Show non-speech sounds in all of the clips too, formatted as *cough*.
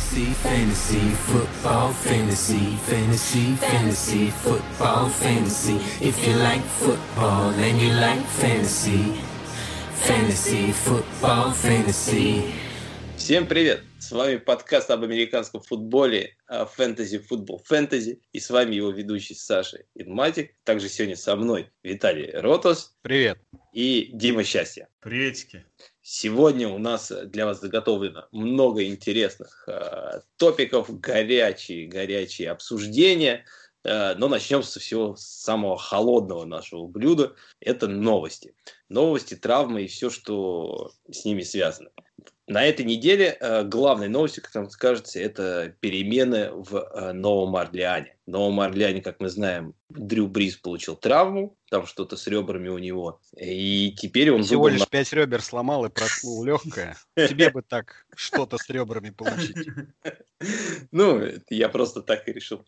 Fantasy, fantasy, football, fantasy, fantasy, fantasy, football, fantasy. If you like football and you like fantasy, fantasy, football, fantasy. Всем привет! С вами подкаст об американском футболе фэнтези футбол фэнтези. И с вами его ведущий Саша Инматик. Также сегодня со мной Виталий Ротос. Привет. И Дима Счастья. Приветики. Сегодня у нас для вас заготовлено много интересных э, топиков, горячие, горячие обсуждения. Э, но начнем со всего самого холодного нашего блюда. Это новости. Новости, травмы и все, что с ними связано. На этой неделе э, главной новостью, как нам кажется, это перемены в э, Новом Орлеане. В Новом Орлеане, как мы знаем, Дрю Бриз получил травму, там что-то с ребрами у него, и теперь он... Всего лишь пять ребер сломал и проткнул легкое. Тебе бы так что-то с ребрами получить. *laughs* Ну, я просто так и решил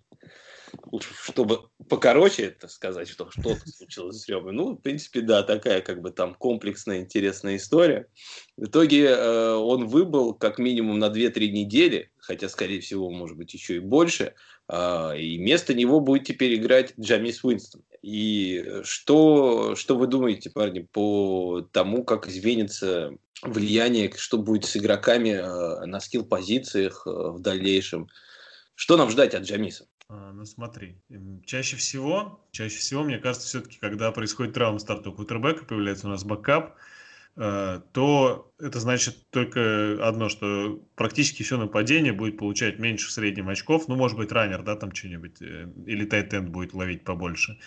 чтобы покороче это сказать, что что-то случилось с ребрами. Ну, в принципе, да, такая как бы там комплексная, интересная история. В итоге э, он выбыл как минимум на 2-3 недели, хотя, скорее всего, может быть, еще и больше. Э, и вместо него будет теперь играть Джамис Уинстон. И что, что вы думаете, парни, по тому, как изменится влияние, что будет с игроками э, на skill -позициях э, в дальнейшем? Что нам ждать от Джеймиса? А, ну смотри, чаще всего, чаще всего, мне кажется, все-таки, когда происходит травма стартового квотербека, появляется у нас backup, э, то это значит только одно, что практически все нападение будет получать меньше в среднем очков, ну, может быть, runner, да, там что-нибудь, э, или tight end будет ловить побольше.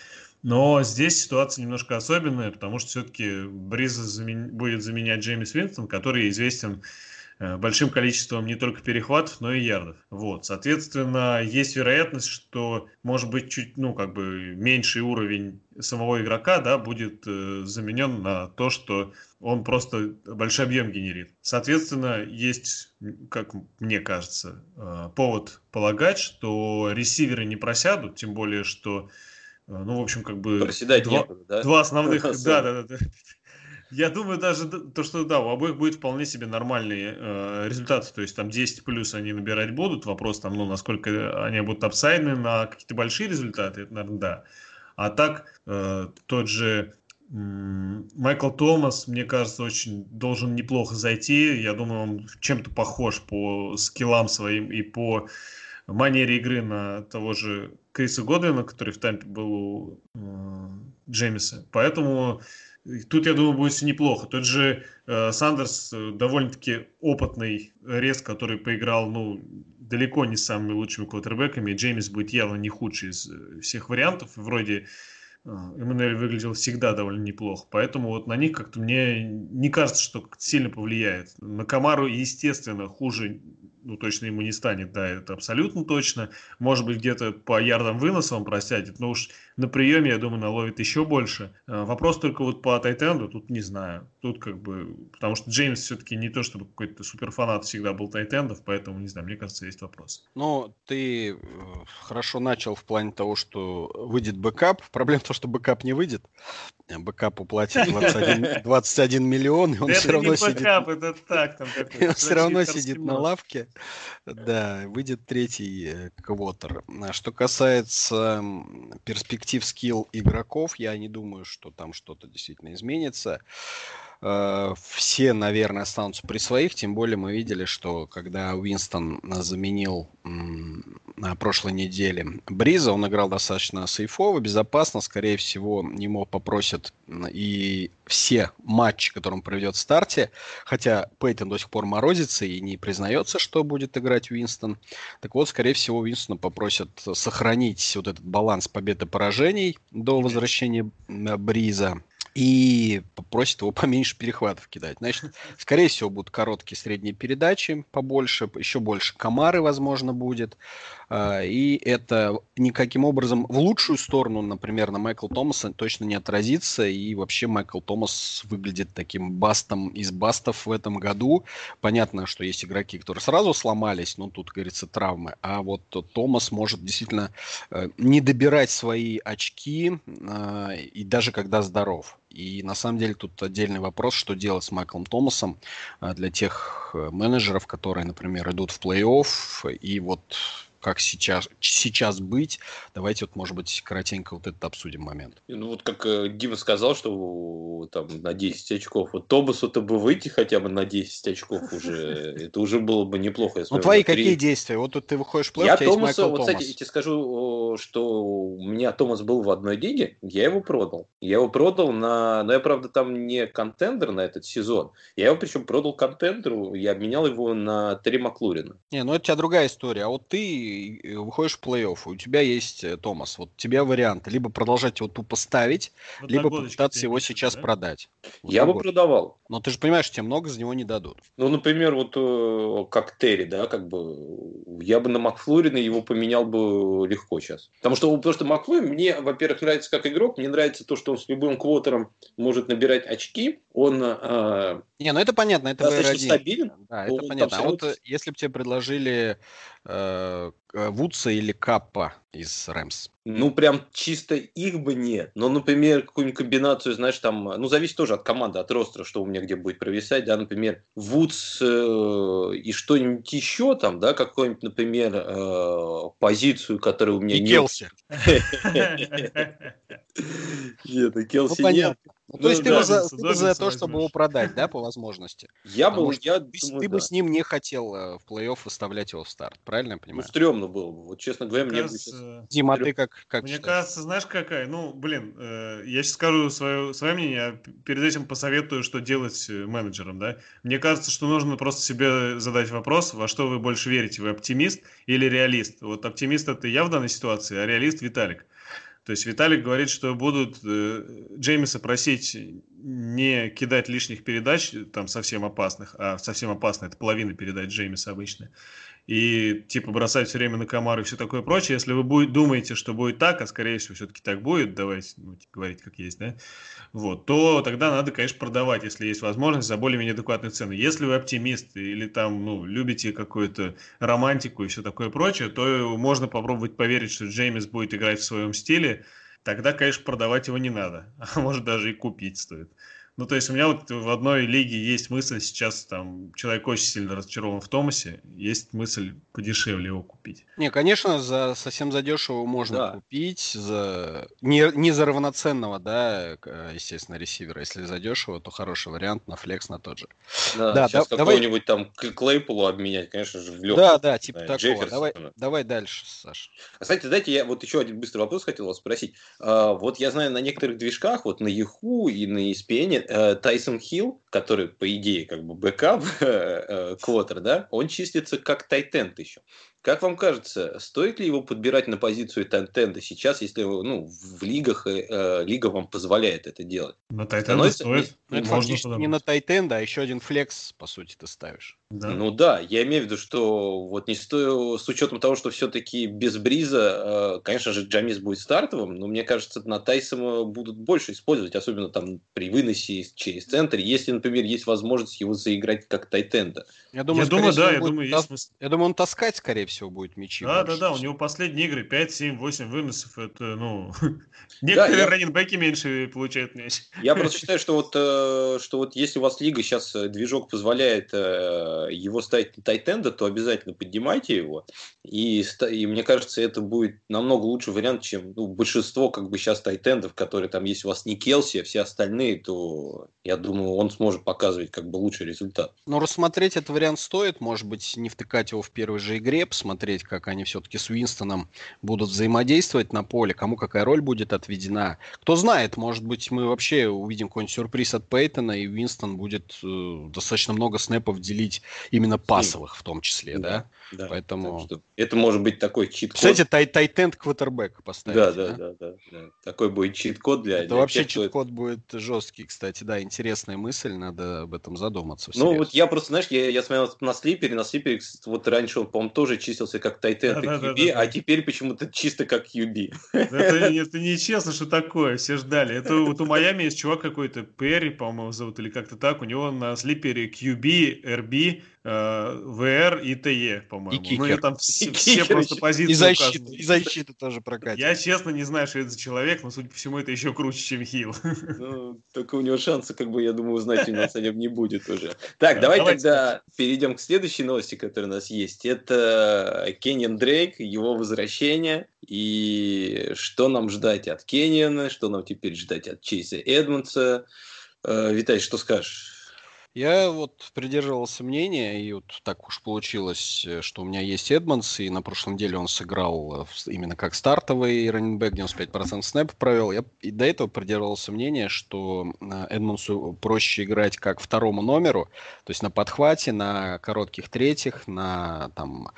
Но здесь ситуация немножко особенная, потому что все-таки Бриза замен... будет заменять Джеймис Винстон, который известен большим количеством не только перехватов, но и ярдов. Вот, соответственно, есть вероятность, что может быть чуть, ну, как бы меньший уровень самого игрока, да, будет э, заменен на то, что он просто большой объем генерит. Соответственно, есть, как мне кажется, э, повод полагать, что ресиверы не просядут, тем более, что э, ну, в общем, как бы... Проседать два, некуда, да? Два основных... *laughs* Да, да, да. Я думаю, даже то, что да, у обоих будет вполне себе нормальные э, результаты. То есть там 10 плюс они набирать будут. Вопрос там, ну, насколько они будут апсайдны на какие-то большие результаты, это, наверное, да. А так, э, тот же Майкл Томас, мне кажется, очень должен неплохо зайти. Я думаю, он чем-то похож по скиллам своим и по манере игры на того же Криса Годвина, который в Тампе был у э, Джеймиса. Поэтому Тут, я думаю, будет все неплохо. Тот же э, Сандерс э, довольно-таки опытный рез, который поиграл, ну, далеко не с самыми лучшими квотербеками. Джеймис будет явно не худший из э, всех вариантов. Вроде э, Эммануэль выглядел всегда довольно неплохо. Поэтому вот на них как-то мне не кажется, что сильно повлияет. На Камару, естественно, хуже ну, точно ему не станет, да, это абсолютно точно. Может быть, где-то по ярдам выноса он просядет, но уж на приеме, я думаю, наловит еще больше. А, вопрос только вот по tight end у, тут не знаю. Тут как бы, потому что Джеймис все-таки не то, чтобы какой-то суперфанат всегда был tight end ов, поэтому, не знаю, мне кажется, есть вопрос. Ну, ты э, хорошо начал в плане того, что выйдет backup. Проблема в том, что backup не выйдет. Backup у платят 21, 21 миллион, и он это все равно не сидит... Backup, это так, там он все равно сидит на лавке. Да, выйдет третий э, квотер. А что касается перспектив скилл игроков, я не думаю, что там что-то действительно изменится. Э, все, наверное, останутся при своих, тем более мы видели, что когда Уинстон заменил на прошлой неделе Бриза, он играл достаточно сейфово, безопасно, скорее всего, ему попросят и все матчи, которые он проведет в старте, хотя Пейтон до сих пор морозится и не признается, что будет играть Уинстон. Так вот, скорее всего, Уинстона попросят сохранить вот этот баланс побед и поражений до возвращения Бриза и попросит его *laughs* поменьше перехватов кидать. Значит, скорее всего, будут короткие средние передачи побольше, еще больше комары, возможно, будет. А, и это никаким образом в лучшую сторону, например, на Майкла Томаса точно не отразится. И вообще Майкл Томас выглядит таким бастом из бастов в этом году. Понятно, что есть игроки, которые сразу сломались, но тут, говорится, травмы. А вот Томас может действительно э, не добирать свои очки, а, и даже когда здоров. И на самом деле тут отдельный вопрос, что делать с Майклом Томасом э, для тех э, менеджеров, которые, например, идут в плей-офф и вот как сейчас, сейчас быть. Давайте вот, может быть, коротенько вот этот обсудим момент. Ну вот как э, Дима сказал, что там на 10 очков. Вот Тобасу-то бы выйти хотя бы на 10 очков уже, *laughs* это уже было бы неплохо. Ну твои какие действия? Вот тут ты выходишь в плей Я Томаса, вот, кстати, я тебе скажу, что у меня Томас был в одной лиге, я его продал. Я его продал на... Но я, правда, там не контендер на этот сезон. Я его причем продал контендеру, я обменял его на Терри Маклурина. Не, ну это у тебя другая история. А вот ты выходишь в плей-офф, у тебя есть э, Томас, вот у тебя варианты, либо продолжать его тупо ставить, вот либо попытаться его сейчас да? продать. Вот Я бы год. продавал. Но ты же понимаешь, тебе много за него не дадут. Ну, например, вот э, как Терри, да, как бы я бы на Макфлорина его поменял бы легко сейчас. Потому что, потому что Макфлорин мне, во-первых, нравится как игрок, мне нравится то, что он с любым квотером может набирать очки, он... Э, не, ну это понятно, это достаточно стабилен. Да, это понятно. А вот если бы тебе предложили э, Вудса или Каппа из Рэмс? Ну, прям чисто их бы нет. Но, например, какую-нибудь комбинацию, знаешь, там, ну, зависит тоже от команды, от ростера, что у меня где будет провисать, да, например, Вудс э, и что-нибудь еще там, да, какую-нибудь, например, э, позицию, которая у меня и нет. Келси. *laughs* Нет, и Келси ну, нет. Ну, то есть ты, бы за, ты бы за то, чтобы его продать, да, по возможности? Я бы, я ты, думаю, ты бы с ним не хотел э, в плей-офф выставлять его в старт, правильно я понимаю? Ну, стрёмно было бы. Вот, честно говоря, мне... Кажется... Дима, а ты как, как Мне считаешь? кажется, знаешь, какая? Ну, блин, э, я сейчас скажу свое, свое мнение, а перед этим посоветую, что делать э, менеджером, да. Мне кажется, что нужно просто себе задать вопрос, во что вы больше верите, вы оптимист или реалист? Вот оптимист это я в данной ситуации, а реалист Виталик. То есть Виталик говорит, что будут э, Джеймиса просить не кидать лишних передач, там совсем опасных, а совсем опасно это половина передач Джеймиса обычно. И типа бросать все время на комары и все такое прочее. Если вы будет, думаете, что будет так, а скорее всего все-таки так будет, давайте ну, типа, говорить как есть, да, вот, то тогда надо, конечно, продавать, если есть возможность, за более-менее адекватные цены. Если вы оптимист или там, ну, любите какую-то романтику и все такое прочее, то можно попробовать поверить, что Джеймис будет играть в своем стиле, тогда, конечно, продавать его не надо, *laughs* а может даже и купить стоит. Ну, то есть у меня вот в одной лиге есть мысль сейчас, там, человек очень сильно разочарован в Томасе, есть мысль подешевле его купить. Не, конечно, за совсем задешево можно да. купить, за не, не за равноценного, да, естественно, ресивера. Если задешево, то хороший вариант на флекс, на тот же. Да, да сейчас да, какого-нибудь там Клейполу обменять, конечно же, в легкую. Да, да, типа да, такого. Давай, давай дальше, Саша. А, кстати, дайте я вот еще один быстрый вопрос хотел вас спросить. А, вот я знаю, на некоторых движках, вот на Яху и на ESPN, Тейсом Хилл, который, по идее, как бы backup, *laughs* э, э, квотер, да, он числится как tight end еще. Как вам кажется, стоит ли его подбирать на позицию tight end а сейчас, если ну, в лигах э, лига вам позволяет это делать? На tight end а стоит. Ну, это фактически не на tight end а, а еще один flex, по сути, ты ставишь. Да. Ну да, я имею в виду, что вот не сто... с учетом того, что все-таки без Бриза, э, конечно же, Джамис будет стартовым, но мне кажется, на Тайсома будут больше использовать, особенно там при выносе через центр, если, например, есть возможность его заиграть как тайтенда. Я думаю, я думаю да, я думаю, есть смысл. Я думаю, он таскать, скорее всего, будет мячи. Да, больше. да, да, у него последние игры 5, 7, 8 выносов, это, ну, *laughs* некоторые да, раненбеки меньше получают мяч. Я просто *laughs* считаю, что вот, э, что вот если у вас лига сейчас э, движок позволяет его ставить на тайтенда, то обязательно поднимайте его. И, и мне кажется, это будет намного лучший вариант, чем ну, большинство как бы сейчас тайтендов, которые там, если у вас не Келси, а все остальные, то я думаю, он сможет показывать как бы лучший результат. Но рассмотреть этот вариант стоит, может быть, не втыкать его в первой же игре, посмотреть, как они все-таки с Уинстоном будут взаимодействовать на поле, кому какая роль будет отведена. Кто знает, может быть, мы вообще увидим какой-нибудь сюрприз от Пейтона, и Уинстон будет э, достаточно много снэпов делить именно пасовых в том числе, да? да? Да. Поэтому... Это может быть такой чит-код. Кстати, тай тайтенд квотербек поставить. Да, да, да, да, да. Такой будет чит-код для... Это для вообще чит-код будет жесткий, кстати, да, интересная мысль, надо об этом задуматься. Ну вот я просто, знаешь, я, я смотрел на слипере, на слипере, вот раньше он, по-моему, тоже числился как тайтенд да, и да, QB, да, да, а теперь почему-то чисто как QB. Это, это нечестно, что такое, все ждали. Это вот у Майами есть чувак какой-то, Перри, по-моему, зовут, или как-то так, у него на слипере QB, RB, ВР и ТЕ, по-моему. И ну, и там все, все просто позиции И защита, и защита тоже прокатит. Я честно не знаю, что это за человек, но, судя по всему, это еще круче, чем Хил. *laughs* Ну, только у него шанса, как бы, я думаю, узнать у нас о нем не будет уже. *laughs* Так, давай тогда перейдем к следующей новости, которая у нас есть. Это Кенниан Дрейк, его возвращение. И что нам ждать от Кенниана, что нам теперь ждать от Чейза Эдмонса. Э, Виталий, что скажешь? Я вот придерживался мнения, и вот так уж получилось, э, что у меня есть Эдмонс, и на прошлой неделе он сыграл э, именно как стартовый раненбэк, 95% снэп провел. Я и до этого придерживался мнения, что Эдмонсу проще играть как второму номеру, то есть на подхвате, на коротких третьих, на там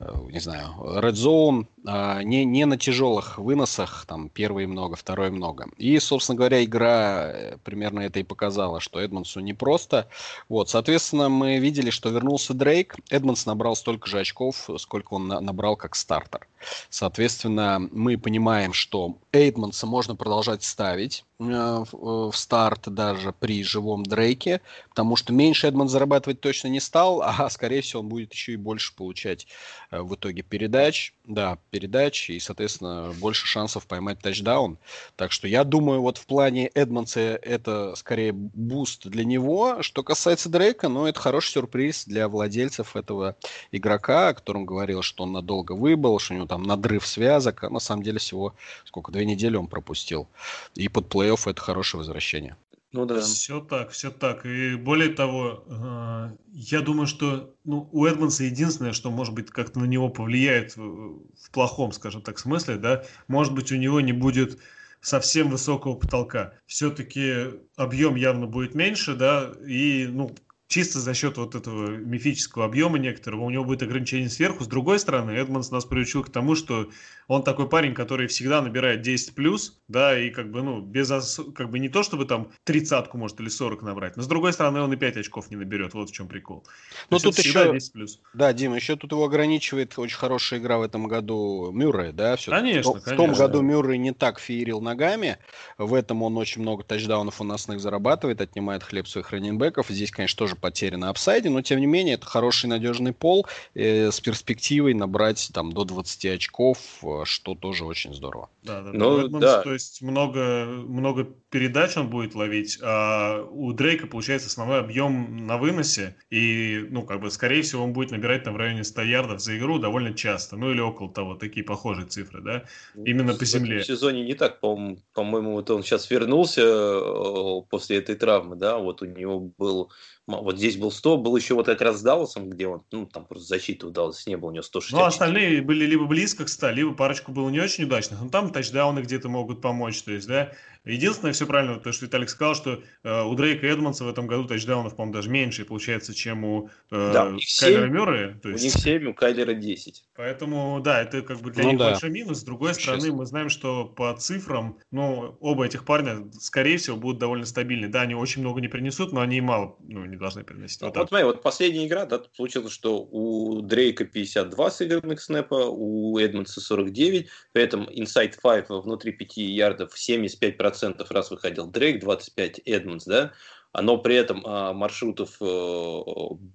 Э, не знаю, Red Zone, не, не на тяжелых выносах, там, первый много, второй много. И, собственно говоря, игра э, примерно это и показала, что Эдмонсу непросто. Вот, соответственно, мы видели, что вернулся Дрейк. Эдмонс набрал столько же очков, сколько он набрал как стартер. Соответственно, мы понимаем, что Эйдмонса можно продолжать ставить э, в старт даже при живом Дрейке, потому что меньше Эдмондс зарабатывать точно не стал, *laughs* а, скорее всего, он будет еще и больше получать Э, в итоге передач, да, передач, и, соответственно, больше шансов поймать тачдаун. Так что я думаю, вот в плане Эдмонса это скорее boost для него. Что касается Дрейка, ну, это хороший сюрприз для владельцев этого игрока, о котором говорил, что он надолго выбыл, что у него там надрыв связок, а на самом деле всего, сколько, две недели он пропустил. И под плей-офф это хорошее возвращение. Ну да. Все так, все так. И более того, э, я думаю, что ну, у Эдмонса единственное, что может быть как-то на него повлияет в плохом, скажем так, смысле, да, может быть у него не будет совсем высокого потолка. Все-таки объем явно будет меньше, да, и ну чисто за счет вот этого мифического объема некоторого у него будет ограничение сверху. С другой стороны, Эдмонс нас приучил к тому, что он такой парень, который всегда набирает 10 плюс, да, и как бы, ну, без, как бы не то, чтобы там тридцатку может или 40 набрать, но с другой стороны он и 5 очков не наберет, вот в чем прикол. Ну, тут еще, 10 плюс. да, Дима, еще тут его ограничивает очень хорошая игра в этом году Мюррей, да, все конечно, в, конечно. В том году Мюррей не так феерил ногами, в этом он очень много тачдаунов у нас зарабатывает, отнимает хлеб своих раненбеков, здесь, конечно, тоже потери на апсайде, но, тем не менее, это хороший надежный пол э, с перспективой набрать там до 20 очков, э, что тоже очень здорово. Да, да, ну, Эдмонс, да. То есть много, много передач он будет ловить, а у Дрейка получается основной объем на выносе, и, ну, как бы, скорее всего, он будет набирать там в районе 100 ярдов за игру довольно часто, ну, или около того, такие похожие цифры, да, ну, именно по земле. В сезоне не так, по-моему, по-моему, вот он сейчас вернулся э, после этой травмы, да, вот у него был вот здесь был 100, был еще вот как раз с Далласом, где он, ну, там просто защиты у Далласа не было, у него 160. Ну, остальные были либо близко к 100, либо парочку было не очень удачных, но там тачдауны где-то могут помочь, то есть, да, Единственное, все правильно, то, что Виталик сказал, что э, у Дрейка Эдмонса в этом году тачдаунов, по-моему, даже меньше получается, чем у э, да, Кайлера Мюррея. То есть... У них 7, у Кайлера 10. Поэтому, да, это как бы для ну, них да. большой минус. С другой Сейчас. стороны, мы знаем, что по цифрам, ну, оба этих парня, скорее всего, будут довольно стабильны. Да, они очень много не принесут, но они и мало ну, не должны приносить. Вот, вот смотри, вот последняя игра, да, получилось, что у Дрейка 52 сыгранных снэпа, у Эдмонса 49, при этом inside 5 внутри 5 ярдов 75% процентов раз выходил Дрейк, 25 Эдмонс, да, но при этом а, маршрутов э,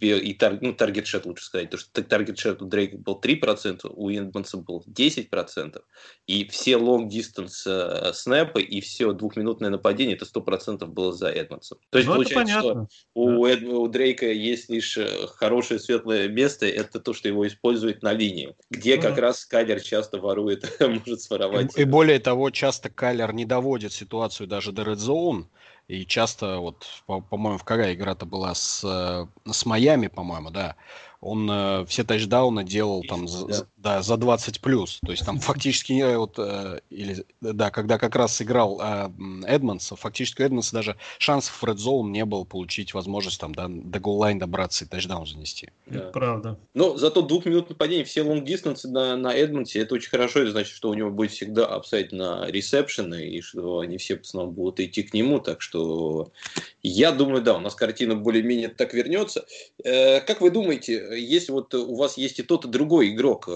и тар, ну, таргет шет лучше сказать, потому что таргет шет у Дрейка был 3%, у Эдмонса был 10%, и все long distance э, снэпы и все двухминутное нападение, это 100% было за Эдмонсом. То есть ну, получается, что у, Эд, у Дрейка есть лишь э, хорошее светлое место, это то, что его используют на линии, где ну, как раз Кайлер часто ворует, *laughs* может своровать. И, и более того, часто Кайлер не доводит ситуацию даже до Red Zone, и часто, вот, по-моему, в какая игра-то была с, э, с Майами, по-моему, да, он э, все тачдауны делал там за, да. Да, за 20 плюс. То есть там *laughs* фактически вот э, или да, когда как раз играл э, Эдмонс, фактически у Эдмонса даже шансов в Red Zone не было получить возможность там да, до goal line добраться и тачдаун занести. Да. правда. Но зато двухминутное нападение, все long дистанции на, на Эдмонсе, это очень хорошо, это значит, что у него будет всегда upside на ресепшены, и что они все основном будут идти к нему, так что я думаю, да, у нас картина более-менее так вернется. Э, как вы думаете, если вот у вас есть и тот, и другой игрок,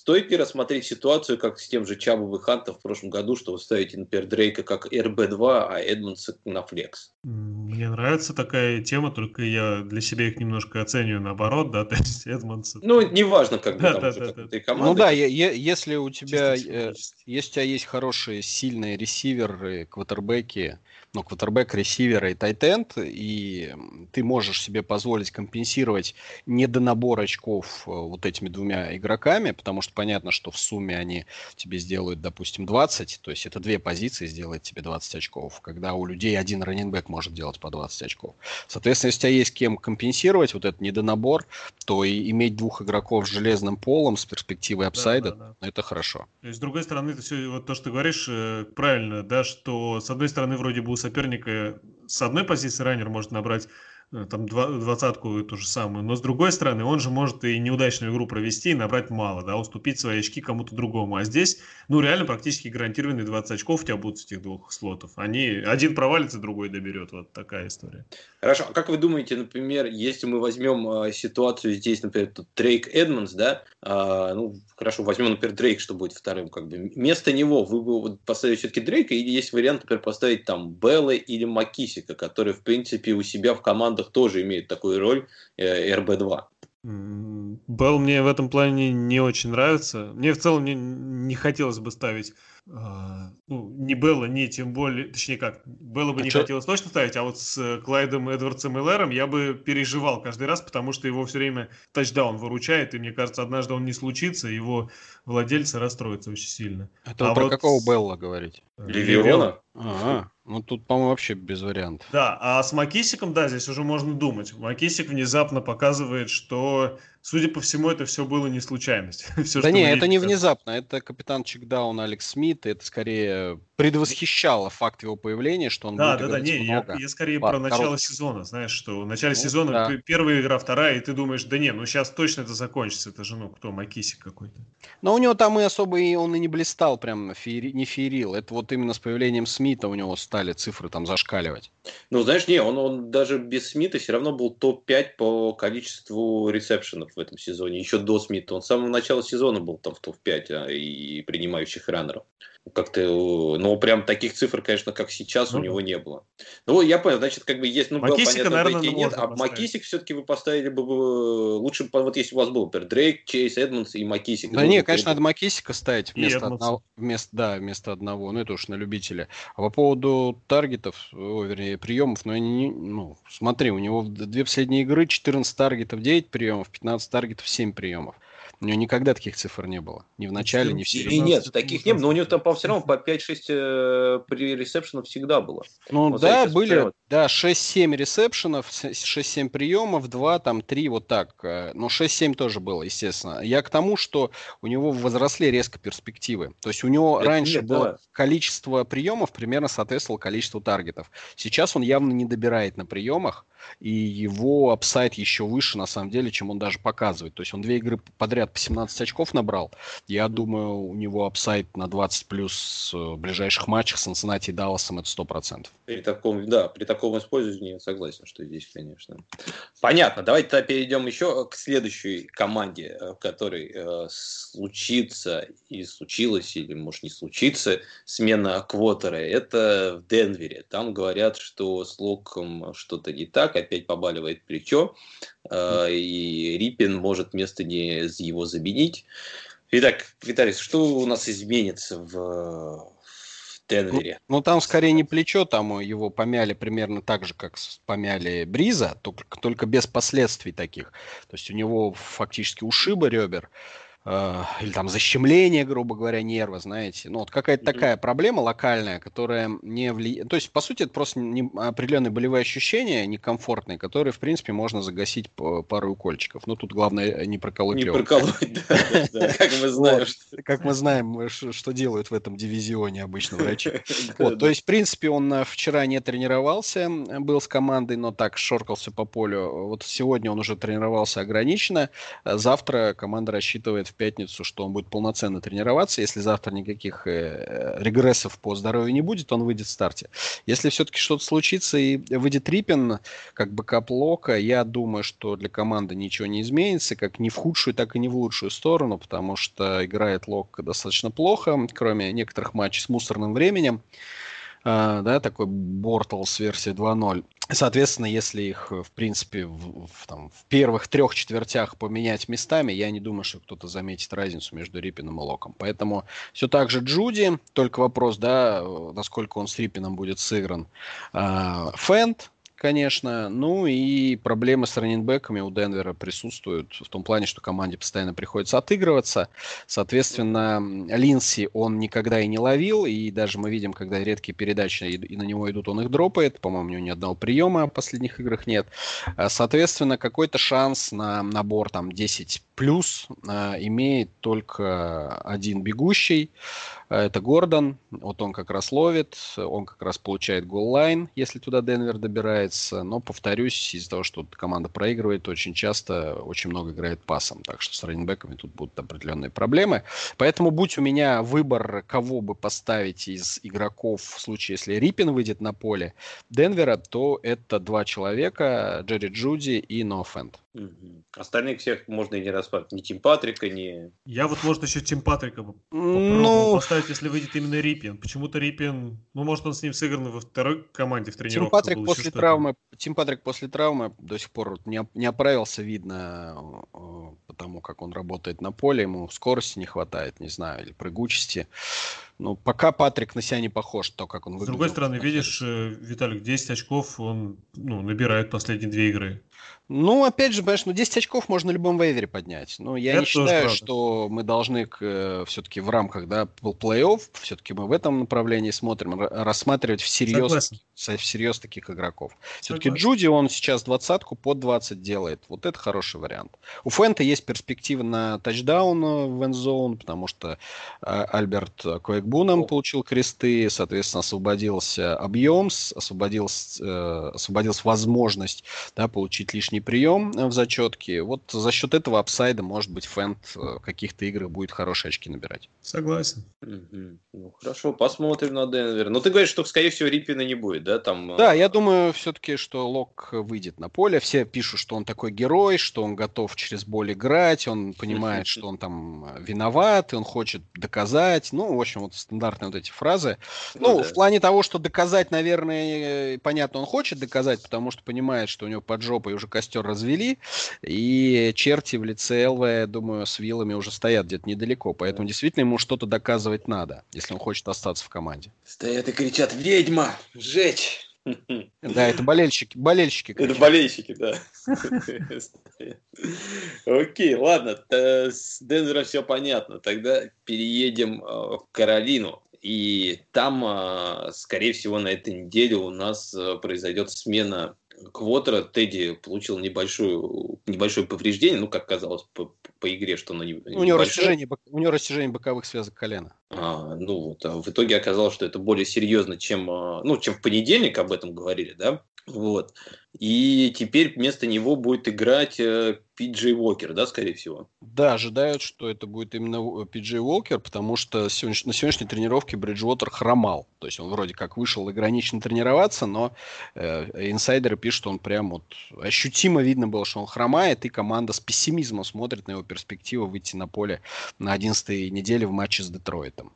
стоит ли рассмотреть ситуацию, как с тем же Чабом и Хантом в прошлом году, что вы ставите, например, Дрейка как RB-2, а Эдмонса на flex? Мне нравится такая тема, только я для себя их немножко оцениваю наоборот, да, *laughs* то есть Эдмонса. Ну, неважно, как бы да, там да, да, да. команды. Ну да, если у тебя, э, если у тебя есть хорошие, сильные ресиверы, квотербеки, ну, квотербек, ресивера и тайтенд, и ты можешь себе позволить компенсировать недонабор очков э, вот этими двумя игроками, потому что понятно, что в сумме они тебе сделают, допустим, 20, то есть это две позиции сделает тебе 20 очков, когда у людей один раненбэк может делать по 20 очков. Соответственно, если у тебя есть кем компенсировать вот этот недонабор, то и иметь двух игроков с железным полом, с перспективой апсайда, да, да, да. это хорошо. То есть, с другой стороны, это все, вот то, что ты говоришь, э, правильно, да, что с одной стороны вроде бы соперника с одной позиции раннер может набрать там двадцатку ту же самую. Но с другой стороны, он же может и неудачную игру провести и набрать мало, да, уступить свои очки кому-то другому. А здесь, ну, реально практически гарантированные 20 очков у тебя будут с этих двух слотов. Они, один провалится, другой доберет. Вот такая история. Хорошо. А как вы думаете, например, если мы возьмем э, ситуацию здесь, например, тут Дрейк Эдмонс, да, э, ну, хорошо, возьмем, например, Дрейк, что будет вторым, как бы. Вместо него вы бы поставили все-таки Дрейка, или есть вариант, например, поставить там Белла или Макисика, который, в принципе, у себя в команду командах тоже имеет такую роль э, РБ-2. Белл мне в этом плане не очень нравится. Мне в целом не, не хотелось бы ставить а, ну, не Белла, не тем более, точнее как, Белла бы а не что? хотелось точно ставить, а вот с э, Клайдом Эдвардсом и Лером я бы переживал каждый раз, потому что его все время тачдаун выручает, и мне кажется, однажды он не случится, его владельцы расстроятся очень сильно. Это а про вот какого Белла говорить? Ливиона? Ага. Ну, тут, по-моему, вообще без вариантов. Да, а с Макисиком, да, здесь уже можно думать. Макисик внезапно показывает, что Судя по всему, это все было не случайность. *laughs* все, да не, это не внезапно. Это капитан Чекдаун Алекс Смит. Это скорее предвосхищало факт его появления, что он да, будет Да, да, не, я, я скорее Ладно, про начало короче. сезона. Знаешь, что в начале ну, сезона да. первая игра, вторая, и ты думаешь, да не, ну сейчас точно это закончится. Это же, ну, кто, Макисик какой-то. Но у него там и особо и он и не блистал, прям феери, не феерил. Это вот именно с появлением Смита у него стали цифры там зашкаливать. Ну, знаешь, не, он, он даже без Смита все равно был топ-5 по количеству ресепшенов в этом сезоне, еще до Смита. Он с самого начала сезона был там в топ-5 а, и принимающих раннеров. Как-то, ну, прям таких цифр, конечно, как сейчас, ну, у него не было. Ну, я понял, значит, как бы есть, ну, Макисика, понятно, наверное, нет, а Макисик все-таки вы поставили бы лучше, вот если у вас был, например, Дрейк, Чейз, Эдмонс и Макисик. Да не, конечно, надо Макисика ставить вместо одного, вместо, да, вместо одного, ну, это уж на любителя. А по поводу таргетов, о, вернее, приемов, ну, они, ну, смотри, у него две последние игры, 14 таргетов, 9 приемов, 15 таргетов, 7 приемов. У него никогда таких цифр не было. Ни в начале, ни в середине. И нет, таких не было. Но у него там, по все равно по 5-6 э, при ресепшенов всегда было. Ну вот да, были, да, 6-7 ресепшенов, 6-7 приемов, 2, там 3, вот так. Э, но 6-7 тоже было, естественно. Я к тому, что у него возросли резко перспективы. То есть у него Это раньше нет, было да. количество приемов примерно соответствовало количеству таргетов. Сейчас он явно не добирает на приемах и его апсайд еще выше, на самом деле, чем он даже показывает. То есть он две игры подряд по 17 очков набрал. Я думаю, у него апсайд на 20 плюс в ближайших матчах с Cincinnati и Далласом это 100%. При таком, да, при таком использовании я согласен, что здесь, конечно. Понятно. Давайте тогда перейдем еще к следующей команде, в которой э, случится и случилось, или может не случится, смена квотера. Это в Денвере. Там говорят, что с Локом что-то не так, опять побаливает плечо, э, и Рипин может вместо не его заменить. Итак, Виталий, что у нас изменится в Денвере? Ну, ну, там скорее не плечо, там его помяли примерно так же, как помяли Бриза, только, только без последствий таких. То есть у него фактически ушибы ребер. Э, или там защемление, грубо говоря, нерва, знаете. Ну, вот какая-то mm-hmm. такая проблема локальная, которая не влияет... То есть, по сути, это просто не... определенные болевые ощущения некомфортные, которые, в принципе, можно загасить пару укольчиков. Ну, тут главное не проколоть Не проколоть, да, *laughs* как мы знаем. Как мы знаем, что делают в этом дивизионе обычно врачи. *laughs* То есть, в принципе, он э, вчера не тренировался, был с командой, но так шоркался по полю. Вот сегодня он уже тренировался ограниченно. Завтра команда рассчитывает в пятницу, что он будет полноценно тренироваться. Если завтра никаких э, регрессов по здоровью не будет, он выйдет в старте. Если все-таки что-то случится и выйдет Рыпин, как бэкап Лока, я думаю, что для команды ничего не изменится, как ни в худшую, так и не в лучшую сторону, потому что играет Лок достаточно плохо, кроме некоторых матчей с мусорным временем. Uh, да, такой Bortles версии 2.0. Соответственно, если их, в принципе, в, в, там, в первых трех четвертях поменять местами, я не думаю, что кто-то заметит разницу между Рипином и Локом. Поэтому все так же Джуди, только вопрос, да, насколько он с Рипином будет сыгран. Uh, Фэнд, конечно. Ну и проблемы с раненбеками у Денвера присутствуют в том плане, что команде постоянно приходится отыгрываться. Соответственно, Линси он никогда и не ловил, и даже мы видим, когда редкие передачи и на него идут, он их дропает. По-моему, у него ни одного приема в последних играх нет. А, соответственно, какой-то шанс на набор там 10 плюс э, имеет только один бегущий. Это Гордон. Вот он как раз ловит, он как раз получает гол-лайн, если туда Денвер добирается. Но, повторюсь, из-за того, что команда проигрывает, очень часто очень много играет пасом. Так что с раненбеками тут будут определенные проблемы. Поэтому, будь у меня выбор, кого бы поставить из игроков в случае, если Риппин выйдет на поле Денвера, то это два человека, Джерри Джуди и Нофенд. Угу. Остальных всех можно и не рассматривать. Ни Тим Патрика, ни... Я вот, может, еще Тим Патрика ну... поставить, если выйдет именно Риппин. Почему-то Риппин... Ну, может, он с ним сыгран во второй команде в тренировке. Тим Патрик после травмы... Тим Патрик после травмы до сих пор не, не оправился, видно, потому как он работает на поле. Ему скорости не хватает, не знаю, или прыгучести. Ну, пока Патрик на себя не похож, то, как он выглядит. С другой стороны, видишь, э, Виталик, 10 очков он ну, набирает последние две игры. Ну, опять же, понимаешь, ну 10 очков можно любом вейвере поднять. Но я Это не считаю, что мы должны э, все-таки в рамках да, плей-офф, все-таки мы в этом направлении смотрим, рассматривать всерьез, всерьез таких игроков. Все-таки Джуди, он сейчас двадцатку под 20 делает. Вот это хороший вариант. У Фента есть перспектива на тачдаун в эндзоун, потому что э, Альберт Коэкбуном получил кресты, соответственно, освободился объем, освободился, э, освободилась возможность да, получить лишний лишний прием э, в зачетке. Вот за счет этого апсайда, может быть, Фэнд в каких-то играх будет хорошие очки набирать. Согласен. Угу. Ну, хорошо, посмотрим на Денвер. Но ну, ты говоришь, что, скорее всего, Риппина не будет, да? Там... Да, я думаю все-таки, что Лок выйдет на поле. Все пишут, что он такой герой, что он готов через боль играть, он понимает, *laughs* что он там э, виноват, и он хочет доказать. Ну, в общем, вот стандартные вот эти фразы. Ну, ну да. в плане того, что доказать, наверное, понятно, он хочет доказать, потому что понимает, что у него под жопой уже костер развели, и черти в лице ЛВ, думаю, с вилами уже стоят где-то недалеко, поэтому действительно ему что-то доказывать надо, если он хочет остаться в команде. Стоят и кричат «Ведьма! Сжечь!» *laughs* Да, это болельщики. болельщики это болельщики, да. *laughs* Окей, ладно. С Денвером все понятно. Тогда переедем э, в Каролину. И там, э, скорее всего, на этой неделе у нас э, произойдет смена Квотера Тедди получил небольшое, небольшое повреждение, ну, как казалось по, игре, что оно не, у него, растяжение, у него растяжение боковых связок колена. А, ну вот, а в итоге оказалось, что это более серьезно, чем, а, ну, чем в понедельник об этом говорили, да, вот. И теперь вместо него будет играть э, Пиджей Уокер, да, скорее всего? Да, ожидают, что это будет именно Пиджей Уокер, потому что сегодня, на сегодняшней тренировке Бриджвотер хромал. То есть он вроде как вышел ограниченно тренироваться, но э, инсайдеры пишут, что он прям вот ощутимо видно было, что он хромает, и команда с пессимизмом смотрит на его перспективу выйти на поле на 11 неделе в матче с Детройтом.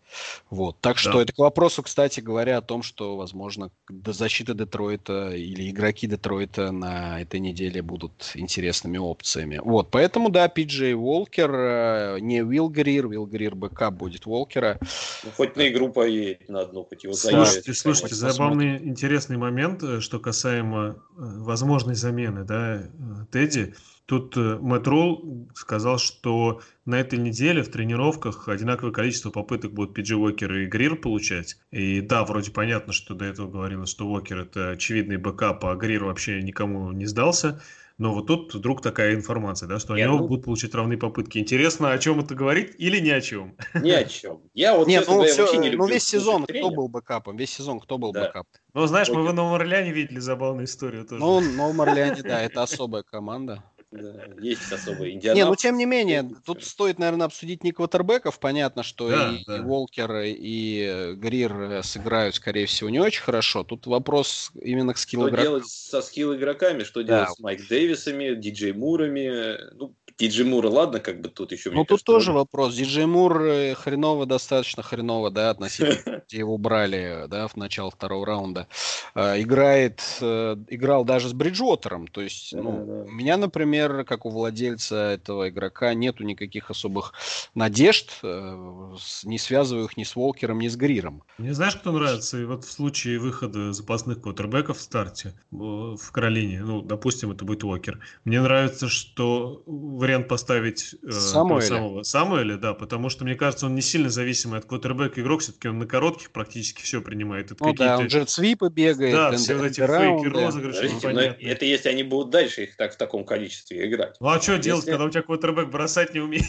Вот. Так что да. это к вопросу, кстати говоря, о том, что, возможно, защита Детройта или игроки Детройта на этой неделе будут интересными опциями. Вот, поэтому, да, Пиджей Волкер, э, не Уилл Грир, Уилл Грир бэкап будет Волкера. Ну, хоть на игру поедет на одну, хоть его Слушайте, заявит, слушайте, забавный, интересный момент, э, что касаемо э, возможной замены, да, Тедди. Тут Мэтт Ролл сказал, что на этой неделе в тренировках одинаковое количество попыток будут Пиджей Уокер и Грир получать. И да, вроде понятно, что до этого говорилось, что Уокер это очевидный бэкап, а Грир вообще никому не сдался. Но вот тут вдруг такая информация, да, что Нет, они ну... будут получить равные попытки. Интересно, о чем это говорит или ни о чем? Ни о чем. Я вот Нет, ну, все, не ну весь сезон кто был бэкапом? Весь сезон кто был да. бэкапом? Ну, знаешь, мы в Новом Орлеане видели забавную историю тоже. Ну, в Новом Орлеане, да, это особая команда. Да, есть особо Индианаполис. *laughs* Не, ну тем не менее, тут стоит, наверное, обсудить не квотербеков. Понятно, что да, и, да. и Волкер, и Грир сыграют, скорее всего, не очень хорошо. Тут вопрос именно к skill игрокам. Что делать со скилл игроками, что да. делать с Майк Дэвисами, Диджей Мурами? Ну, Диджей Мура, ладно, как бы тут еще... Ну, тут кажется, тоже вопрос. Диджей Мур э, хреново, достаточно хреново, да, относительно, *laughs* где его брали, да, в начало второго раунда. А, играет, э, играл даже с Бриджуотером, то есть, ну, у меня, например, как у владельца этого игрока, нету никаких особых надежд, э, не связываю их ни с Волкером, ни с Гриром. Мне знаешь, кто нравится? И вот в случае выхода запасных квотербеков в старте в Каролине, ну, допустим, это будет Уокер, мне нравится, что вариант поставить э, Самуэля. самого Самуэля, да, потому что, мне кажется, он не сильно зависимый от квотербека игрок, все-таки он на коротких практически все принимает. Это ну да, он джет-свипы бегает. Да, все вот эти фейки, розыгрыши, Подождите, Это если они будут дальше их так в таком количестве играть. Ну а что если... делать, когда у тебя квотербек бросать не умеет?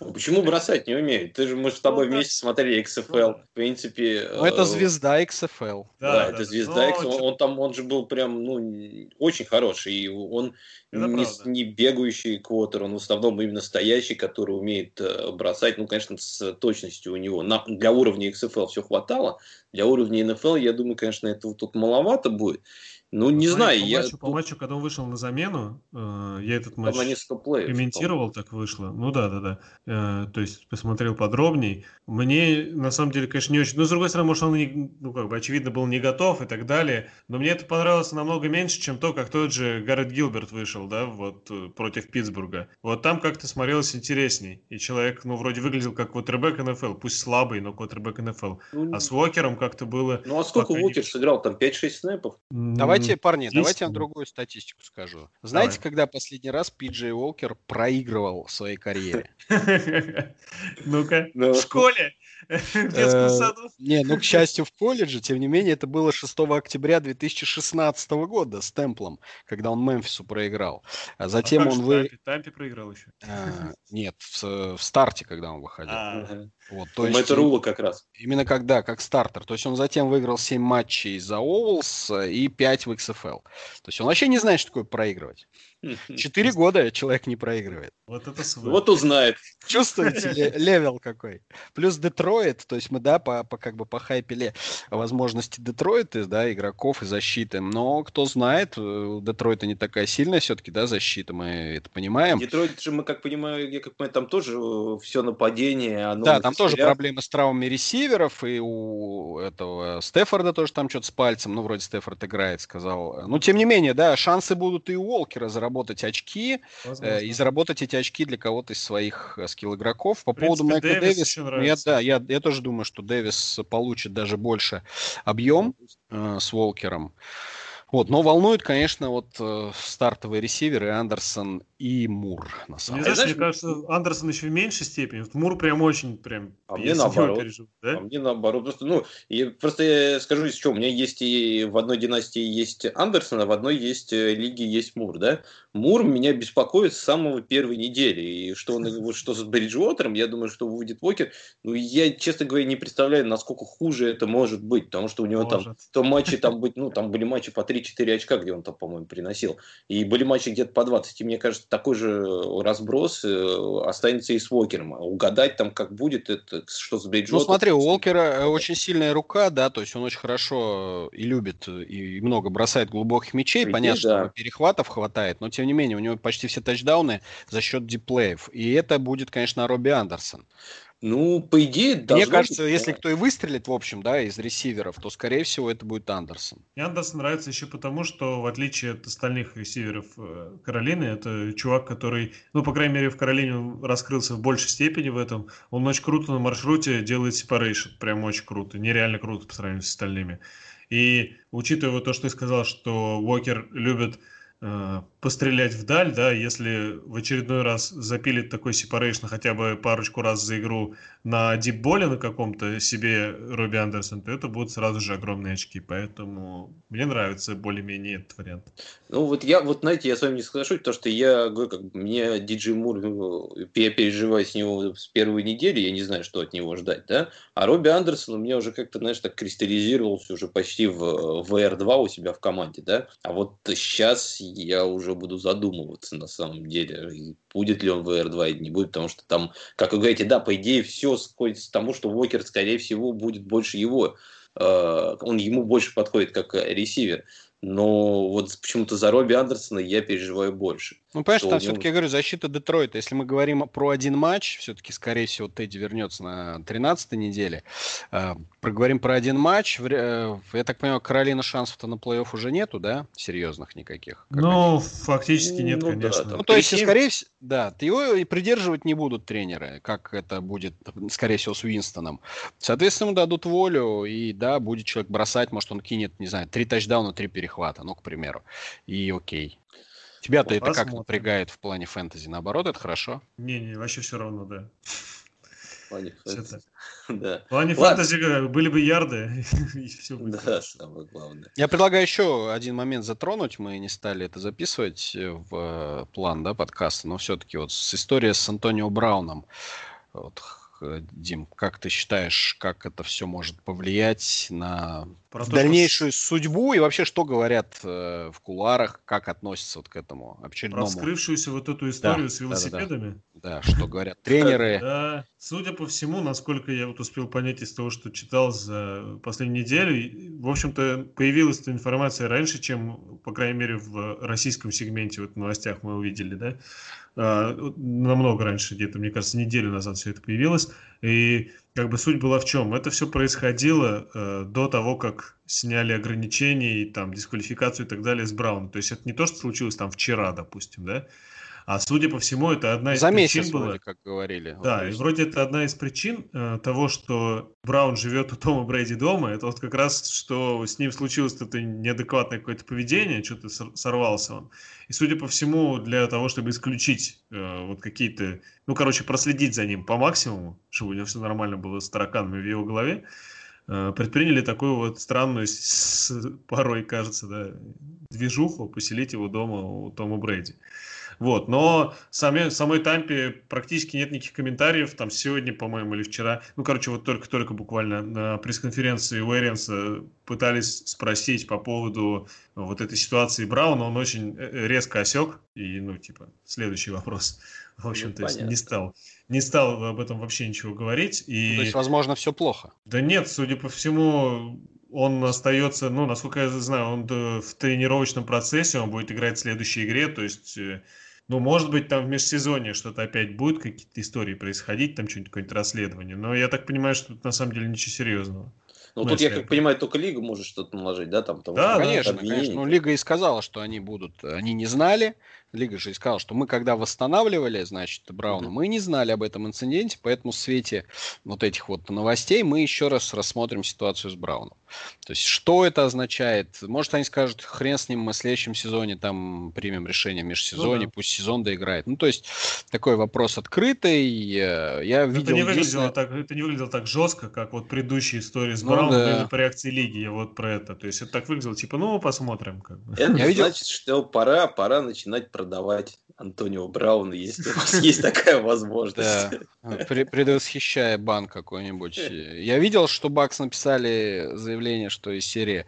Ну, почему бросать не умеет? Ты же, мы с тобой ну, вместе смотрели XFL. В принципе... Ну, это э, звезда XFL. Да, да, это звезда XFL. Он, он там, он же был прям, ну, очень хороший. И он не, не бегающий квотер, он в основном именно стоящий, который умеет э, бросать. Ну, конечно, с точностью у него. На, для уровня XFL все хватало. Для уровня NFL, я думаю, конечно, этого тут маловато будет. Ну, не Смотри, знаю. По, я... матчу, по матчу, когда он вышел на замену, э, я этот матч комментировал, так вышло. Ну да, да, да. Э, то есть посмотрел подробней. Мне, на самом деле, конечно, не очень... Ну, с другой стороны, может, он, не, ну, как бы, очевидно, был не готов и так далее. Но мне это понравилось намного меньше, чем то, как тот же Гаррет Гилберт вышел, да, вот, э, против Питтсбурга. Вот там как-то смотрелось интересней. И человек, ну, вроде выглядел как квотербек НФЛ. Пусть слабый, но квотербек НФЛ. Ну, а с Уокером как-то было... Ну, а сколько Уокер не... сыграл? Там 5-6 снэпов? Давай Давайте, парни, 10? давайте я другую статистику скажу. Знаете, Давай. когда последний раз Пиджей Уолкер проигрывал в своей карьере? *laughs* Ну-ка, ну. в школе. *laughs* В детском э, саду. Не, ну, к счастью, в колледже, тем не менее, это было 6 октября 2016 года с Темплом, когда он Мемфису проиграл. А затем а он... Вы... Тампе проиграл еще? А, нет, в, в старте, когда он выходил. Вот, то есть, Рула как раз. Именно когда, как стартер. То есть он затем выиграл 7 матчей за Оулс и 5 в XFL. То есть он вообще не знает, что такое проигрывать. *laughs* Четыре года человек не проигрывает. Вот это свой. Вот узнает. *laughs* Чувствуете *laughs* level какой? Плюс Детройт, то есть мы, да, по, по как бы похайпили возможности Детройта, да, игроков и защиты. Но кто знает, э, у Детройта не такая сильная все-таки, да, защита, мы это понимаем. Детройт же, мы как понимаю, я как понимаю, там тоже э, все нападение. Оно да, там тоже проблемы с травмами ресиверов, и у этого Стефорда тоже там что-то с пальцем, ну, вроде Стефорд играет, сказал. Ну, тем не менее, да, шансы будут и у Уолкера заработать очки э, и заработать эти очки для кого-то из своих э, скилл-игроков. По поводу Майкла Дэвиса, ну, я, да, я, я тоже думаю, что Дэвис получит даже больше объем э, с Волкером. Вот, но волнует, конечно, вот э, стартовые ресиверы Андерсон и Мур, на самом деле. Знаешь, мне кажется, Андерсон еще в меньшей степени. Вот Мур прям очень, прям, а мне наоборот. Переживу, да? А мне наоборот. Просто, ну, и просто я скажу из чего. У меня есть и в одной династии есть Андерсон, а в одной есть э, лиге есть Мур, да? Мур меня беспокоит с самого первой недели. И что, он, вот, что с Бриджуотером, я думаю, что выйдет Вокер. Ну, я, честно говоря, не представляю, насколько хуже это может быть. Потому что у него может. там то матчи там быть, ну, там были матчи по 3 3-4 очка, где он там, по-моему, приносил. И были матчи где-то по 20. И мне кажется, такой же разброс э, останется и с Уокером. Угадать там, как будет, это что с Бейджотом. Ну, смотри, у Уокера э, очень сильная рука, да, то есть он очень хорошо и любит, и много бросает глубоких мячей. Прийти, Понятно, да. что перехватов хватает, но тем не менее, у него почти все тачдауны за счет диплеев. И это будет, конечно, Робби Андерсон. Ну, по идее, Мне кажется, быть... если кто и выстрелит, в общем, да, из ресиверов, то, скорее всего, это будет Андерсон. Мне Андерсон нравится еще потому, что, в отличие от остальных ресиверов э, Каролины, это чувак, который, ну, по крайней мере, в Каролине раскрылся в большей степени в этом. Он очень круто на маршруте делает separation, прям очень круто, нереально круто по сравнению с остальными. И учитывая то, что ты сказал, что Уокер любит пострелять вдаль, да, если в очередной раз запилит такой сепарейшн хотя бы парочку раз за игру на дипболе на каком-то себе Робби Андерсон, то это будут сразу же огромные очки, поэтому мне нравится более-менее этот вариант. Ну вот я, вот знаете, я с вами не соглашусь, потому что я говорю, как мне Диджей Мур, я переживаю с него с первой недели, я не знаю, что от него ждать, да, а Робби Андерсон у меня уже как-то, знаешь, так кристаллизировался уже почти в VR2 у себя в команде, да, а вот сейчас я уже буду задумываться на самом деле, будет ли он в VR2 или не будет, потому что там, как вы говорите, да, по идее, все сходится к тому, что Уокер, скорее всего, будет больше его, э, он ему больше подходит как ресивер. Но вот почему-то за Робби Андерсона я переживаю больше. Ну, понимаешь, там него... все-таки, я говорю, защита Детройта. Если мы говорим про один матч, все-таки, скорее всего, Тедди вернется на 13-й неделе. Э, проговорим про один матч. Э, я так понимаю, Каролина шансов-то на плей-офф уже нету, да? Серьезных никаких. Ну, фактически нет, ну, конечно. Да, ну, то есть, скорее всего, да, его и придерживать не будут тренеры, как это будет, скорее всего, с Уинстоном. Соответственно, дадут волю, и да, будет человек бросать, может, он кинет, не знаю, три тачдауна, три перехвата, ну, к примеру. И окей. Тебя-то это как напрягает в плане фэнтези? Наоборот, это хорошо? Не-не, вообще все равно, да. В плане фэнтези. *laughs* Да. В плане фэнтези были бы ярды, *laughs* и все будет Да, самое главное. Я предлагаю еще один момент затронуть. Мы не стали это записывать в э, план да, подкаста, но все-таки вот с история с Антонио Брауном. Вот Э, Дим, как ты считаешь, как это все может повлиять на Про дальнейшую что... судьбу и вообще что говорят э, в кулуарах, как относятся вот к этому очередному? Про вскрывшуюся вот эту историю да, с велосипедами? Да, да, да. да что говорят тренеры? *laughs* Да, судя по всему, насколько я вот успел понять из того, что читал за последнюю неделю, в общем-то, появилась эта информация раньше, чем, по крайней мере, в российском сегменте, вот в новостях мы увидели, да, намного раньше, где-то, мне кажется, неделю назад все это появилось. И как бы суть была в чем? Это все происходило э, до того, как сняли ограничения и там дисквалификацию и так далее с Брауном. То есть это не то, что случилось там вчера, допустим, да? А судя по всему, это одна из За причин месяц, была... вроде как говорили. Да, вот, и вроде это одна из причин э, того, что Браун живет у Тома Брэди дома. Это вот как раз, что с ним случилось это неадекватное какое-то поведение, что-то сорвался он. И судя по всему, для того, чтобы исключить э, вот какие-то, ну, короче, проследить за ним по максимуму, чтобы у него все нормально было с тараканами в его голове, э, предприняли такую вот странную, с, порой кажется, да, движуху, поселить его дома у Тома Брэди. Вот, но сами, самой Тампе практически нет никаких комментариев. Там сегодня, по-моему, или вчера, ну, короче, вот только-только буквально на пресс-конференции Уэренса пытались спросить по поводу вот этой ситуации Брауна, он очень э, э, резко осек, и, ну, типа, следующий вопрос. В ну, общем, ну, то есть не стал, не стал об этом вообще ничего говорить. И... Ну, то есть, возможно, все плохо. Да нет, судя по всему, он остается, ну, насколько я знаю, он в тренировочном процессе, он будет играть в следующей игре, то есть э, ну, может быть, там в межсезонье что-то опять будет, какие-то истории происходить, там что-нибудь, какое-нибудь расследование. Но я так понимаю, что тут на самом деле ничего серьезного. Ну, тут, я как понимаю, только Лига может что-то наложить, да? Там, потому да, что конечно, конечно. Ну, Лига и сказала, что они будут, они не знали, Лига же и сказала, что мы когда восстанавливали, значит, Брауна, мы не знали об этом инциденте, поэтому в свете вот этих вот новостей мы еще раз рассмотрим ситуацию с Брауном. То есть, что это означает? Может, они скажут, хрен с ним, мы в следующем сезоне там примем решение в межсезонье, ну, да. пусть сезон доиграет. Ну, то есть, такой вопрос открытый. Я видел... Это не, выглядело так, это не выглядело так жестко, как вот предыдущие истории с ну, Брауном да. по реакции Лиги, я вот про это. То есть, это так выглядело, типа, ну, посмотрим. Как бы. Это я значит, что пора, пора начинать продавать Антонио Брауна, если у вас есть такая возможность. Да, предвосхищая банк какой-нибудь. Я видел, что Бакс написали заявление, что из серии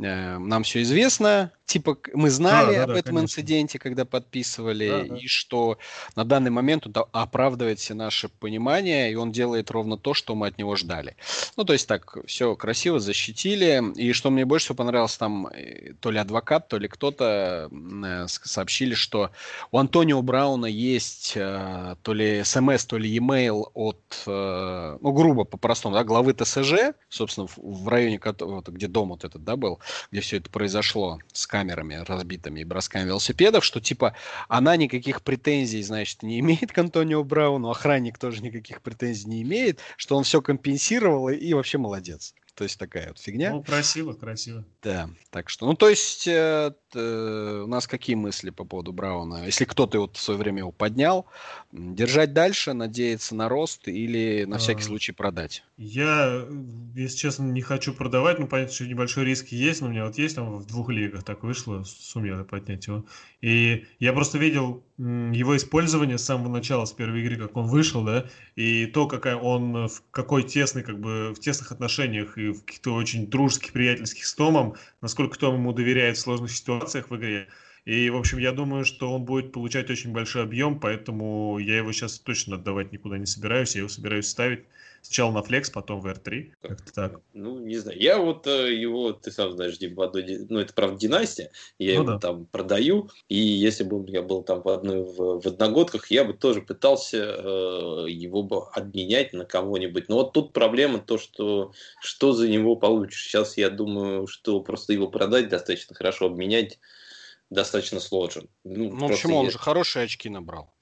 э, «Нам все известно», типа мы знали об этом инциденте, когда подписывали, и что на данный момент он оправдывает все наши понимания, и он делает ровно то, что мы от него ждали. Ну, то есть так, все красиво защитили, и что мне больше всего понравилось, там э, то ли адвокат, то ли кто-то э, сообщили, что у Антонио Брауна есть э, то ли смс, то ли e-mail от, э, ну, грубо, по-простому, да, главы ТСЖ, собственно, в, в районе, где дом вот этот, да, был, где все это произошло, с камерами разбитыми и бросками велосипедов, что, типа, она никаких претензий, значит, не имеет к Антонио Брауну, охранник тоже никаких претензий не имеет, что он все компенсировал и, вообще молодец. То есть такая вот фигня. Ну, красиво, красиво. Да, так что, ну, то есть э, э, у нас какие мысли по поводу Брауна? Если кто-то вот в свое время его поднял, держать дальше, надеяться на рост или на всякий а, случай продать? Я, если честно, не хочу продавать, ну, понятно, что небольшой риск есть, но у меня вот есть там в двух лигах так вышло, сумел поднять его. И я просто видел его использование с самого начала, с первой игры, как он вышел, да, и то, какая он в какой тесный, как бы в тесных отношениях и в каких-то очень дружеских, приятельских с Томом, насколько Том ему доверяет в сложных ситуациях в игре. И, в общем, я думаю, что он будет получать очень большой объем, поэтому я его сейчас точно отдавать никуда не собираюсь. Я его собираюсь ставить Сначала на флекс, потом в R3. Как-то так. Ну, не знаю. Я вот э, его, ты сам знаешь, в одной, ну, это, правда, династия. Я ну, его да. там продаю. И если бы я был там в одной в, в одногодках, я бы тоже пытался э, его бы обменять на кого-нибудь. Но вот тут проблема то, что что за него получишь. Сейчас я думаю, что просто его продать достаточно хорошо, обменять достаточно сложно. Ну, ну почему? Он же хорошие очки набрал.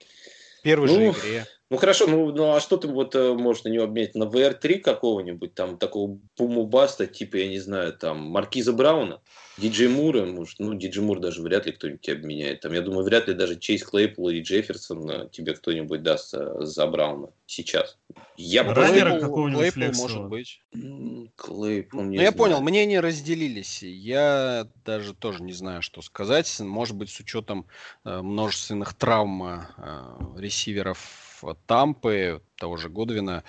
Первой ну, же игре. Ну хорошо, ну, ну а что ты вот э, можешь на него обменять? На VR3 какого-нибудь, там такого буму-баста, типа, я не знаю, там, Маркиза Брауна, Диджей Мура, может, ну, Диджей Мур даже вряд ли кто-нибудь тебя обменяет. Там, я думаю, вряд ли даже Чейз Клейпл или Джефферсон э, тебе кто-нибудь даст э, за Брауна сейчас. Я Раннера какого-нибудь Клейпл, может быть. Клейпл, не Ну, я понял, мнения разделились. Я даже тоже не знаю, что сказать. Может быть, с учетом э, множественных травм э, ресиверов Тампы, того же Годвина,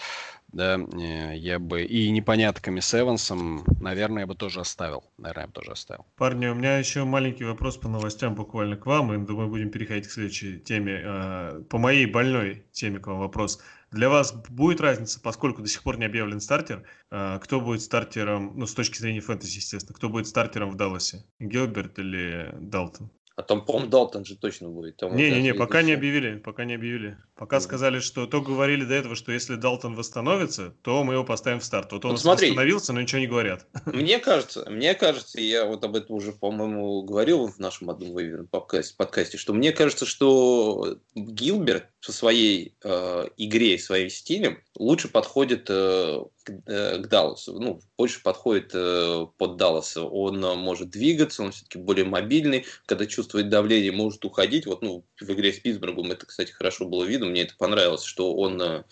да, э, я бы и непонятками с Эвансом, наверное, я бы тоже оставил. Наверное, я бы тоже оставил. Парни, у меня еще маленький вопрос по новостям буквально к вам, и мы будем переходить к следующей теме. А, по моей больной теме к вам вопрос. Для вас будет разница, поскольку до сих пор не объявлен стартер, кто будет стартером, ну, с точки зрения фэнтези, естественно, кто будет стартером в Далласе? Гилберт или Далтон? А там, по-моему, Далтон же точно будет. Не-не-не, пока не объявили, пока не объявили. Пока сказали, что то говорили до этого, что если Далтон восстановится, то мы его поставим в старт. Вот он вот смотри, восстановился, но ничего не говорят. Мне кажется, мне кажется, я вот об этом уже, по-моему, говорил в нашем одном выверенном подкасте, подкасте, что мне кажется, что Гилберт со своей э, игре, своим стилем лучше подходит э, к, э, к Далласу. Ну, больше подходит э, под Далласа. Он э, может двигаться, он все-таки более мобильный. Когда чувствует давление, может уходить. Вот, ну, в игре с Питтсбургом это, кстати, хорошо было видно мне это понравилось, что он э,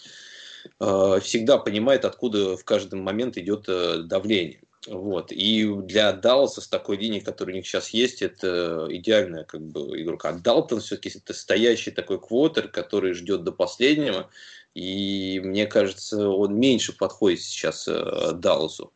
э, всегда понимает, откуда в каждый момент идет э, давление. Вот. И для Далласа с такой линией, которая у них сейчас есть, это идеальная как бы, игрука. А Далтон все-таки это стоящий такой квотер, который ждет до последнего. И мне кажется, он меньше подходит сейчас э, Далласу.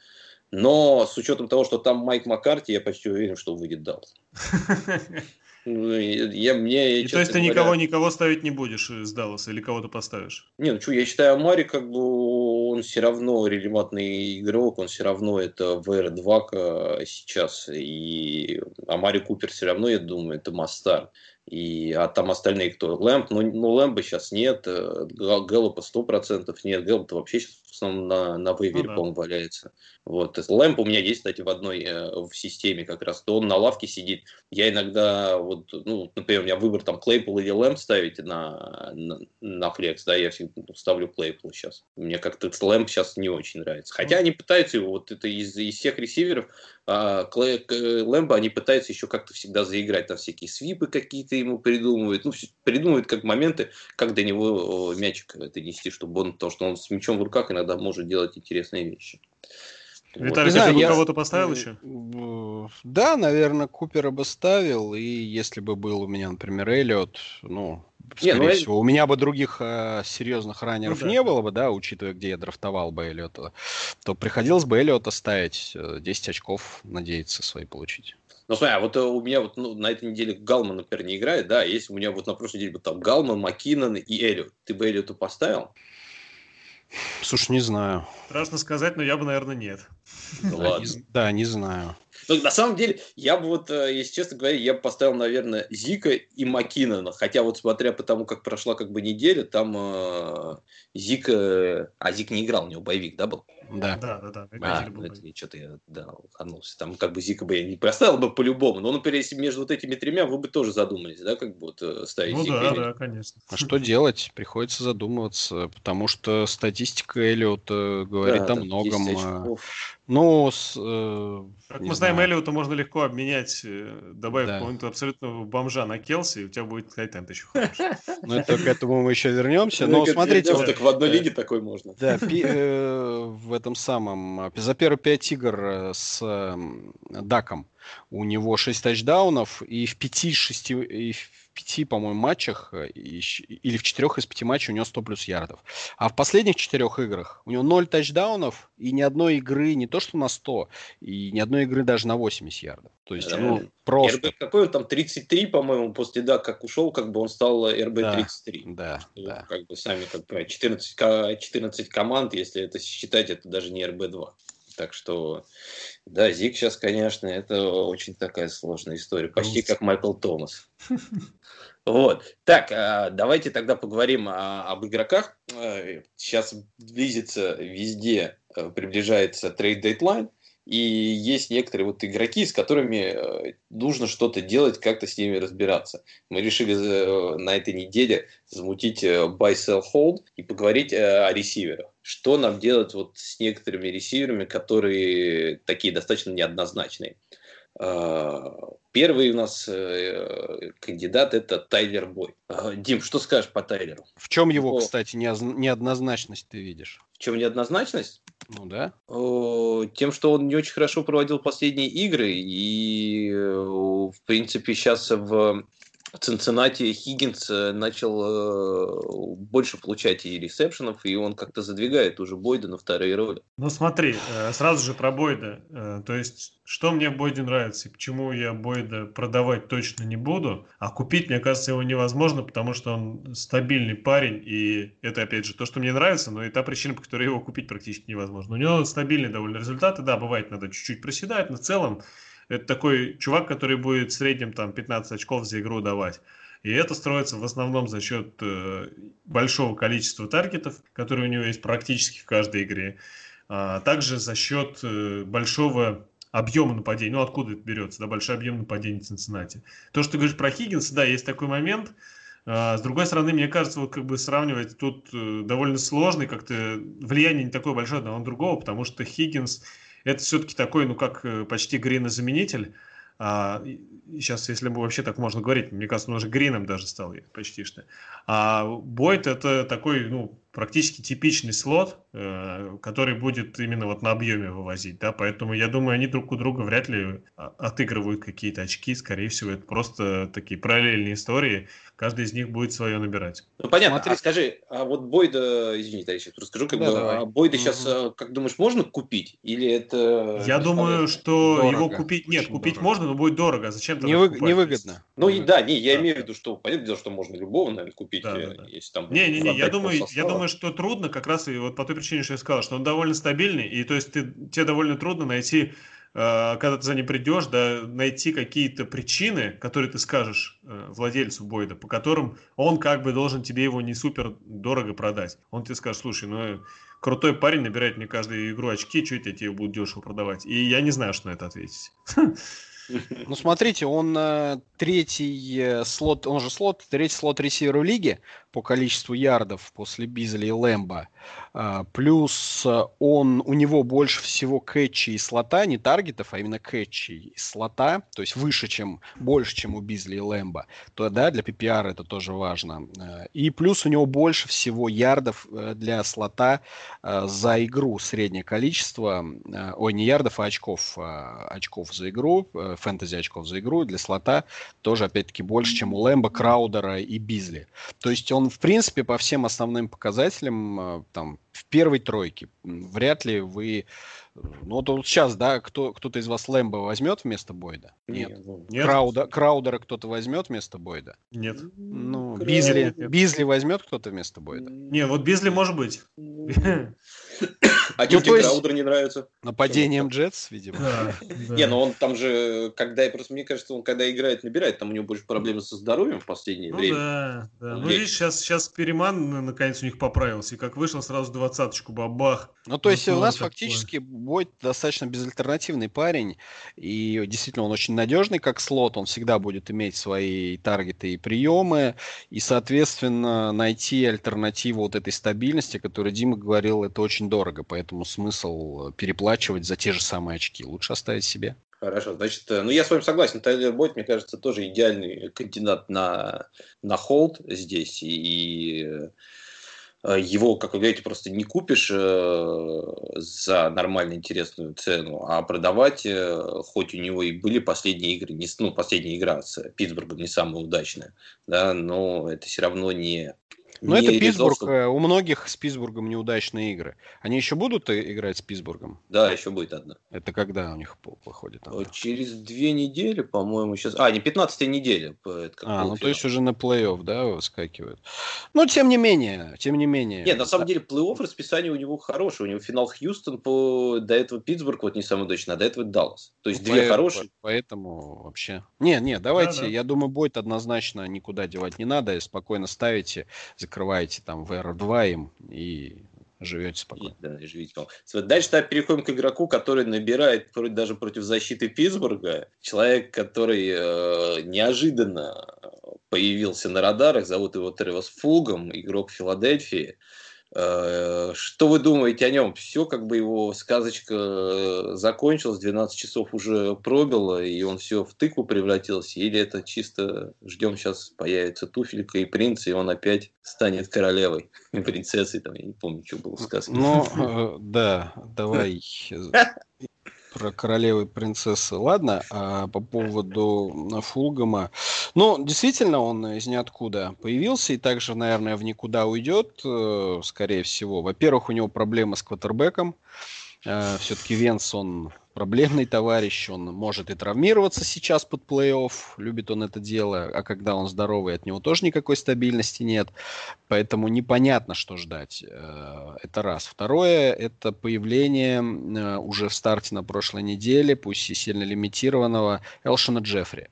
Но с учетом того, что там Майк Маккарти, я почти уверен, что выйдет Даллас. *laughs* Ну, я, мне, и то есть ты говоря... никого, никого ставить не будешь из Далласа или кого-то поставишь? Не, ну что, я считаю, Амари как бы он все равно релевантный игрок, он все равно это ВР-2 сейчас, и Амари Купер все равно, я думаю, это Мастар. И, а там остальные кто? Лэмп, ну, ну Лэмпа сейчас нет, э, Гэллопа процентов нет, Гэллоп вообще сейчас в основном на, на вейвере, ну, да. по-моему, валяется. Вот. Лэмп у меня есть, кстати, в одной э, в системе как раз, то он на лавке сидит. Я иногда, вот, ну, например, у меня выбор там Клейпл или Лэмп ставить на, на, на флекс, да, я всегда ставлю Клейпл сейчас. Мне как-то Лэмп сейчас не очень нравится. Хотя они пытаются его, вот это из, из всех ресиверов, а, Клей, Лэмбо, они пытаются еще как-то всегда заиграть, там всякие свипы какие-то ему придумывают, ну, придумывают как моменты, как до него мячик это нести, чтобы он, то, что он с мячом в руках иногда может делать интересные вещи. Виталий, вот. ты бы я... кого-то поставил еще? Да, наверное, Купера бы ставил, и если бы был у меня, например, Эллиот, ну, скорее не, ну, всего, у меня бы других э, серьезных раннеров ну, да. не было бы, да, учитывая, где я драфтовал бы Эллиота, то приходилось бы Эллиота ставить, 10 очков надеяться свои получить. Ну, смотри, а вот э, у меня вот ну, на этой неделе Галман, например, не играет, да, если у меня вот на прошлой неделе бы там Галман, Маккинон и Эллиот, ты бы Эллиоту поставил? Слушай, не знаю. Страшно сказать, но я бы, наверное, нет. Да, ладно. Не, да, не знаю. Ну, на самом деле, я бы вот, э, если честно говоря, я бы поставил, наверное, Зика и Макинона. Хотя вот смотря по тому, как прошла как бы неделя, там э, Зика... А Зик не играл, у него боевик, да, был? Да. Да, да, да. А, это, что-то я, да, ханулся. Там как бы Зика бы я не поставил бы по-любому. Но, например, если между вот этими тремя, вы бы тоже задумались, да, как бы вот э, ставить Ну Зика да, или... да, конечно. А что делать? Приходится задумываться, потому что статистика Эллиота говорит да, о многом. А ну, с, э, как мы знаем, Эллиота можно легко обменять, э, добавив да. какого-нибудь абсолютно бомжа на Келси, и у тебя будет хайтенд еще хороший. *laughs* Ну, это к этому мы еще вернемся. Но смотрите... Так в одной лиге такой можно. Да, *laughs* э, в этом самом... За первые пять игр с Даком У него 6 тачдаунов, и в 5-6 и в пяти, по-моему, матчах э, или в четырех из пяти матчей у него 100 плюс ярдов. А в последних четырех играх у него 0 тачдаунов и ни одной игры не то что на 100, и ни одной игры даже на 80 ярдов. То есть, ну, просто... РБ какой он там, 33, по-моему, после, да, как ушел, как бы он стал РБ-33. Да, да, ну, да. Как бы сами, как бы, 14, 14 команд, если это считать, это даже не РБ-2. Так что, да, Зик сейчас, конечно, это очень такая сложная история. Почти как Майкл Томас. Вот. Так, а, давайте тогда поговорим об игроках. Сейчас близится везде, э, приближается trade deadline. И есть некоторые вот игроки, с которыми э, нужно что-то делать, как-то с ними разбираться. Мы решили э, на этой неделе замутить buy, sell, hold и поговорить о ресиверах. Что нам делать вот с некоторыми ресиверами, которые такие достаточно неоднозначные. А, первый у нас э, кандидат это Тайлер Бой. А, Дим, что скажешь по Тайлеру? В чем его, кстати, неоднозначность ты видишь? В чем неоднозначность? Ну да. Тем, что он не очень хорошо проводил последние игры, и, э, в принципе, сейчас в в Цинциннати Хиггинс э, начал э, больше получать и ресепшенов, и он как-то задвигает уже Бойда на вторые роли. Ну смотри, э, сразу же про Бойда. То есть, что мне в Бойде нравится, и почему я Бойда продавать точно не буду, а купить, мне кажется, его невозможно, потому что он стабильный парень, и это, опять же, то, что мне нравится, но и та причина, по которой его купить практически невозможно. У него стабильные довольно результаты, да, бывает, надо чуть-чуть проседать, но в целом это такой чувак, который будет в среднем там 15 очков за игру давать. И это строится в основном за счет э, большого количества таргетов, которые у него есть практически в каждой игре. А также за счет э, большого объема нападений. Ну, откуда это берется? Да, большой объем нападений в Цинциннати. То, что ты говоришь про Хиггинса, да, есть такой момент. А, с другой стороны, мне кажется, вот как бы сравнивать тут э, довольно сложно, как-то влияние не такое большое одного на другого, потому что Хиггинс это все-таки такой, ну, как э, почти гринозаменитель. А, сейчас, если бы вообще так можно говорить, мне кажется, он уже грином даже стал почти что. А Бойт это такой, ну, практически типичный слот, э, который будет именно вот на объеме вывозить, да, поэтому я думаю, они друг у друга вряд ли а, отыгрывают какие-то очки, скорее всего, это просто такие параллельные истории, каждый из них будет свое набирать. Ну, понятно. Смотри. А скажи, а вот Бойда, извини, я сейчас расскажу, как да, бы, а Бойда угу. сейчас, как думаешь, можно купить? Или это... Я думаю, что дорого. его купить... Нет, Очень купить дорого. можно, но будет дорого. А зачем не вы... Невыгодно. Ну, и, да, не, я да. имею в виду, что, понятное дело, что можно любого, наверное, купить, да, да, да. если там... Не, не, не, я думаю, я думаю, что трудно как раз и вот по той причине, что я сказал, что он довольно стабильный, и то есть ты, тебе довольно трудно найти Э, когда ты за ним придешь, да, найти какие-то причины, которые ты скажешь э, владельцу Бойда, по которым он как бы должен тебе его не супер дорого продать. Он тебе скажет, слушай, ну крутой парень набирает мне каждую игру очки, что это тебе будут дешево продавать? И я не знаю, что на это ответить. *laughs* Ну, смотрите, он э, третий э, слот, он же слот, третий слот ресивера лиги по количеству ярдов после Бизли и Лэмбо. А, плюс э, он, у него больше всего кэтчи и слота, не таргетов, а именно кэтчи и слота, то есть выше, чем, больше, чем у Бизли и Лэмбо. То, да, для PPR это тоже важно. Э, и плюс у него больше всего ярдов э, для слота за игру, среднее количество, ой, не ярдов, а очков, очков за игру, фэнтези очков за игру, для слота тоже, опять-таки, больше, чем у Лэмбо, Краудера и Бизли. То есть он, в принципе, по всем основным показателям там в первой тройке. Вряд ли вы... Ну, вот, вот сейчас, да, кто, кто-то из вас Лэмбо возьмет вместо Бойда? Нет. Нет. Крауда, Краудера кто-то возьмет вместо Бойда? Нет. Ну, Бизли, Бизли возьмет кто-то вместо Бойда? Не, вот Бизли может быть. *laughs* А ну, Краудер не нравится. Нападением Джетс, видимо. Да, да. Не, но он там же, когда, просто мне кажется, он когда играет, набирает, там у него больше проблемы со здоровьем в последнее ну, время. Да, да. Ну, видишь, сейчас, сейчас Переман, наконец, у них поправился, и как вышел, сразу двадцаточку бабах. Ну, то есть у нас такое. фактически Бойт достаточно безальтернативный парень, и действительно он очень надежный как слот, он всегда будет иметь свои таргеты и приемы, и, соответственно, найти альтернативу вот этой стабильности, о которой Дима говорил, это очень дорого, поэтому смысл переплачивать за те же самые очки. Лучше оставить себе. Хорошо, значит, ну я с вами согласен, Тайлер Бойт, мне кажется, тоже идеальный кандидат на, на холд здесь, и Э, его, как вы говорите, просто не купишь э, за нормально интересную цену, а продавать, э, хоть у него и были последние игры, не, ну, последняя игра с Питтсбургом не самая удачная, да, но это все равно не но это Питтсбург. Резался... У многих с Питтсбургом неудачные игры. Они еще будут играть с Питтсбургом? Да, еще будет одна. Это когда у них выходит? Она? Через две недели, по-моему, сейчас. А, не 15 неделя. А, ну то есть уже на плей-офф, да, выскакивают. Но тем не менее, тем не менее. Нет, на самом деле плей-офф расписание у него хорошее. У него финал Хьюстон, по... до этого Питтсбург, вот не самый удачный, а до этого Даллас. То есть ну, две по... хорошие. Поэтому вообще... Не, не, давайте, да, да. я думаю, будет однозначно никуда девать не надо. Спокойно ставите, закрываете там VR2 им и живете спокойно. Да, и живите Дальше так переходим к игроку, который набирает вроде даже против защиты Питтсбурга. Человек, который э, неожиданно появился на радарах, зовут его Тревос Фулгом, игрок Филадельфии. Э, что вы думаете о нем? Все, как бы его сказочка э, закончилась, 12 часов уже пробило, и он все в тыкву превратился? Или это чисто ждем сейчас появится туфелька и принц, и он опять станет королевой, *laughs* принцессой, там, я не помню, что было сказано. Ну, *laughs* э, да, давай *laughs* про королевы и принцессы. Ладно, а по поводу Фулгама. Ну, действительно, он из ниоткуда появился и также, наверное, в никуда уйдет, э, скорее всего. Во-первых, у него проблема с квотербеком. Э, Все-таки Венс, он проблемный товарищ, он может и травмироваться сейчас под плей-офф, любит он это дело, а когда он здоровый, от него тоже никакой стабильности нет, поэтому непонятно, что ждать. Э, это раз. Второе, это появление э, уже в старте на прошлой неделе, пусть и сильно лимитированного, Элшина Джеффри.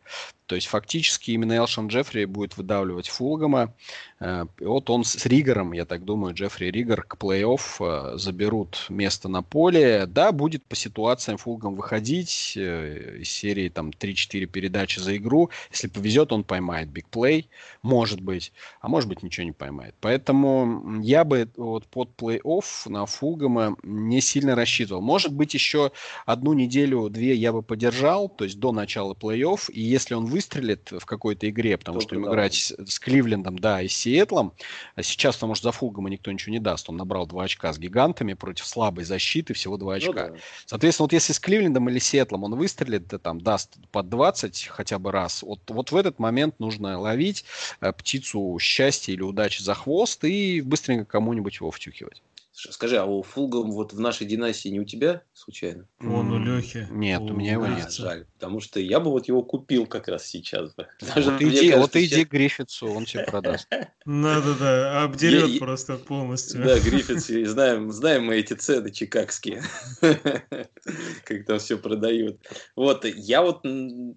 То есть фактически именно Элшон Джеффри будет выдавливать Фулгама. Э, вот он с Ригером, я так думаю, Джеффри Ригер к плей-офф заберут место на поле. Да, будет по ситуациям Фулгам выходить э, из серии там 3-4 передачи за игру. Если повезет, он поймает бигплей, может быть, а может быть ничего не поймает. Поэтому я бы вот под плей-офф на Фулгама не сильно рассчитывал. Может быть, еще одну неделю-две я бы подержал, то есть до начала плей-офф, и если он выстрелит в какой-то игре, потому Только что им да. играть с, с Кливлендом, да, и с Сиэтлом, а сейчас, потому что за Фулгама никто ничего не даст, он набрал два очка с гигантами против слабой защиты, всего два ну очка. Ну, да. Соответственно, вот если с Кливлендом или Сетлом он выстрелит, да, там даст под 20 хотя бы раз, вот, вот в этот момент нужно ловить э, птицу счастья или удачи за хвост и быстренько кому-нибудь его втюхивать. Скажи, а у Фулгом вот в нашей династии не у тебя случайно? Он у Лехи. Нет, у, меня его а, нет. Жаль, потому что я бы вот его купил как раз сейчас бы. Даже, вот иди, кажется, вот иди сейчас... Гриффитсу, он тебе продаст. Надо, да, обдерет просто полностью. Да, Гриффитс, знаем, знаем мы эти цены чикагские, как там все продают. Вот, я вот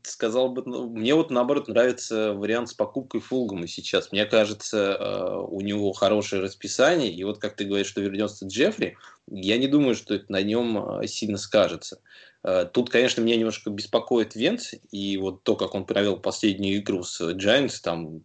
сказал бы, ну, мне вот наоборот нравится вариант с покупкой Фулгома сейчас. Мне кажется, э, у него хорошее расписание, и вот как ты говоришь, что вернется просто Джеффри, я не думаю, что это на нем а, сильно скажется. А, тут, конечно, меня немножко беспокоит Венц, и вот то, как он провел последнюю игру с Giants, там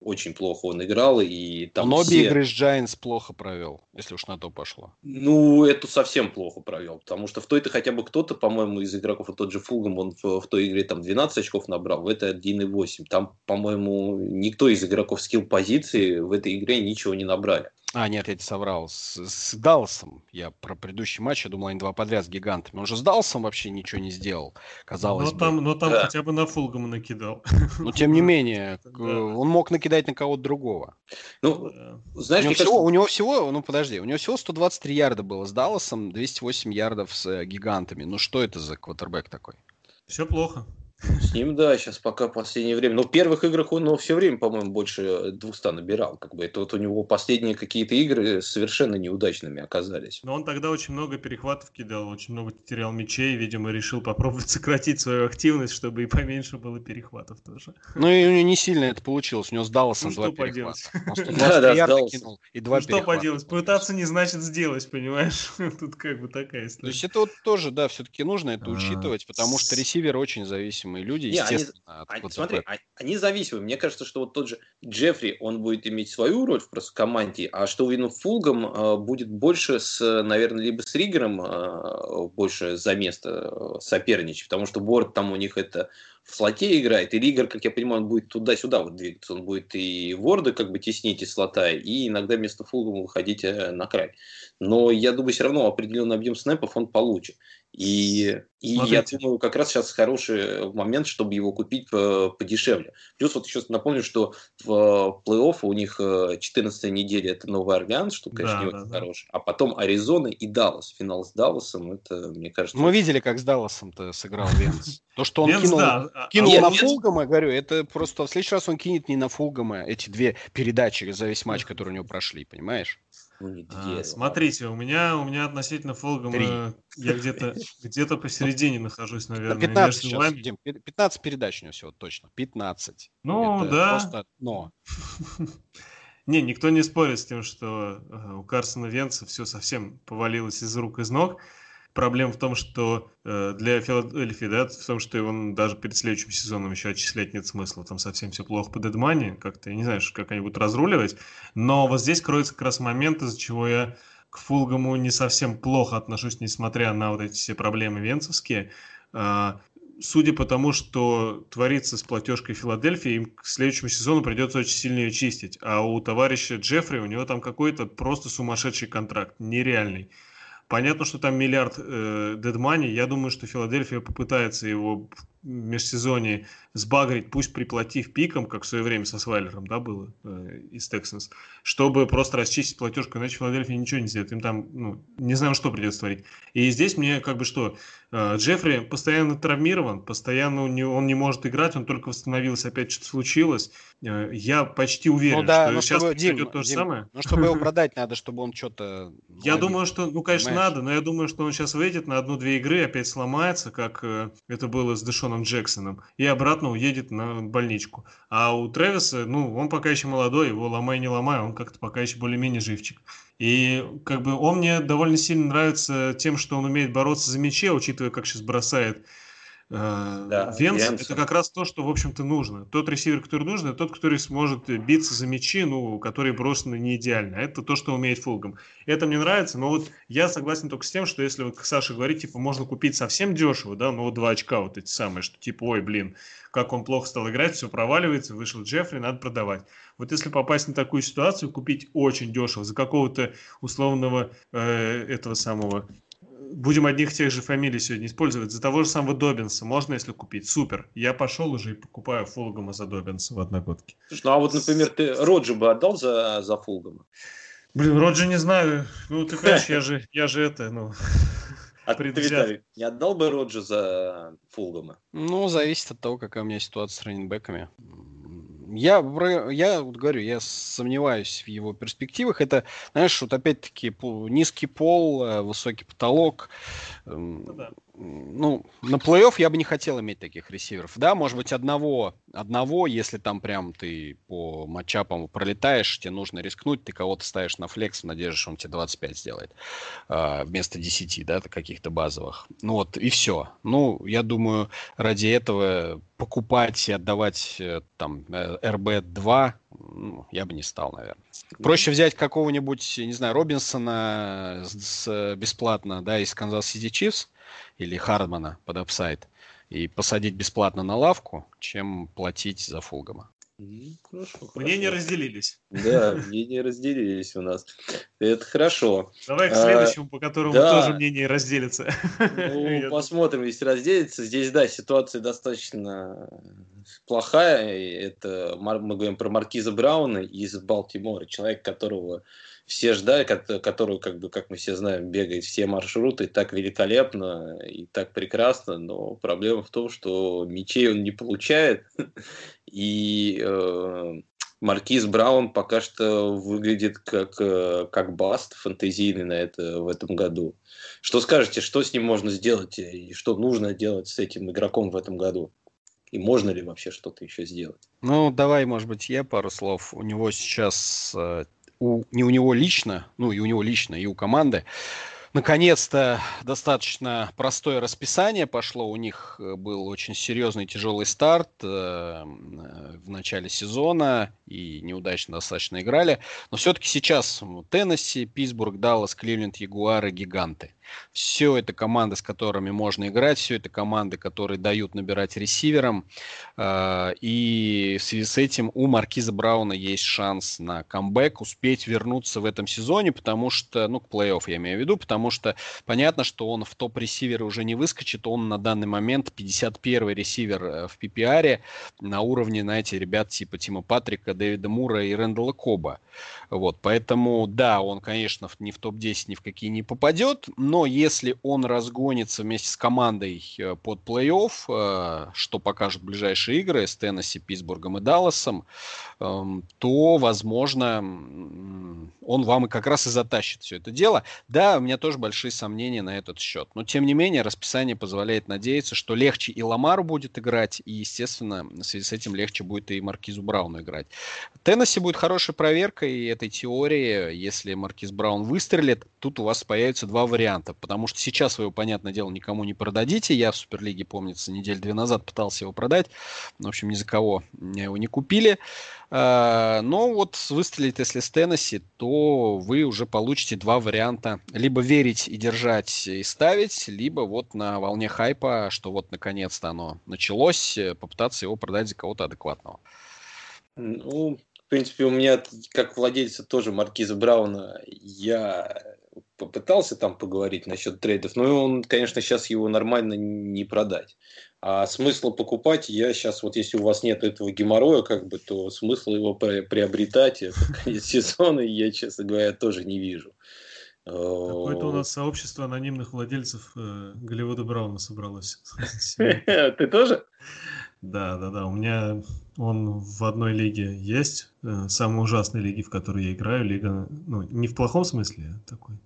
очень плохо он играл, и там Он все... обе игры с Giants плохо провел, если уж на то пошло. Ну, эту совсем плохо провел, потому что в той-то хотя бы кто-то, по-моему, из игроков, вот тот же Фулгам, он в, в той игре там 12 очков набрал, в этой 1,8. Там, по-моему, никто из игроков скилл-позиции в этой игре ничего не набрали. А, нет, я тебе соврал. С, с Далласом. Я про предыдущий матч, я думал, они два подряд с гигантами. Он же с Далласом вообще ничего не сделал, казалось но бы. Там, но там да. хотя бы на Фулгама накидал. *laughs* Но тем не *laughs* менее, он мог накидать на кого-то другого. Ну, знаешь, у него, всего, у него всего, ну подожди, у него всего 123 ярда было с Далласом, 208 ярдов с э, гигантами. Ну что это за квотербек такой? Все плохо. С ним, да, сейчас пока последнее время. Но в первых играх он ну, все время, по-моему, больше 200 набирал. Как бы это вот у него последние какие-то игры совершенно неудачными оказались. Но он тогда очень много перехватов кидал, очень много терял мячей. Видимо, решил попробовать *laughs* сократить свою активность, чтобы и поменьше было перехватов тоже. Ну и у него не сильно это получилось. У него с Далласом ну, два перехвата. *laughs* Да, да, кинул и два ну, что поделать? Пытаться не значит сделать, понимаешь? *laughs* Тут как бы такая история. То есть это вот тоже, да, все-таки нужно это учитывать, потому что ресивер очень зависимый зависимые люди, Не, естественно. Они, они, смотри, они, они зависимые. Мне кажется, что вот тот же Джеффри, он будет иметь свою роль в просто команде, а что Вину Фулгом э, будет больше с, наверное, либо с Ригером э, больше за место э, соперничать, потому что Борт там у них это в слоте играет, и Ригер, как я понимаю, он будет туда-сюда вот двигаться, он будет и Ворда как бы теснить из слота, и иногда вместо Фулгама выходить э, на край. Но я думаю, все равно определенный объем снэпов он получит. И, и я думаю, как раз сейчас хороший момент, чтобы его купить подешевле. Плюс вот еще напомню, что в плей-офф у них 14 неделя это Новый Орлеан, что, конечно, да, не да, очень да. хороший. А потом Аризона и Даллас. Финал с Далласом, это, мне кажется... Мы видели, как с Далласом-то сыграл Венс. То, что он Венс, кинул, да. А, кинул нет, на. Фулгама, говорю, это просто в следующий раз он кинет не на Фулгама эти две передачи за весь матч, которые у него прошли, понимаешь? Ну, а, смотрите, у меня, у меня относительно Фолгама я где-то где посередине нахожусь, наверное. 15, сейчас, вами. Дим, 15 передач у него всего, точно. 15. Ну, Это да. Просто но. *laughs* Не, никто не спорит с тем, что э, у Карсона Венца все совсем повалилось из рук из ног. Проблема в том, что э, для Филадельфии, да, в том, что его даже перед следующим сезоном еще отчислять нет смысла. Там совсем все плохо по дедмане. Как-то, я не знаю, как они будут разруливать. Но вот здесь кроется как раз момент, из-за чего я к Фулгаму не совсем плохо отношусь, несмотря на вот эти все проблемы венцевские. А, судя по тому, что творится с платежкой Филадельфии, им к следующему сезону придется очень сильно ее чистить. А у товарища Джеффри, у него там какой-то просто сумасшедший контракт, нереальный. Понятно, что там миллиард э, дедмани. Я думаю, что Филадельфия попытается его межсезонье сбагрить, пусть приплатив пиком, как в свое время со Свайлером, да, было э, из Texans, чтобы просто расчистить платежку, иначе Филадельфия ничего не сделает. Им там, ну, не знаю, что придется творить. И здесь мне как бы что, э, Джеффри постоянно травмирован, постоянно он не, он не может играть, он только восстановился, опять что-то случилось. Э, я почти уверен, ну, да, что сейчас чтобы, Дим, то же Дим, самое. Ну, чтобы его *laughs* продать надо, чтобы он что-то... Я думаю, что, ну, конечно, надо, но я думаю, что он сейчас выйдет на одну-две игры, опять сломается, как э, это было с Дэшоном Джексоном, и обратно уедет на больничку. А у Трэвиса, ну, он пока еще молодой, его ломай не ломай, он как-то пока еще более-менее живчик. И как бы он мне довольно сильно нравится тем, что он умеет бороться за мяче, учитывая, как сейчас бросает да, Венс это как раз то, что, в общем-то, нужно. Тот ресивер, который нужен, это тот, который сможет биться за мячи, ну, которые брошены не идеально. Это то, что умеет Фулгам. Это мне нравится, но вот я согласен только с тем, что если вот Саша говорит, типа, можно купить совсем дешево, да, ну, вот два очка вот эти самые, что типа, ой, блин, как он плохо стал играть, все проваливается, вышел Джеффри, надо продавать. Вот если попасть на такую ситуацию, купить очень дешево за какого-то условного э, этого самого будем одних тех же фамилий сегодня использовать. За того же самого Добинса можно, если купить. Супер. Я пошел уже и покупаю Фулгама за Добинса в одногодке. Ну, а вот, например, ты Роджи бы отдал за, за Фулгама? Блин, Роджи не знаю. Ну, ты понимаешь, я же, я же это, ну... А ты, Виталий, не отдал бы Роджи за Фулгама? Ну, зависит от того, какая у меня ситуация с раненбеками. Я, я вот говорю, я сомневаюсь в его перспективах. Это, знаешь, вот опять-таки низкий пол, э, высокий потолок. Эм, ну, да ну, на плей-офф я бы не хотел иметь таких ресиверов. Да, может быть, одного, одного, если там прям ты по матчапам пролетаешь, тебе нужно рискнуть, ты кого-то ставишь на флекс в надежде, что он тебе 25 сделает а, вместо 10, да, каких-то базовых. Ну вот, и все. Ну, я думаю, ради этого покупать и отдавать э, там RB2 э, ну, я бы не стал, наверное. Проще взять какого-нибудь, не знаю, Робинсона с, с, бесплатно, да, из Канзас-Сити Чифс, или Хардмана под апсайд и посадить бесплатно на лавку, чем платить за Фулгама. Хорошо, Мнения разделились. Да, мнения разделились у нас. Это хорошо. Давай к а, следующему, а, по которому да. тоже мнения разделятся. Ну, *laughs* посмотрим, если разделится. Здесь, да, ситуация достаточно плохая. Это мы говорим про Маркиза Брауна из Балтимора, человек, которого все ждали, которую, как бы, как мы все знаем, бегает все маршруты так великолепно и так прекрасно, но проблема в том, что мечей он не получает, *laughs* и э, Маркиз Браун пока что выглядит как, э, как баст фантазийный на это в этом году. Что скажете, что с ним можно сделать и что нужно делать с этим игроком в этом году? И можно ли вообще что-то еще сделать? Ну, давай, может быть, я пару слов. У него сейчас э, у, не у него лично, ну и у него лично, и у команды Наконец-то достаточно простое расписание пошло. У них э, был очень серьезный тяжелый старт э, в начале сезона и неудачно достаточно играли. Но все-таки сейчас Теннесси, Питтсбург, Даллас, Кливленд, Ягуары, Гиганты. Все это команды, с которыми можно играть, все это команды, которые дают набирать ресиверам. А, и в связи с этим у Маркиза Брауна есть шанс на камбэк, успеть вернуться в этом сезоне, потому что, ну, к плей-офф я имею в виду, потому что понятно, что он в топ-ресиверы уже не выскочит, он на данный момент 51-й ресивер э, в PPR на уровне, знаете, ребят типа Тима Патрика, Дэвида Мура и Рэндала Коба. Вот, поэтому, да, он, конечно, ни в топ-10 ни в какие не попадет, но если он разгонится вместе с командой э, под плей-офф, э, что покажут ближайшие игры с Теннесси, Питтсбургом и Далласом, эм, то, возможно, он вам и как раз и затащит все это дело. Да, у меня тоже большие сомнения на этот счет. Но, тем не менее, расписание позволяет надеяться, что легче и Ламару будет играть, и, естественно, в связи с этим легче будет и Маркизу Брауну играть. Теннесси будет хорошей проверкой этой теории. Если Маркиз Браун выстрелит, тут у вас появятся два варианта. Потому что сейчас вы его, понятное дело, никому не продадите. Я в Суперлиге, помнится, неделю две назад пытался его продать. В общем, ни за кого его не купили. А, но вот выстрелит, если с Теннесси, то вы уже получите два варианта. Либо верить и держать и ставить, либо вот на волне хайпа, что вот наконец-то оно началось, попытаться его продать за кого-то адекватного. Ну, в принципе, у меня, как владельца тоже Маркиза Брауна, я попытался там поговорить насчет трейдов, но он, конечно, сейчас его нормально не продать. А смысла покупать я сейчас, вот если у вас нет этого геморроя, как бы, то смысла его приобретать это *laughs* конец сезона я, честно говоря, тоже не вижу. Какое-то у нас сообщество анонимных владельцев э, Голливуда Брауна собралось. *laughs* Ты тоже? Да, да, да. У меня он в одной лиге есть, э, самой ужасной лиге, в которой я играю. Лига, ну, не в плохом смысле, а такой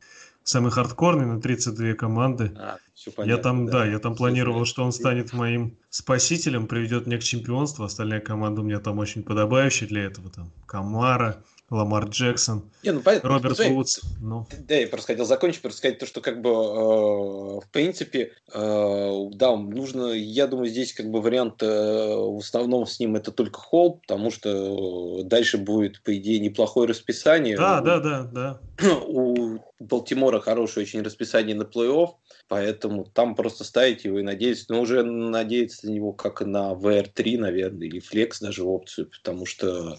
самый хардкорный на 32 команды. А, понятно, я там, да, да я там планировал, что он станет моим спасителем, приведет меня к чемпионству. Остальная команда у меня там очень подобающая для этого. Там Камара, Ламар Джексон, не, ну, Роберт ну, Вудс. Ну. Да, я просто хотел закончить, просто сказать то, что как бы э, в принципе, э, да, нужно, я думаю, здесь как бы вариант э, в основном с ним это только холл, потому что дальше будет, по идее, неплохое расписание. Да, у, да, да, да. *clears throat* У Балтимора хорошее очень расписание на плей-офф, поэтому там просто ставить его и надеяться, но уже надеяться на него как на VR3, наверное, или Flex даже опцию, потому что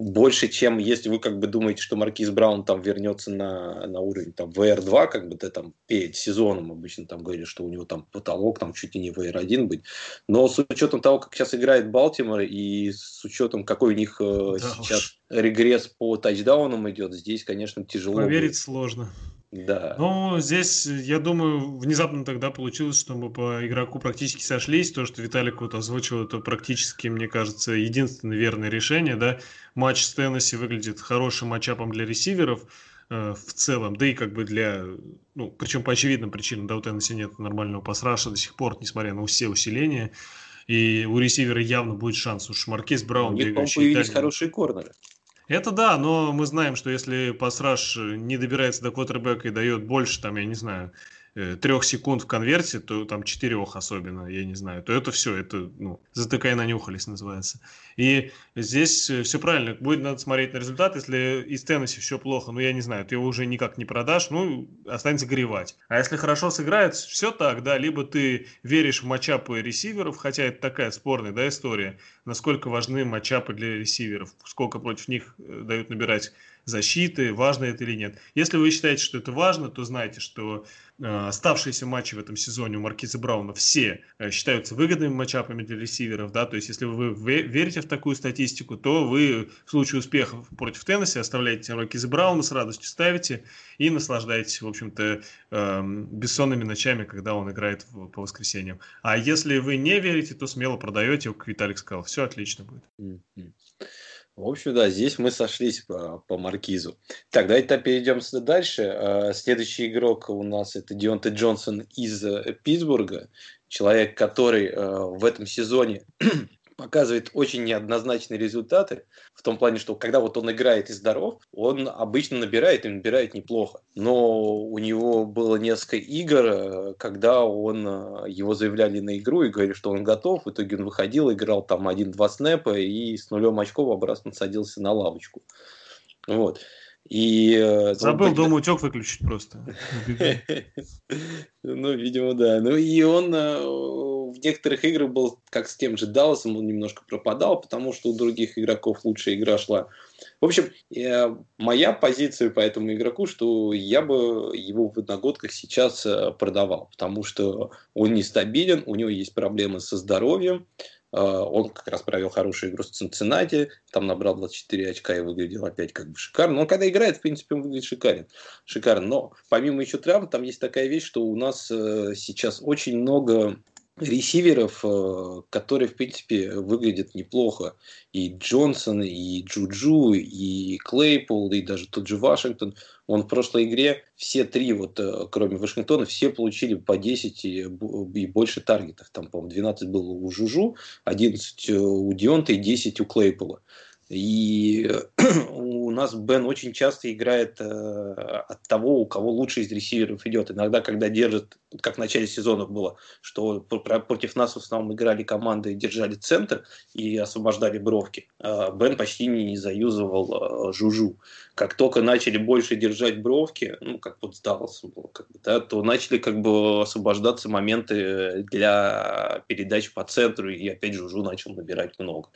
больше, чем если вы как бы думаете, что Маркиз Браун там вернется на, на уровень там VR2, как бы ты там перед сезоном обычно там говоришь, что у него там потолок там чуть ли не VR1 быть. Но с учетом того, как сейчас играет Балтимор и с учетом какой у них э, да сейчас уж. регресс по тачдаунам идет, здесь, конечно, тяжело. Поверить будет. сложно. Да. Ну, здесь, я думаю, внезапно тогда получилось, что мы по игроку практически сошлись. То, что Виталик вот озвучил, это практически, мне кажется, единственное верное решение. Да? Матч с Теннесси выглядит хорошим матчапом для ресиверов э, в целом, да и как бы для, ну, причем по очевидным причинам, да, у Теннесси нет нормального пасраша до сих пор, несмотря на все усиления. И у ресивера явно будет шанс. Уж Маркиз Браун, у них, появились хорошие корнеры. Это да, но мы знаем, что если пассаж не добирается до квотербека и дает больше, там, я не знаю, трех секунд в конверте, то там четырех особенно, я не знаю, то это все, это, ну, затыкай нанюхались называется. И здесь э, все правильно, будет надо смотреть на результат, если из Теннесси все плохо, ну, я не знаю, ты его уже никак не продашь, ну, останется горевать. А если хорошо сыграет, все так, да, либо ты веришь в матчапы ресиверов, хотя это такая спорная, да, история, насколько важны матчапы для ресиверов, сколько против них э, дают набирать защиты, важно это или нет. Если вы считаете, что это важно, то знайте, что э, оставшиеся матчи в этом сезоне у Маркиза Брауна все э, считаются выгодными матчапами для ресиверов, да, то есть если вы верите в такую статистику, то вы в случае успеха против Теннесси оставляете Маркиза Брауна, с радостью ставите и наслаждаетесь, в общем-то, э, бессонными ночами, когда он играет в, по воскресеньям. А если вы не верите, то смело продаете, как Виталик сказал, все отлично будет. Mm-hmm. В общем, да, здесь мы сошлись по, по маркизу. Так, давайте перейдем дальше. А, следующий игрок у нас это Дионте Джонсон из э, Питтсбурга. Человек, который э, в этом сезоне показывает очень неоднозначные результаты, в том плане, что когда вот он играет и здоров, он обычно набирает и набирает неплохо. Но у него было несколько игр, э, когда он, э, его заявляли на игру и говорили, что он готов, в итоге он выходил, играл там один-два снэпа и с нулем очков обратно садился на лавочку. Вот. И, э, Забыл ну, дом утек выключить просто. *laughs* *laughs* Ну, видимо, да. Ну, и он в некоторых играх был, как с тем же Далласом, он немножко пропадал, потому что у других игроков лучшая игра шла. В общем, э, моя позиция по этому игроку, что я бы его в одногодках сейчас продавал, потому что он нестабилен, у него есть проблемы со здоровьем, а, он как раз провел хорошую игру с Цинциннати, там набрал 24 очка и выглядел опять как бы шикарно. Но он когда играет, в принципе, он выглядит шикарен. шикарно. Но помимо еще травм, там есть такая вещь, что у нас э, сейчас очень много ресиверов, э, которые, в принципе, выглядят неплохо. И Джонсон, и Джуджу, и Клейпул, и даже тот же Вашингтон. Он в прошлой игре все три, вот, э, кроме Вашингтона, все получили по 10 и, и больше таргетов. Там, по-моему, 12 было у Жужу, 11 у Дионта и 10 у Клейпула. И *clears throat* у нас Бен очень часто играет э, от того, у кого лучше из ресиверов идет. Иногда, когда держит, как в начале сезона было, что против нас в основном играли команды держали центр и освобождали бровки, э, Бен почти не заюзывал э, Жужу. Как только начали больше держать бровки, ну, как вот с Далласом было, как бы, да, то начали как бы освобождаться моменты для передач по центру, и опять Жужу начал набирать много.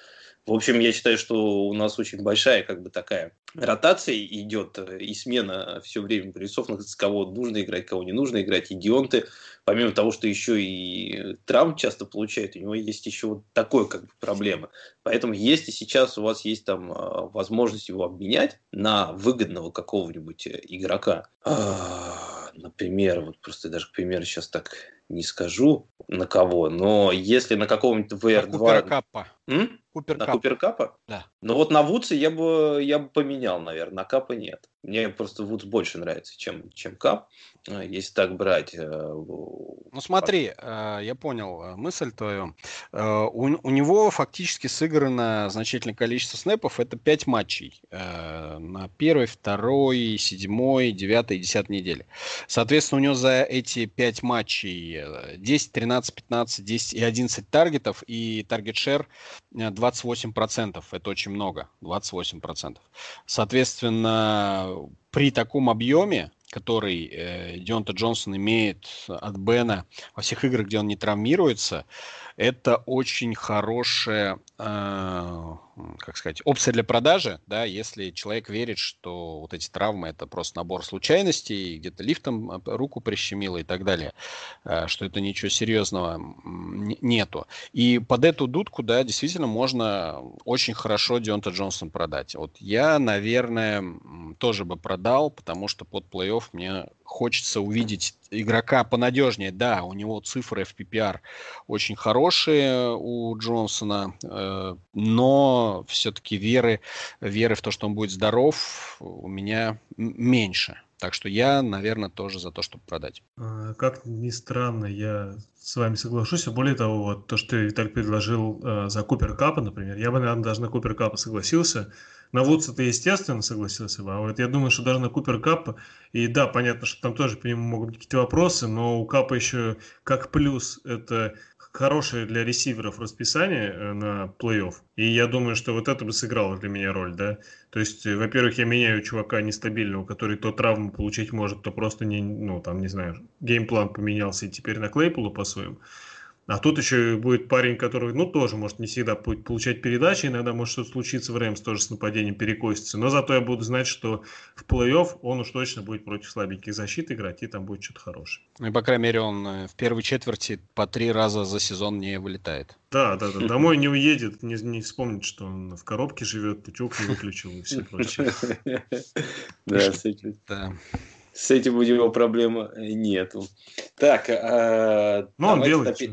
В общем, я считаю, что у нас очень большая как бы такая ротация идет э, и смена все время бойцов, с кого нужно играть, кого не нужно играть. И Дионты, помимо того, что еще и травм часто получает, у него есть еще вот такой как бы проблема. Поэтому если сейчас у вас есть там а, возможность его обменять на выгодного какого-нибудь э, игрока, а, например, вот просто даже к примеру сейчас так не скажу на кого, но если на какого-нибудь VR2... Капа. М? Купер на Купер Капа? Да. Ну вот на Вудсе я бы, я бы поменял, наверное, на Капа нет. Мне просто Вудс больше нравится, чем, чем Кап, э, если так брать. Э, ну смотри, э, я понял мысль твою. У, у него фактически сыграно значительное количество снэпов. Это 5 матчей на первой, второй, седьмой, девятой десятой неделе. Соответственно, у него за эти 5 матчей 10, 13, 15, 10 и 11 таргетов и таргет-шер 28%. Это очень много. 28%. Соответственно, при таком объеме, который э, Дионта Джонсон имеет от Бена во всех играх, где он не травмируется, это очень хорошая, э, как сказать, опция для продажи, да, если человек верит, что вот эти травмы это просто набор случайностей, где-то лифтом э, руку прищемило и так далее, э, что это ничего серьезного нету. И под эту дудку, да, действительно можно очень хорошо Дионта Джонсон продать. Вот я, наверное, тоже бы продал, потому что под плей-офф мне хочется увидеть игрока понадежнее. Да, у него цифры в PPR очень хорошие у Джонсона, э, все-таки веры, веры в то, что он будет здоров, у меня меньше. Так что я, наверное, тоже за то, чтобы продать. А, как ни странно, я с вами соглашусь. А более того, вот то, что Виталий предложил э, за Купер Капа, например, я бы, наверное, даже на Купер Капа согласился. На Вудса ты, естественно, согласился бы. А вот я думаю, что даже на Купер Капа, и да, понятно, что там тоже по нему могут быть какие-то вопросы, но у Капа еще как плюс это хорошее для ресиверов расписание э, на плей-офф. И я думаю, что вот это бы сыграло для меня роль, да. То есть, э, во-первых, я меняю чувака нестабильного, который то травму получить может, то просто не, ну, там, не знаю, геймплан поменялся и теперь на Клейпулу пасуем. А тут еще будет парень, который, ну, тоже может не всегда будет получать передачи, иногда может что-то случиться в Рэмс, тоже с нападением перекосится. Но зато я буду знать, что в плей-офф он уж точно будет против слабеньких защит играть, и там будет что-то хорошее. Ну и, по крайней мере, он э, в первой четверти по три раза за сезон не вылетает. Да, да, да. Домой не уедет, не, не вспомнит, что он в коробке живет, утюг не выключил и все прочее. *laughs* Да. Да с этим у него проблемы нету. Так, а, ну, он делает. Опять...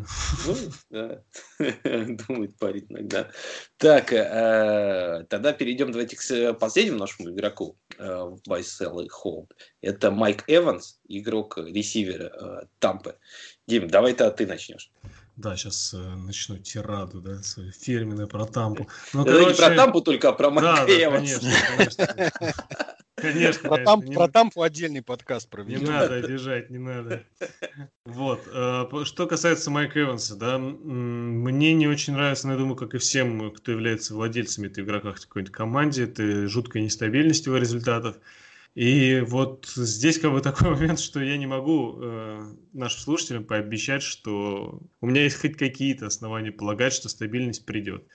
Ну, да. *laughs* Думает парень иногда. Так, а, тогда перейдем давайте к последнему нашему игроку а, в Sell и Hold. Это Майк Эванс, игрок ресивера а, Тампы. Дим, давай-то ты начнешь. Да, сейчас э, начну тираду, да, свою фирменную про Тампу. Ну, Это короче... не про Тампу, только а про Майка да, да, конечно, конечно. Конечно, про, там, про Тампу отдельный подкаст проведем. Не надо обижать, не надо. Вот. Э, что касается Майка Эванса, да, мне не очень нравится, но я думаю, как и всем, кто является владельцами этой игрока в какой-нибудь команде, это жуткая нестабильность его результатов. И вот здесь как бы такой *laughs* момент, что я не могу э, нашим слушателям пообещать, что у меня есть хоть какие-то основания полагать, что стабильность придет.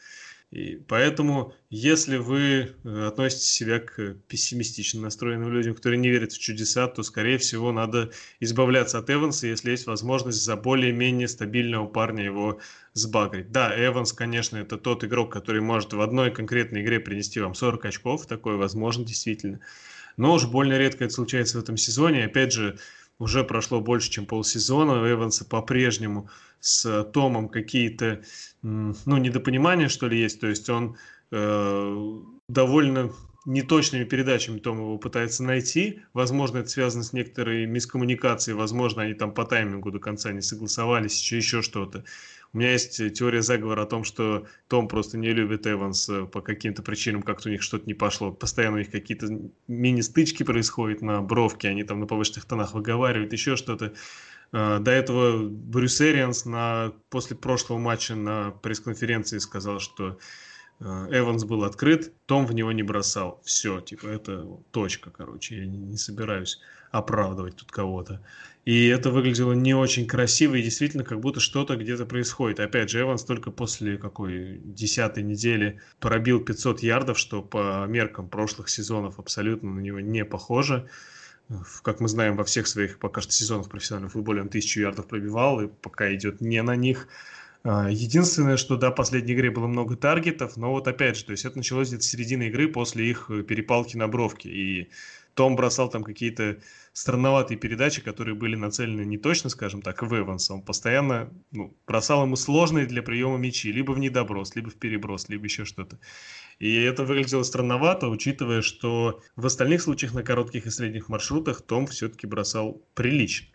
И поэтому, если вы э, относите себя к пессимистично настроенным людям, которые не верят в чудеса, то, скорее всего, надо избавляться от Эванса, если есть возможность за более-менее стабильного парня его сбагрить. Да, Эванс, конечно, это тот игрок, который может в одной конкретной игре принести вам 40 очков, такое возможно действительно. Но уж больно редко это случается в этом сезоне. Опять же, уже прошло больше, чем полсезона. У Эванса по-прежнему с Томом какие-то, ну, недопонимания, что ли, есть. То есть он э, довольно неточными передачами Том его пытается найти. Возможно, это связано с некоторой мискоммуникацией. Возможно, они там по таймингу до конца не согласовались, еще, еще что-то. У меня есть теория заговора о том, что Том просто не любит Эванс по каким-то причинам, как-то у них что-то не пошло. Постоянно у них какие-то мини-стычки происходят на бровке, они там на повышенных тонах выговаривают, еще что-то. А, до этого Брюс Эрианс на, после прошлого матча на пресс-конференции сказал, что а, Эванс был открыт, Том в него не бросал. Все, типа, это точка, короче. Я не собираюсь оправдывать тут кого-то. И это выглядело не очень красиво, и действительно, как будто что-то где-то происходит. Опять же, Эванс только после какой десятой недели пробил 500 ярдов, что по меркам прошлых сезонов абсолютно на него не похоже. Как мы знаем, во всех своих пока что сезонах в профессиональном футболе он тысячу ярдов пробивал, и пока идет не на них. А, единственное, что да, в последней игре было много таргетов, но вот опять же, то есть это началось где-то с середины игры после их перепалки на бровке. И том бросал там какие-то странноватые передачи, которые были нацелены не точно, скажем так, в Эванса. Он постоянно ну, бросал ему сложные для приема мячи, либо в недоброс, либо в переброс, либо еще что-то. И это выглядело странновато, учитывая, что в остальных случаях на коротких и средних маршрутах Том все-таки бросал прилично.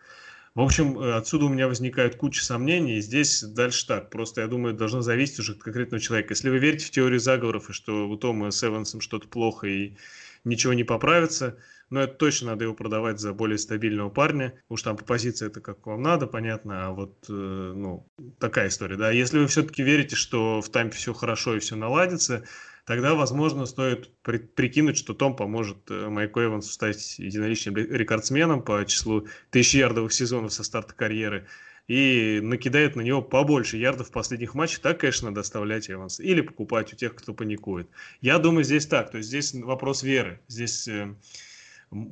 В общем, э, отсюда у меня возникает куча сомнений. Здесь дальше так. Просто, я думаю, должно зависеть уже от конкретного человека. Если вы верите в теорию заговоров, и что у Тома с Эвансом что-то плохо, и ничего не поправится, но это точно надо его продавать за более стабильного парня. Уж там по позиции это как вам надо, понятно, а вот, э, ну, такая история, да. Если вы все-таки верите, что в таймпе все хорошо и все наладится, тогда, возможно, стоит при, прикинуть, что Том поможет э, Майку Эвансу стать единоличным рекордсменом по числу тысячярдовых сезонов со старта карьеры и накидает на него побольше ярдов в последних матчах, так, конечно, надо оставлять Эванс. Или покупать у тех, кто паникует. Я думаю, здесь так. То есть здесь вопрос веры. Здесь э,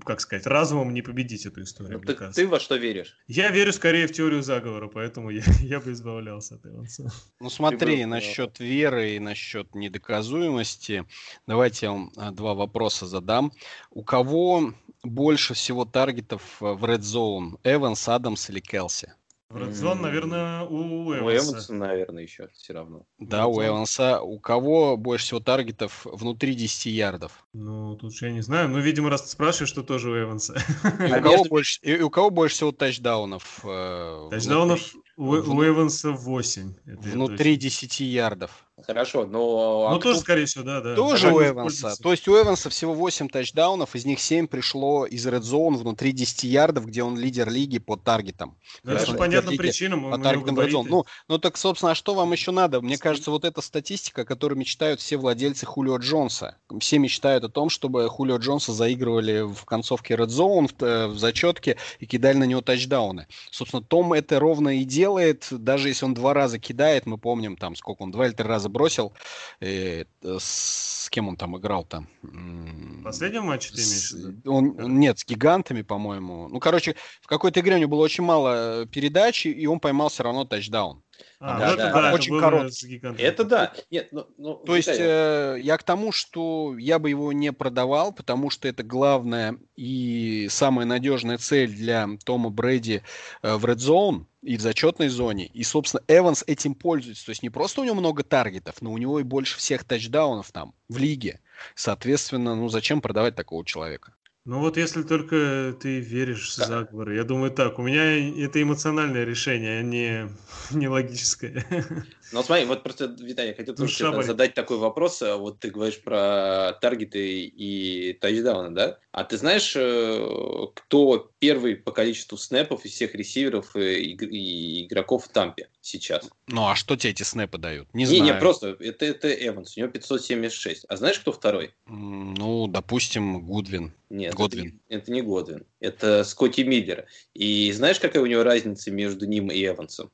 как сказать, разумом не победить эту историю. Ну, ты, ты во что веришь? Я верю скорее в теорию заговора, поэтому я, *laughs* я бы избавлялся от Эванса. Ну смотри, бы... насчет веры и насчет недоказуемости, давайте я вам а, два вопроса задам. У кого больше всего таргетов в Red Zone? Эванс, Адамс или Келси? В Red наверное, у Эванса. У Эванса, наверное, еще все равно. Да, у Эванса. У кого больше всего таргетов внутри 10 ярдов? Ну, тут я не знаю. Ну, видимо, раз ты спрашиваешь, что тоже у Эванса. И у, кого больше, и у кого больше всего тачдаунов? Э, тачдаунов у, у Эванса 8. Внутри 10 ярдов. Хорошо, но... А ну, кто... тоже, скорее всего, да, да. Тоже а у Эванса. То есть у Эванса всего 8 тачдаунов, из них 7 пришло из Red Zone внутри 10 ярдов, где он лидер лиги по таргетам. Да, по понятным причинам. По таргетам Red Zone. Ну, ну, так, собственно, а что вам еще надо? Мне кажется, вот эта статистика, которую мечтают все владельцы Хулио Джонса. Все мечтают о том, чтобы Хулио Джонса заигрывали в концовке Red Zone, в, э, в зачетке и кидали на него тачдауны. Собственно, Том это ровно и делает, даже если он два раза кидает, мы помним, там, сколько он, два или три раза бросил. И, э, с кем он там играл там? В последнем матче ты имеешь виду? Он, нет, с гигантами, по-моему. Ну, короче, в какой-то игре у него было очень мало передач, и он поймал все равно тачдаун. А, да, ну, да, да, очень короткий. Это да. Нет, ну, ну, То есть э, я к тому, что я бы его не продавал, потому что это главная и самая надежная цель для Тома Брэди э, в Red Zone и в зачетной зоне. И, собственно, Эванс этим пользуется. То есть не просто у него много таргетов, но у него и больше всех тачдаунов там в лиге. Соответственно, ну зачем продавать такого человека? Ну вот если только ты веришь в заговор. Я думаю так, у меня это эмоциональное решение, а не, *laughs* не логическое. Ну смотри, вот просто, Виталий, я хотел тоже ну, задать такой вопрос. А вот ты говоришь про таргеты и тачдауны, да? А ты знаешь, э, кто первый по количеству снэпов из всех ресиверов и игроков в Тампе сейчас? Ну а что тебе эти снэпы дают? Не, не знаю. Не, просто это, это Эванс, у него 576. А знаешь, кто второй? Ну, допустим, Гудвин. Нет, Годвин. Это, это не Годвин. Это Скотти Миллер. И знаешь, какая у него разница между ним и Эвансом?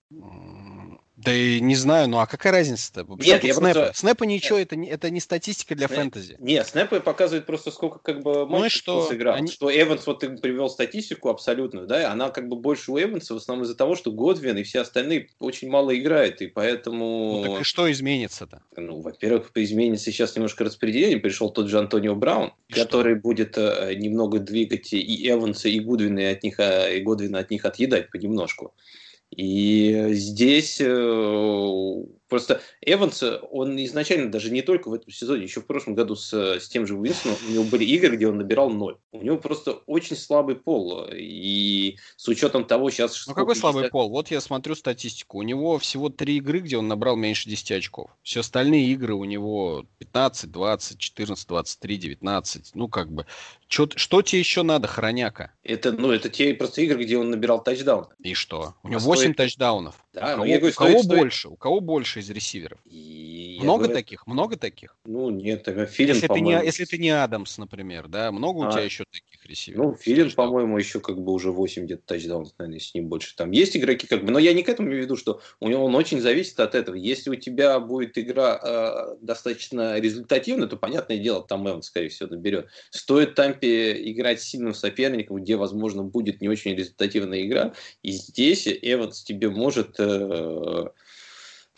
Да и не знаю, ну а какая разница-то? Нет, я снэпы? Просто... снэпы ничего, это не, это не статистика для Снэп... фэнтези. Нет, снэпы показывают просто сколько как бы ну что сыграл. Они... Что Эванс, вот ты привел статистику абсолютную, да, она как бы больше у Эванса в основном из-за того, что Годвин и все остальные очень мало играют, и поэтому... Ну так и что изменится-то? Ну, во-первых, изменится сейчас немножко распределение, пришел тот же Антонио Браун, и который что? будет э, немного двигать и Эванса, и Гудвина, и, от них, э, и Годвина от них отъедать понемножку. И здесь э, Просто Эванс, он изначально даже не только в этом сезоне, еще в прошлом году с, с тем же Уинстоном, у него были игры, где он набирал ноль. У него просто очень слабый пол. И с учетом того, сейчас... Ну какой слабый пол? Вот я смотрю статистику. У него всего три игры, где он набрал меньше 10 очков. Все остальные игры у него 15, 20, 14, 23, 19. Ну как бы... Чё, что тебе еще надо, хроняка? Это, ну, это те просто игры, где он набирал тачдаун. И что? У него а 8 стоит... тачдаунов. Да, у кого, я говорю, у кого стоит, больше? У кого больше из ресиверов? И много говорю, таких? Много таких? Ну, нет, тогда Филин, если ты, не, если ты не Адамс, например, да? Много а, у тебя еще таких ресиверов? Ну, Филин, по-моему, еще как бы уже 8 где-то тачдаунов, наверное, если не больше. Там есть игроки как бы, но я не к этому имею в виду, что у него он очень зависит от этого. Если у тебя будет игра э, достаточно результативная, то, понятное дело, там Эван, скорее всего, наберет. Стоит Тампе играть с сильным соперником, где, возможно, будет не очень результативная игра, и здесь Эванс тебе может э,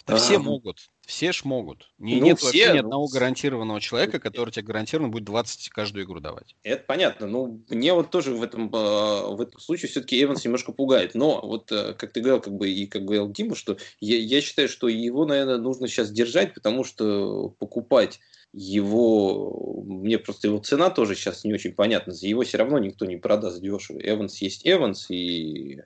да все а, могут. Все ж могут. Не, ну, нет все, вообще ни одного гарантированного человека, который тебе гарантированно будет 20 каждую игру давать. Это понятно. Ну, мне вот тоже в этом, а, в этом случае все-таки Эванс немножко пугает. Но вот, э, как ты говорил, как бы, и как говорил Дима, что я, я считаю, что его, наверное, нужно сейчас держать, потому что покупать его, мне просто его цена тоже сейчас не очень понятна, за его все равно никто не продаст дешево. Эванс есть Эванс, и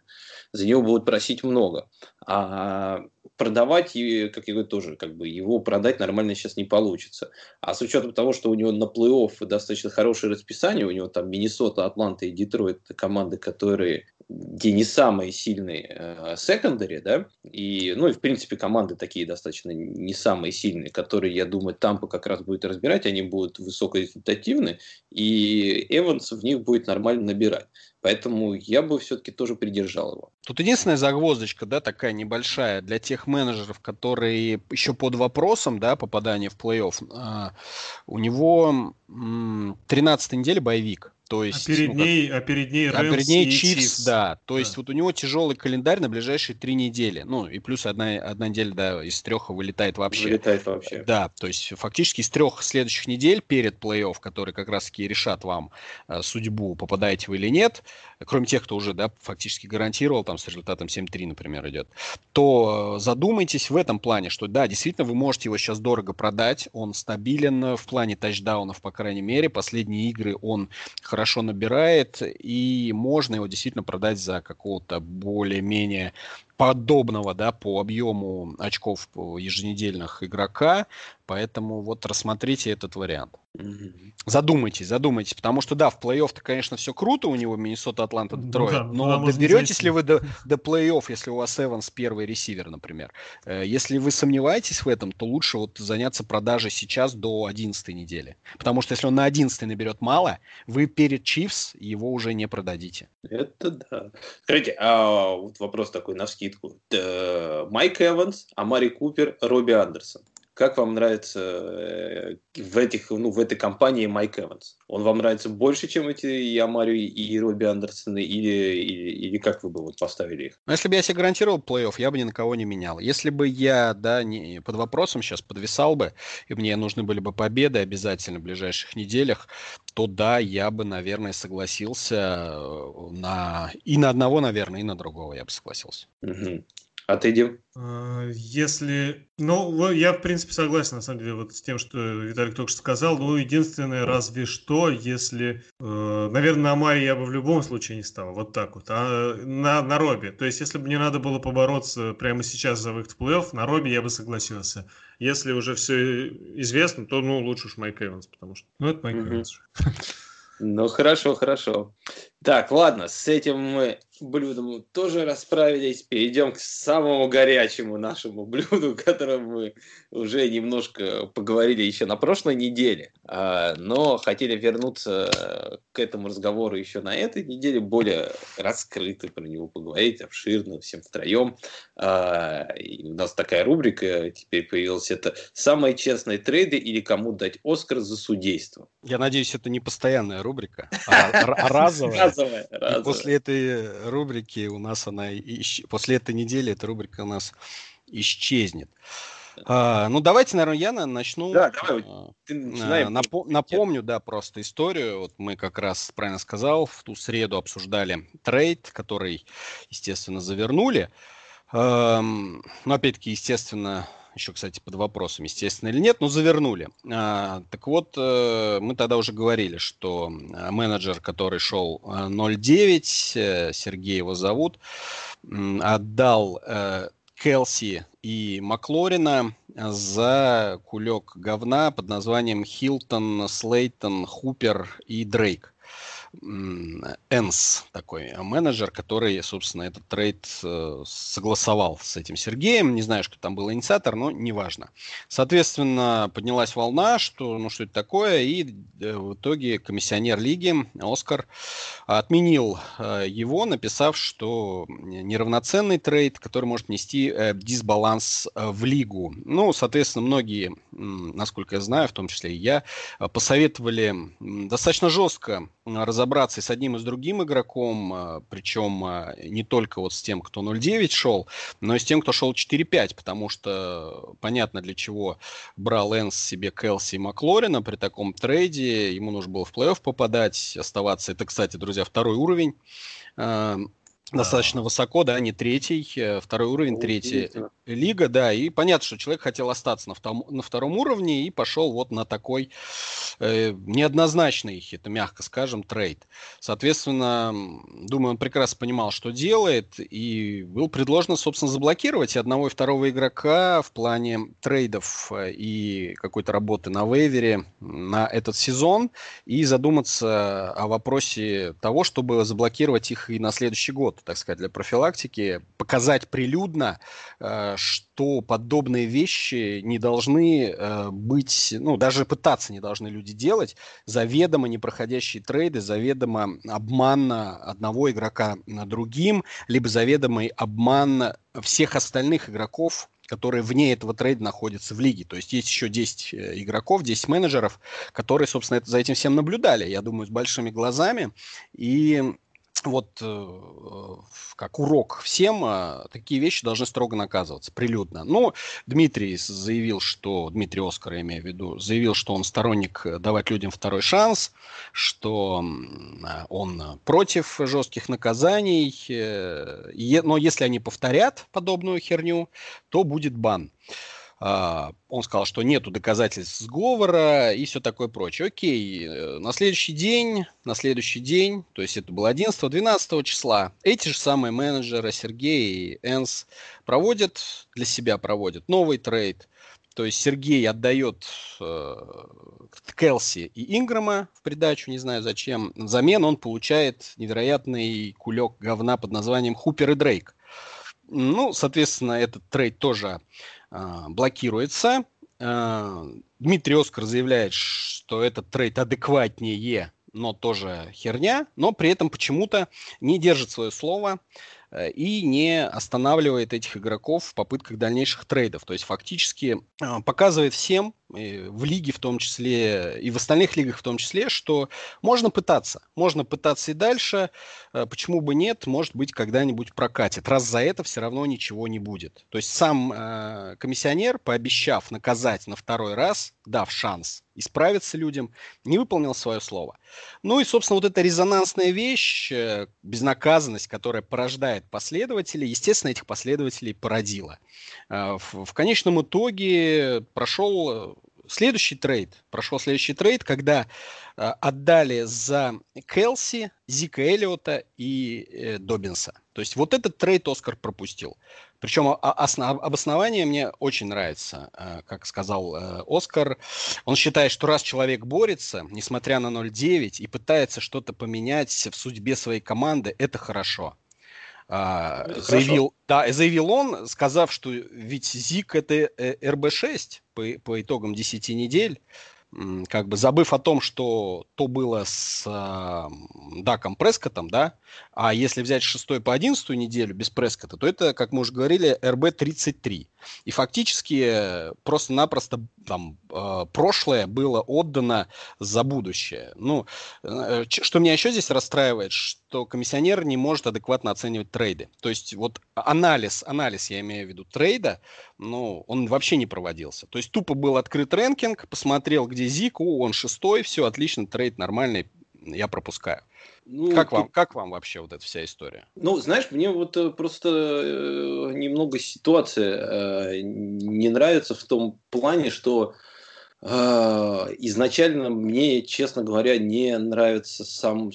за него будут просить много. А продавать, как я говорю, тоже как бы его продать нормально сейчас не получится. А с учетом того, что у него на плей-офф достаточно хорошее расписание, у него там Миннесота, Атланта и Детройт – команды, которые где не самые сильные секондари, да, и, ну и в принципе команды такие достаточно не самые сильные, которые, я думаю, Тампа как раз будет разбирать, они будут высокорезультативны, и Эванс в них будет нормально набирать. Поэтому я бы все-таки тоже придержал его. Тут единственная загвоздочка, да, такая небольшая для тех менеджеров, которые еще под вопросом, да, попадания в плей-офф. А, у него 13 неделя боевик. То а есть, а перед ну, ней, как, а перед ней, а перед ней Чипс, да. То да. есть вот у него тяжелый календарь на ближайшие три недели. Ну и плюс одна, одна неделя, да, из трех вылетает вообще. Вылетает вообще. Да, то есть фактически из трех следующих недель перед плей-офф, которые как раз-таки решат вам э, судьбу, попадаете вы или нет, кроме тех, кто уже, да, фактически гарантировал, там с результатом 7-3, например, идет, то э, задумайтесь в этом плане, что да, действительно вы можете его сейчас дорого продать, он стабилен в плане тачдаунов, по крайней мере, последние игры он хорошо хорошо набирает, и можно его действительно продать за какого-то более-менее подобного, да, по объему очков еженедельных игрока, поэтому вот рассмотрите этот вариант. Mm-hmm. Задумайтесь, задумайтесь, потому что да, в плей-офф-то, конечно, все круто у него, Миннесота, Атланта, ну Детройт, да, но доберетесь ли вы до, до плей-офф, если у вас Эванс первый ресивер, например? Э, если вы сомневаетесь в этом, то лучше вот заняться продажей сейчас до 11 недели, потому что если он на 11 наберет мало, вы перед Чивс его уже не продадите. Это да. Скажите, а вот вопрос такой на скидку. Майк Эванс, Амари Купер, Робби Андерсон. Как вам нравится э, в, этих, ну, в этой компании Майк Эванс? Он вам нравится больше, чем эти Ямари и Робби Андерсоны, или, или, или как вы бы вот поставили их? Ну, если бы я себе гарантировал плей-офф, я бы ни на кого не менял. Если бы я да, не, под вопросом сейчас подвисал бы, и мне нужны были бы победы обязательно в ближайших неделях, то да, я бы, наверное, согласился э, на и на одного, наверное, и на другого я бы согласился. Угу. А ты, Дим? А, если... Ну, я, в принципе, согласен, на самом деле, вот с тем, что Виталик только что сказал. Ну, единственное, разве что, если... Э, наверное, на Маре я бы в любом случае не стал. Вот так вот. А на, на Робе. То есть, если бы мне надо было побороться прямо сейчас за выход в плей-офф, на Робе я бы согласился. Если уже все известно, то, ну, лучше уж Майк Эванс, потому что... Ну, это Майк mm-hmm. Эванс. Ну, хорошо, хорошо. Так, ладно, с этим мы блюдом тоже расправились. Перейдем к самому горячему нашему *laughs* блюду, о котором мы уже немножко поговорили еще на прошлой неделе. А, но хотели вернуться к этому разговору еще на этой неделе, более раскрыто про него поговорить, обширно, всем втроем. А, и у нас такая рубрика теперь появилась. Это «Самые честные трейды» или «Кому дать Оскар за судейство». Я надеюсь, это не постоянная рубрика, а, *laughs* а разовая. Разовая. После этой рубрики у нас она исч... после этой недели эта рубрика у нас исчезнет. А, ну, давайте, наверное, я начну. Да, давай. А, ты начинай. Напо- напомню, да, просто историю. Вот мы как раз, правильно сказал, в ту среду обсуждали трейд, который, естественно, завернули. Эм, но, опять-таки, естественно, еще, кстати, под вопросом, естественно или нет, но завернули. А, так вот, э, мы тогда уже говорили, что э, менеджер, который шел 0.9, э, Сергей его зовут, отдал Келси и Маклорина за кулек говна под названием Хилтон, Слейтон, Хупер и Дрейк. Энс такой менеджер, который, собственно, этот трейд э, согласовал с этим Сергеем. Не знаю, что там был инициатор, но неважно. Соответственно, поднялась волна, что, ну, что это такое, и э, в итоге комиссионер лиги Оскар отменил э, его, написав, что неравноценный трейд, который может нести дисбаланс в лигу. Ну, соответственно, многие, насколько я знаю, в том числе и я, посоветовали достаточно жестко разобраться и с одним, и с другим игроком, а, причем а, не только вот с тем, кто 0.9 шел, но и с тем, кто шел 4.5, потому что понятно, для чего брал Энс себе Келси и Маклорина при таком трейде, ему нужно было в плей-офф попадать, оставаться. Это, кстати, друзья, второй уровень а, достаточно а. высоко, да, не третий, э, второй уровень, третий лига, да, и понятно, что человек хотел остаться на втором, на втором уровне и пошел вот на такой э, неоднозначный, это мягко скажем, трейд. Соответственно, думаю, он прекрасно понимал, что делает, и был предложено, собственно, заблокировать и одного, и второго игрока в плане трейдов э, и какой-то работы на вейвере на этот сезон, и задуматься о вопросе того, чтобы заблокировать их и на следующий год, так сказать, для профилактики, показать прилюдно, э, что подобные вещи не должны э, быть, ну, даже пытаться не должны люди делать, заведомо непроходящие трейды, заведомо обман одного игрока на другим, либо заведомый обман всех остальных игроков, которые вне этого трейда находятся в лиге. То есть есть еще 10 э, игроков, 10 менеджеров, которые, собственно, это, за этим всем наблюдали, я думаю, с большими глазами. И вот э, как урок всем, э, такие вещи должны строго наказываться, прилюдно. Ну, Дмитрий заявил, что, Дмитрий Оскар, я имею в виду, заявил, что он сторонник э, давать людям второй шанс, что он против жестких наказаний, но если они повторят подобную херню, то будет бан. А, он сказал, что нету доказательств сговора и все такое прочее. Окей, э, на следующий день, на следующий день, то есть это было 11-12 числа, эти же самые менеджеры Сергей и Энс проводят, для себя проводят новый трейд. То есть Сергей отдает э, Келси и Инграма в придачу, не знаю зачем. Взамен он получает невероятный кулек говна под названием Хупер и Дрейк. Ну, соответственно, этот трейд тоже блокируется. А, Дмитрий Оскар заявляет, что этот трейд адекватнее, но тоже херня, но при этом почему-то не держит свое слово и не останавливает этих игроков в попытках дальнейших трейдов. То есть фактически а, показывает всем, в лиге в том числе, и в остальных лигах в том числе, что можно пытаться. Можно пытаться и дальше. Э, почему бы нет? Может быть, когда-нибудь прокатит. Раз за это все равно ничего не будет. То есть сам э, комиссионер, пообещав наказать на второй раз, дав шанс исправиться людям, не выполнил свое слово. Ну и, собственно, вот эта резонансная вещь, э, безнаказанность, которая порождает последователей, естественно, этих последователей породила. Э, в, в конечном итоге прошел следующий трейд, прошел следующий трейд, когда э, отдали за Келси, Зика Эллиота и э, Добинса. То есть вот этот трейд Оскар пропустил. Причем обоснование мне очень нравится, э, как сказал э, Оскар. Он считает, что раз человек борется, несмотря на 0-9, и пытается что-то поменять в судьбе своей команды, это хорошо. А, заявил, да, заявил он, сказав, что ведь ЗИК это э, РБ-6 по, по итогам 10 недель, как бы забыв о том, что то было с э, Даком Прескотом, да, а если взять с 6 по 11 неделю без Прескота, то это, как мы уже говорили, РБ-33. И фактически э, просто-напросто там э, прошлое было отдано за будущее. Ну, э, что меня еще здесь расстраивает, что комиссионер не может адекватно оценивать трейды. То есть вот анализ, анализ, я имею в виду трейда, ну, он вообще не проводился. То есть тупо был открыт рэнкинг, посмотрел, где Зик, о, он шестой, все, отлично, трейд нормальный, я пропускаю. Ну, как, вам, как вам вообще вот эта вся история? Ну, знаешь, мне вот э, просто э, немного ситуация э, не нравится в том плане, что изначально мне, честно говоря, не нравится сам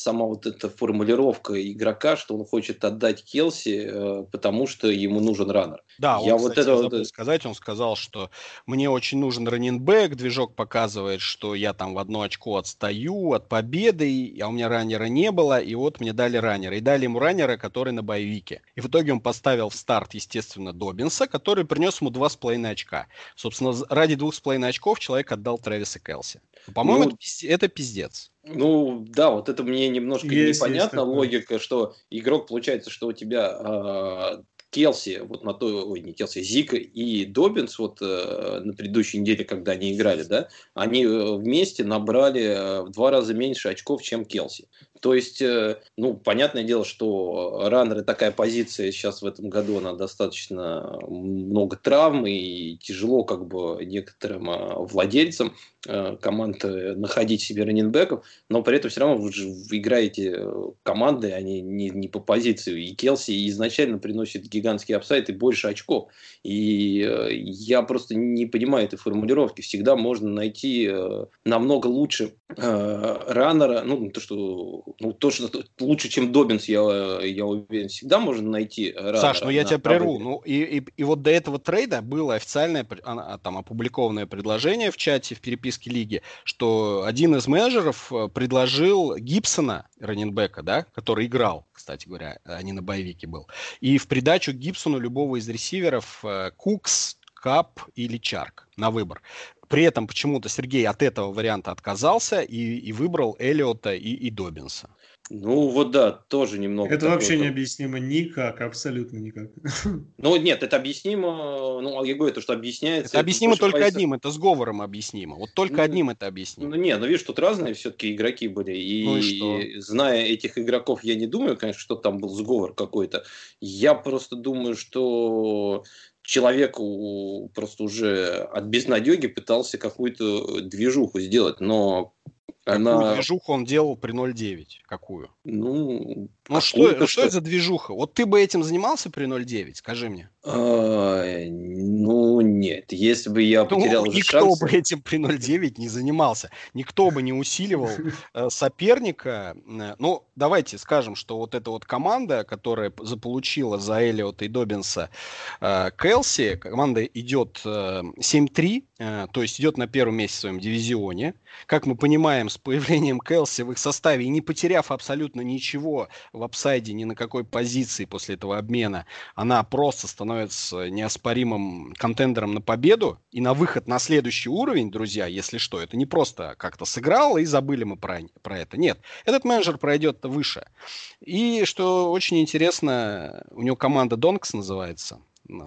сама вот эта формулировка игрока, что он хочет отдать Келси, э, потому что ему нужен раннер. Да, я он, вот кстати, это вот... сказать, он сказал, что мне очень нужен раннинбэк, движок показывает, что я там в одно очко отстаю от победы, а у меня раннера не было, и вот мне дали раннера. И дали ему раннера, который на боевике. И в итоге он поставил в старт, естественно, Добинса, который принес ему два с половиной очка. Собственно, ради двух с половиной очков человек отдал Трэвиса Келси. По-моему, ну, это пиздец. Ну, да, вот это мне немножко есть, непонятна есть логика, что игрок, получается, что у тебя э, Келси, вот на той, ой, не Келси, Зика и Добинс, вот э, на предыдущей неделе, когда они играли, да, они э, вместе набрали э, в два раза меньше очков, чем Келси. То есть, э, ну, понятное дело, что раннеры такая позиция сейчас в этом году, она достаточно много травм и тяжело как бы некоторым э, владельцам команд находить себе раненбеков, но при этом все равно вы, же, играете команды, они не, не по позиции. И Келси изначально приносит гигантский upside и больше очков. И я просто не понимаю этой формулировки. Всегда можно найти намного лучше раннера, ну, то, что ну, то, что лучше, чем Добинс, я, я уверен, всегда можно найти. Саш, ну я тебя прерву. Ну, и, и, и вот до этого трейда было официальное, а, там, опубликованное предложение в чате, в переписке лиги, что один из менеджеров э, предложил Гибсона, running back'а, да, который играл, кстати говоря, а не на bye week'е был, и в придачу Гибсону любого из ресиверов э, Кукс, Кап или Чарк на выбор. При этом почему-то Сергей от этого варианта отказался и, и выбрал Эллиота и, и Добинса. Ну вот да, тоже немного. Это вообще необъяснимо никак, абсолютно никак. *laughs* Ну нет, это объяснимо, ну я говорю, то, что объясняется. Это объяснимо это только одним, это сговором объяснимо. Вот только ну, одним это объяснимо. Ну не, ну видишь, тут разные все-таки игроки были. И, ну, и зная этих игроков, я не думаю, конечно, что там был сговор какой-то. Я просто думаю, что человеку просто уже от безнадеги пытался какую-то движуху сделать, но Какую движуху он делал при 0.9? Какую? Ну, ну что, что, что это за движуха? Вот ты бы этим занимался при 0.9, скажи мне. А, ну, нет. Если бы я ну, потерял ну, Никто шансы... бы этим при 0.9 не занимался. Никто бы не усиливал э, соперника. Э, ну, давайте скажем, что вот эта вот команда, которая заполучила за Эллиота и Добинса э, Кэлси, команда идет 7-3, то есть идет на первом месте в своем дивизионе. Как мы понимаем, с появлением Кэлси в их составе и не потеряв абсолютно ничего в апсайде, ни на какой позиции после этого обмена, она просто становится неоспоримым контендером на победу и на выход на следующий уровень, друзья, если что. Это не просто как-то сыграл и забыли мы про, про это. Нет, этот менеджер пройдет выше. И что очень интересно, у него команда Донкс называется,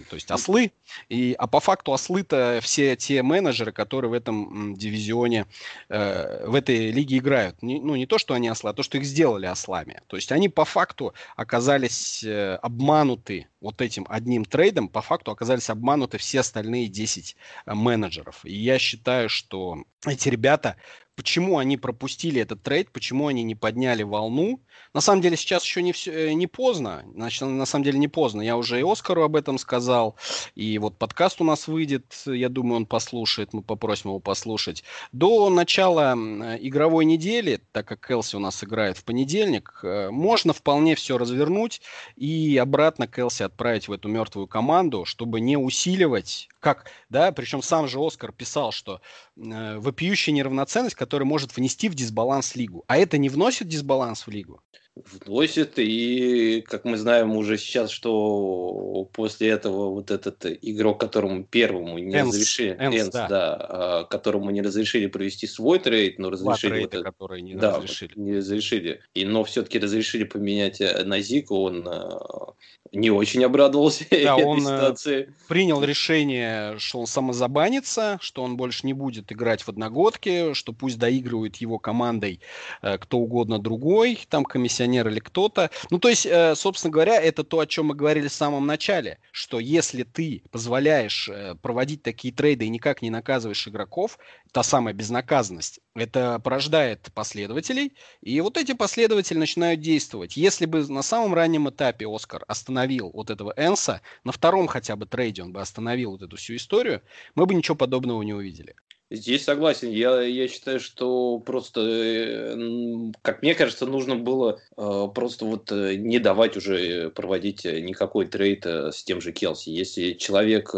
то есть ослы. И, а по факту ослы-то все те менеджеры, которые в этом дивизионе, э, в этой лиге играют. Не, ну, не то, что они ослы, а то, что их сделали ослами. То есть они по факту оказались э, обмануты вот этим одним трейдом, по факту оказались обмануты все остальные 10 э, менеджеров. И я считаю, что эти ребята почему они пропустили этот трейд, почему они не подняли волну. На самом деле сейчас еще не, все, э, не поздно, значит, на самом деле не поздно. Я уже и Оскару об этом сказал, и вот подкаст у нас выйдет, я думаю, он послушает, мы попросим его послушать. До начала игровой недели, так как Келси у нас играет в понедельник, э, можно вполне все развернуть и обратно Келси отправить в эту мертвую команду, чтобы не усиливать, как, да, причем сам же Оскар писал, что э, вопиющая неравноценность, который может внести в дисбаланс лигу. А это не вносит дисбаланс в лигу? Вносит, и, как мы знаем уже сейчас, что после этого вот этот игрок, которому первому не Энс, разрешили, Энс, Энс, да. Да, а, которому не разрешили провести свой трейд, но разрешили... Трейда, вот которые не да, разрешили. не разрешили. И, но все-таки разрешили поменять э, на Зику, он а, не очень обрадовался *laughs* да, этой он э, ситуации. принял решение, что он самозабанится, что он больше не будет играть в одногодке, что пусть доигрывает его командой э, кто угодно другой, там комиссионер или кто-то. Ну, то есть, э, собственно говоря, это то, о чем мы говорили в самом начале, что если ты позволяешь проводить такие трейды и никак не наказываешь игроков, та самая безнаказанность, это порождает последователей, и вот эти последователи начинают действовать. Если бы на самом раннем этапе Оскар остановил вот этого Энса, на втором хотя бы трейде он бы остановил вот эту всю историю, мы бы ничего подобного не увидели. Здесь согласен. Я, я считаю, что просто, э, как мне кажется, нужно было э, просто вот э, не давать уже проводить никакой трейд с тем же Келси. Если человек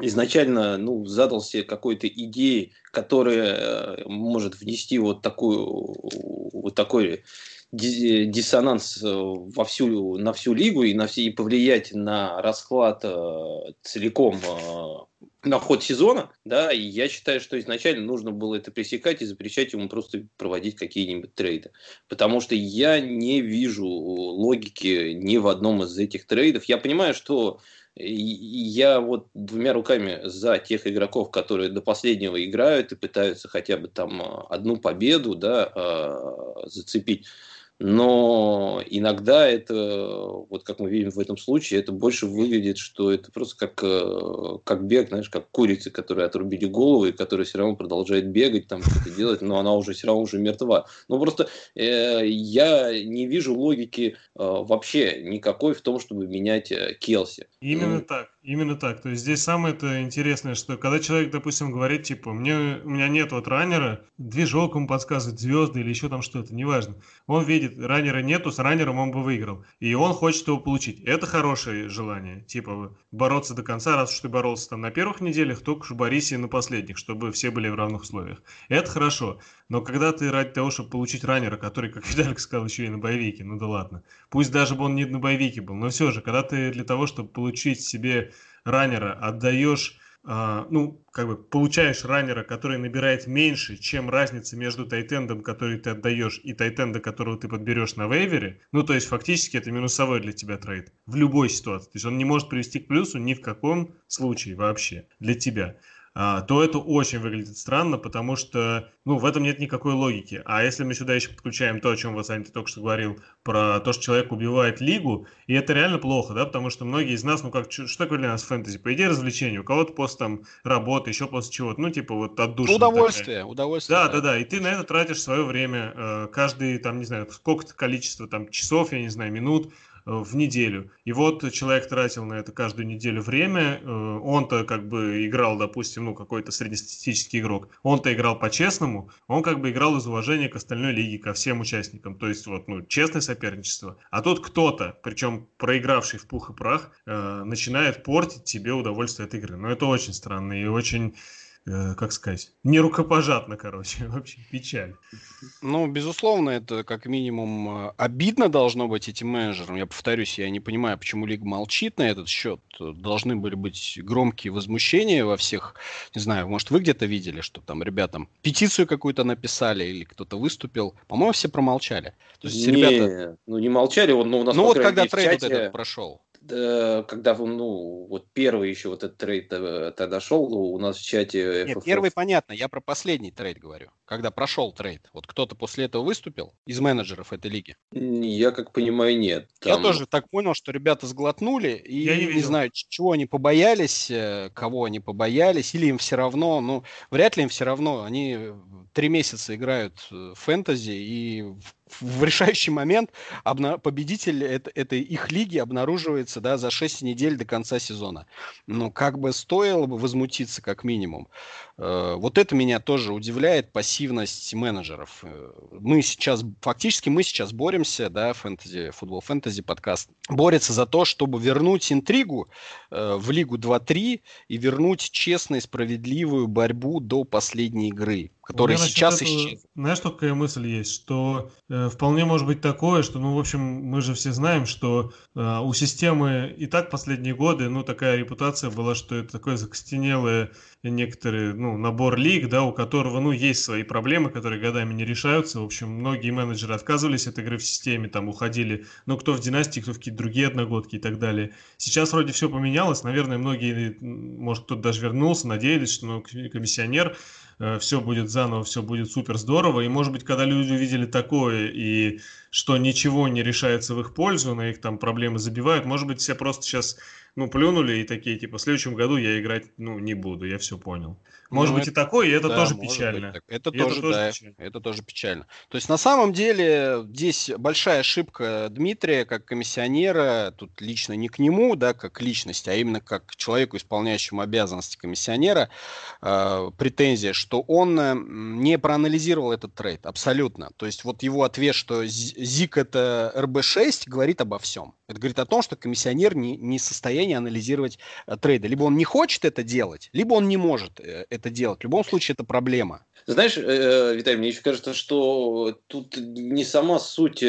изначально ну, задал себе какой-то идеей, которая э, может внести вот, такую, вот такой диссонанс э, во всю, на всю лигу и, на все, и повлиять на расклад э, целиком на ход сезона, да, и я считаю, что изначально нужно было это пресекать и запрещать ему просто проводить какие-нибудь трейды. Потому что я не вижу логики ни в одном из этих трейдов. Я понимаю, что я вот двумя руками за тех игроков, которые до последнего играют и пытаются хотя бы там а, одну победу да, а, зацепить. Но иногда это, вот как мы видим в этом случае, это больше выглядит, что это просто как, э, как бег, знаешь, как курицы, которые отрубили голову и которая все равно продолжает бегать, там что-то делать, но она уже все равно уже мертва. Ну просто э, я не вижу логики э, вообще никакой в том, чтобы менять э, Келси. Именно ну, так. Именно так. То есть здесь самое это интересное, что когда человек, допустим, говорит, типа, мне, у меня нет вот раннера, движок ему подсказывает, звезды или еще там что-то, неважно. Он видит, раннера нету, с раннером он бы выиграл. И он хочет его получить. Это хорошее желание. Типа, бороться до конца, раз уж ты боролся там на первых неделях, то уж борись на последних, чтобы все были в равных условиях. Это хорошо. Но когда ты ради того, чтобы получить раннера, который, как Виталик сказал, еще и на боевике, ну да ладно. Пусть даже бы он не на боевике был, но все же, когда ты для того, чтобы получить себе раннера отдаешь, а, ну, как бы получаешь раннера, который набирает меньше, чем разница между тайтендом, который ты отдаешь, и тайтенда, которого ты подберешь на вейвере, ну, то есть фактически это минусовой для тебя трейд в любой ситуации. То есть он не может привести к плюсу ни в каком случае вообще для тебя. А, то это очень выглядит странно, потому что, ну, в этом нет никакой логики. А если мы сюда еще подключаем то, о чем вот Саня только что говорил, про то, что человек убивает лигу, и это реально плохо, да, потому что многие из нас, ну, как, что такое для нас фэнтези? По идее, развлечение. У кого-то после там работы, еще после чего-то, ну, типа вот отдушина. Удовольствие, такая. удовольствие. Да, да, да, и ты на это тратишь свое время, э, каждый, там, не знаю, сколько-то количество, там, часов, я не знаю, минут, в неделю. И вот человек тратил на это каждую неделю время, э, он-то как бы играл, допустим, ну какой-то среднестатистический игрок, он-то играл по-честному, он как бы играл из уважения к остальной лиге, ко всем участникам, то есть вот, ну, честное соперничество. А тут кто-то, причем проигравший в пух и прах, э, начинает портить тебе удовольствие от игры. Но это очень странно и очень э, как сказать, не рукопожатно, короче, *laughs* вообще печаль. Ну, безусловно, это как минимум э, обидно должно быть этим менеджерам. Я повторюсь, я не понимаю, почему Лига молчит на этот счет. Должны были быть громкие возмущения во всех, не знаю, может, вы где-то видели, что там ребятам петицию какую-то написали или кто-то выступил. По-моему, все промолчали. То есть не, ребята... ну не молчали, он, ну, у нас, Ну вот когда трейд чате... вот этот прошел когда ну, вот первый еще вот этот трейд э, тогда шел, у нас в чате... Нет, первый понятно, я про последний трейд говорю, когда прошел трейд. Вот кто-то после этого выступил из менеджеров этой лиги? Я как понимаю, нет. Там... Я тоже так понял, что ребята сглотнули, и я не, не знаю, чего они побоялись, э, кого они побоялись, или им все равно, ну, вряд ли им все равно, они три месяца играют в фэнтези, и в решающий момент обна- победитель это, этой их лиги обнаруживается да, за 6 недель до конца сезона. Ну, как бы стоило бы возмутиться, как минимум. Э, вот это меня тоже удивляет, пассивность менеджеров. Мы сейчас, фактически мы сейчас боремся, да, фэнтези, футбол фэнтези подкаст, борется за то, чтобы вернуть интригу э, в Лигу 2-3 и вернуть честную, справедливую борьбу до последней игры, которая сейчас исчезла. Знаешь, какая мысль есть, что э, вполне может быть такое, что, ну, в общем, мы же все знаем, что э, у системы и так последние годы, ну, такая репутация была, что это такое закостенелое некоторые, ну, набор лиг, да, у которого, ну, есть свои проблемы, которые годами не решаются. В общем, многие менеджеры отказывались от игры в системе, там, уходили, ну, кто в династии, кто в какие-то другие одногодки и так далее. Сейчас вроде все поменялось, наверное, многие, может, кто-то даже вернулся, надеялись, что ну, комиссионер все будет заново, все будет супер здорово. И, может быть, когда люди увидели такое, и что ничего не решается в их пользу, на их там проблемы забивают, может быть, все просто сейчас, ну, плюнули и такие, типа, в следующем году я играть, ну, не буду, я все понял. Может ну, быть это, и такое, и это да, тоже печально. Быть, это, тоже, это, тоже, да, печально. это тоже печально. То есть на самом деле здесь большая ошибка Дмитрия как комиссионера, тут лично не к нему, да, как личности, а именно как к человеку, исполняющему обязанности комиссионера, э, претензия, что он э, не проанализировал этот трейд абсолютно. То есть вот его ответ, что ЗИК это РБ6, говорит обо всем. Это говорит о том, что комиссионер не, не в состоянии анализировать э, трейды. Либо он не хочет это делать, либо он не может э, это делать. В любом случае это проблема. Знаешь, э, Виталий, мне еще кажется, что тут не сама суть э,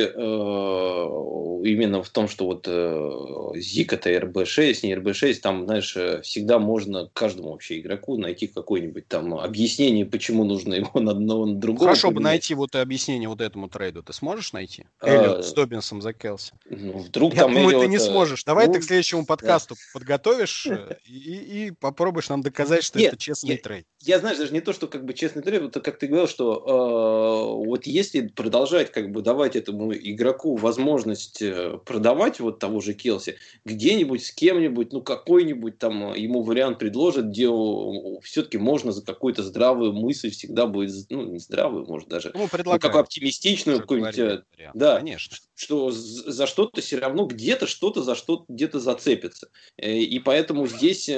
именно в том, что вот э, ЗИК это РБ6, не РБ6, там, знаешь, э, всегда можно каждому вообще игроку найти какое-нибудь там объяснение, почему нужно его на одного, на другого. Хорошо бы найти вот объяснение вот этому трейду. Ты сможешь найти? А, Эллиот с Добинсом за Келси. Ну, вдруг Я там думаю, Эллиот... ты не сможешь. Давай ну, ты к следующему подкасту да. подготовишь э, и, и попробуешь нам доказать, что Нет, это честный я, трейд. Я, знаешь, даже не то, что как бы честный трейд, вот как ты говорил, что э, вот если продолжать как бы давать этому игроку возможность э, продавать вот того же Келси, где-нибудь с кем-нибудь, ну какой-нибудь там э, ему вариант предложат, где все-таки можно за какую-то здравую мысль всегда будет, ну не здравую, может даже, ну, ну какую оптимистичную какую-нибудь, э, да, конечно, что за что-то все равно где-то что-то за что где-то зацепится, и поэтому здесь,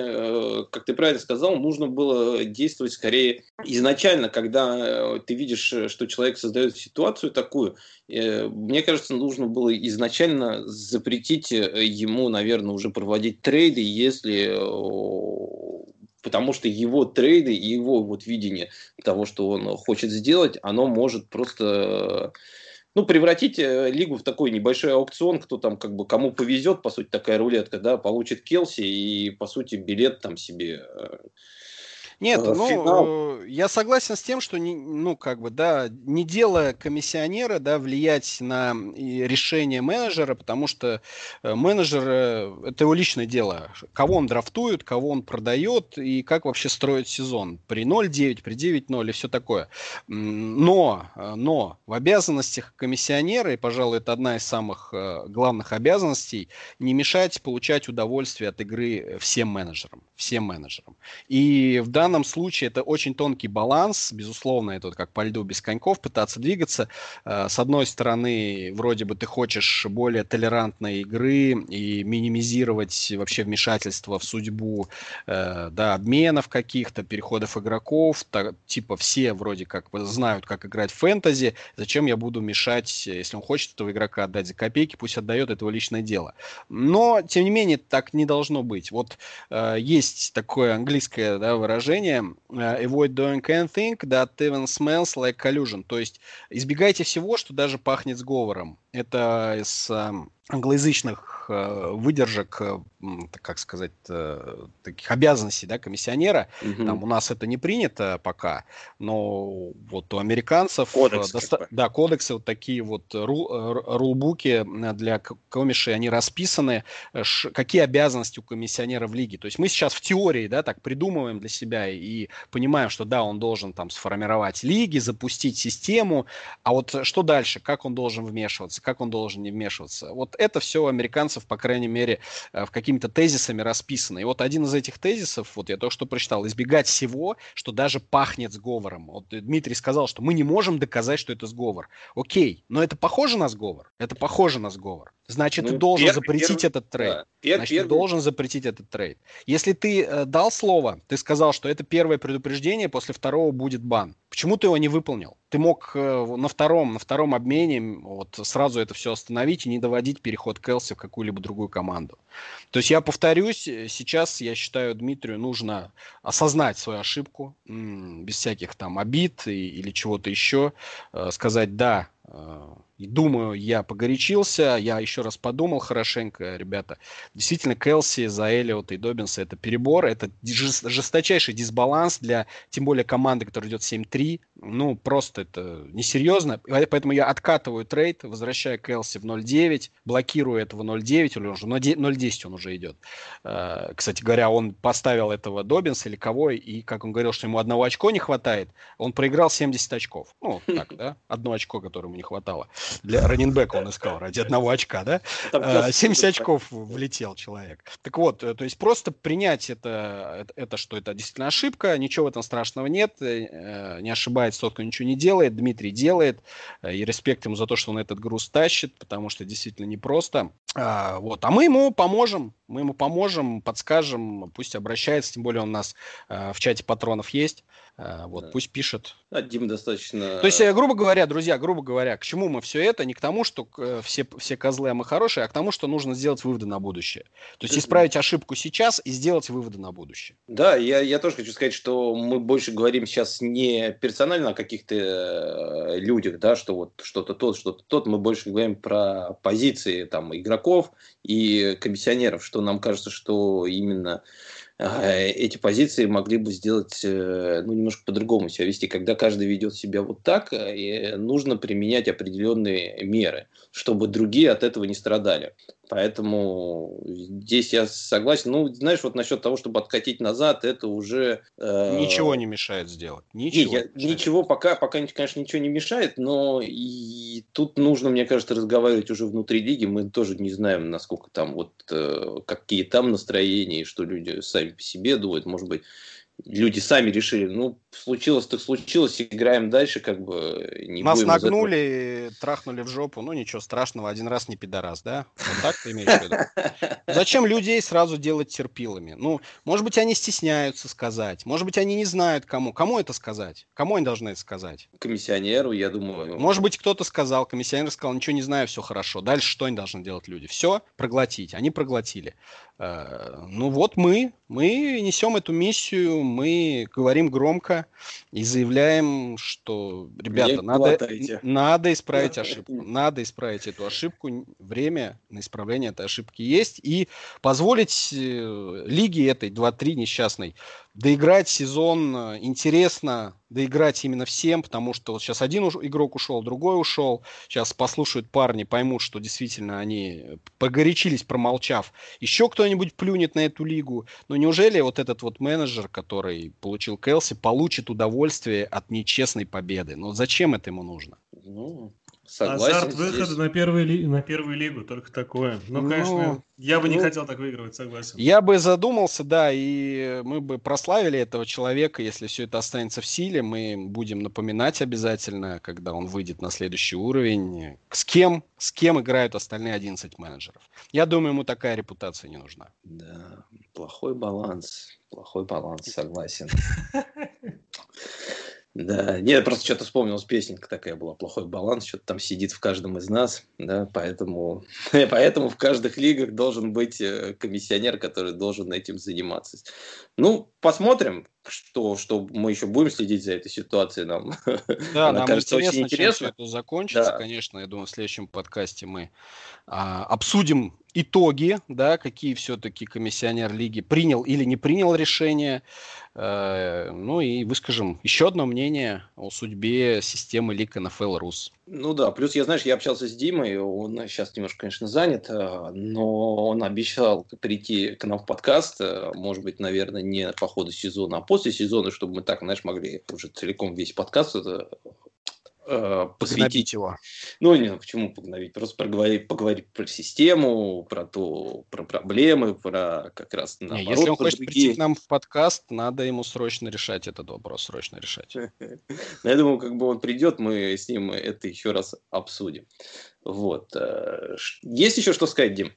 как ты правильно сказал, нужно было действовать скорее изначально, когда э, ты видишь, э, что человек создает ситуацию такую, э, мне кажется, нужно было изначально запретить ему, наверное, уже проводить трейды, если потому что его трейды и его вот видение того, что он хочет сделать, оно может просто ну, превратить лигу в такой небольшой аукцион, кто там как бы кому повезет, по сути, такая рулетка, да, получит Келси и, по сути, билет там себе нет, э, ну, финал. я согласен с тем, что, не, ну, как бы, да, не дело комиссионера, да, влиять на решение менеджера, потому что э, менеджер э, – это его личное дело. Кого он драфтует, кого он продает и как вообще строить сезон. При 0-9, при 9-0 и все такое. Но, но в обязанностях комиссионера, и, пожалуй, это одна из самых главных обязанностей, не мешать получать удовольствие от игры всем менеджерам. Всем менеджерам. И в данном данном случае это очень тонкий баланс, безусловно, это вот как по льду без коньков пытаться двигаться. Э, с одной стороны, вроде бы ты хочешь более толерантной игры и минимизировать вообще вмешательство в судьбу э, да, обменов каких-то, переходов игроков, так, типа все вроде как знают, как играть в фэнтези, зачем я буду мешать, если он хочет этого игрока отдать за копейки, пусть отдает, это его личное дело. Но, тем не менее, так не должно быть. Вот э, есть такое английское да, выражение, выражение э, avoid doing anything that even smells like collusion. То есть избегайте всего, что даже пахнет сговором. Это из англоязычных э, выдержек, э, как сказать, э, таких обязанностей да, комиссионера. Угу. Там у нас это не принято пока, но вот у американцев... Кодекс, доста- да, кодексы, вот такие вот ру- рулбуки для комишей, они расписаны, какие обязанности у комиссионера в лиге. То есть мы сейчас в теории, да, так придумываем для себя и понимаем, что да, он должен там сформировать лиги, запустить систему, а вот что дальше, как он должен вмешиваться, как он должен не вмешиваться. Вот это все у американцев, по крайней мере, э, в какими-то тезисами расписано. И вот один из этих тезисов, вот я только что прочитал, избегать всего, что даже пахнет сговором. Вот Дмитрий сказал, что мы не можем доказать, что это сговор. Окей, но это похоже на сговор? Это похоже на сговор. Значит, ну, ты должен пер, запретить пер, этот трейд. Да, пер, Значит, пер, ты должен запретить этот трейд. Если ты э, дал слово, ты сказал, что это первое предупреждение, после второго будет бан. Почему ты его не выполнил? Ты мог э, на втором, на втором обмене вот сразу это все остановить и не доводить переход Келси в какую-либо другую команду. То есть я повторюсь, э, сейчас я считаю Дмитрию нужно осознать свою ошибку без всяких там обид и, или чего-то еще, э, сказать да, Думаю, я погорячился, я еще раз подумал хорошенько, ребята. Действительно, Келси за Эллиота и Добинса это перебор, это жесточайший дисбаланс для, тем более, команды, которая идет 7-3. Ну, просто это несерьезно. Поэтому я откатываю трейд, возвращаю Келси в 0-9, блокирую этого 0-9, или уже 0-10 он уже идет. Э, кстати говоря, он поставил этого Добинса или кого, и, как он говорил, что ему одного очко не хватает, он проиграл 70 очков. Ну, так, да? Одно очко, которое ему не хватало. Для раненбека он искал ради одного очка, да? 70 а, очков влетел человек. Так вот, э, то есть просто принять это, это, что это действительно ошибка, ничего в этом страшного нет, э, не ошибается тот, кто ничего не делает, Дмитрий делает, э, и респект ему за то, что он этот груз тащит, потому что действительно непросто. А, вот. а мы ему поможем, мы ему поможем, подскажем, пусть обращается, тем более он у нас в чате патронов есть. А, вот, да. пусть пишет. А, Дим достаточно... То есть, э, грубо говоря, друзья, грубо говоря, к чему мы все это? Не к тому, что э, все, все козлы, а мы хорошие, а к тому, что нужно сделать выводы на будущее. То есть, исправить ошибку сейчас и сделать выводы на будущее. Да, я, я тоже хочу сказать, что мы больше говорим сейчас не персонально о каких-то э, людях, да, что вот что-то тот, что-то тот. Мы больше говорим про позиции там игроков и комиссионеров, что нам кажется, что именно эти позиции могли бы сделать э, ну, немножко по-другому себя вести. Когда каждый ведет себя вот так, э, нужно применять определенные меры, чтобы другие от этого не страдали. Поэтому здесь я согласен. Ну, знаешь, вот насчет того, чтобы откатить назад, это уже... Э... Ничего не мешает сделать. Ничего, не, я, ничего пока, пока, конечно, ничего не мешает, но и тут нужно, мне кажется, разговаривать уже внутри лиги. Мы тоже не знаем, насколько там вот, э, какие там настроения, и что люди сами по себе думают. Может быть, люди сами решили, ну, случилось так случилось, играем дальше, как бы не Нас нагнули, трахнули в жопу, ну, ничего страшного, один раз не пидорас, да? Вот так ты имеешь в виду? *laughs* Зачем людей сразу делать терпилами? Ну, может быть, они стесняются сказать, может быть, они не знают кому. Кому это сказать? Кому они должны это сказать? Комиссионеру, я думаю. Может быть, кто-то сказал, комиссионер сказал, ничего не знаю, все хорошо. Дальше что они должны делать люди? Все, проглотить. Они проглотили. Э, ну вот мы, мы несем эту миссию, мы говорим громко и заявляем, что, ребята, надо, надо исправить ошибку, надо исправить эту ошибку, время на исправление этой ошибки есть, и позволить э, лиге этой 2-3 несчастной доиграть сезон э, интересно, доиграть именно всем, потому что вот сейчас один игрок ушел, другой ушел, сейчас послушают парни, поймут, что действительно они погорячились, промолчав. Еще кто-нибудь плюнет на эту лигу, но неужели вот этот вот менеджер, который получил Келси, получит удовольствие от нечестной победы? Ну зачем это ему нужно? Ну, Согласен. Азарт выхода здесь. на, первый ли... на первую лигу, только такое. Ну, ну конечно, я бы не ну, хотел так выигрывать, согласен. Я бы задумался, да, и мы бы прославили этого человека, если все это останется в силе. Мы будем напоминать обязательно, когда он выйдет на следующий уровень, с кем, с кем играют остальные 11 менеджеров. Я думаю, ему такая репутация не нужна. Да, плохой баланс. Плохой баланс, согласен. *laughs* Да, нет, просто что-то вспомнилась песенка такая была, плохой баланс, что-то там сидит в каждом из нас, да, поэтому, *laughs* поэтому в каждых лигах должен быть э, комиссионер, который должен этим заниматься. Ну, посмотрим, что, что мы еще будем следить за этой ситуацией. Нам, *laughs* да, нам кажется интересно, очень интересно. Чем все это закончится. Да. Конечно, я думаю, в следующем подкасте мы а, обсудим итоги, да, какие все-таки комиссионер лиги принял или не принял решение. Э, ну и выскажем еще одно мнение о судьбе системы лиг НФЛ РУС. Ну да, плюс я, знаешь, я общался с Димой, он сейчас немножко, конечно, занят, э, но он обещал прийти к нам в подкаст, э, может быть, наверное, не по ходу сезона, а после сезона, чтобы мы так, знаешь, могли уже целиком весь подкаст э, посвятить его. Ну, не, почему погнобить? Просто поговорить, поговорить про систему, про то, про проблемы, про как раз наоборот. Не, если он хочет другие... прийти к нам в подкаст, надо ему срочно решать этот вопрос, срочно решать. *laughs* Я думаю, как бы он придет, мы с ним это еще раз обсудим. Вот. Э, есть еще что сказать, Дим?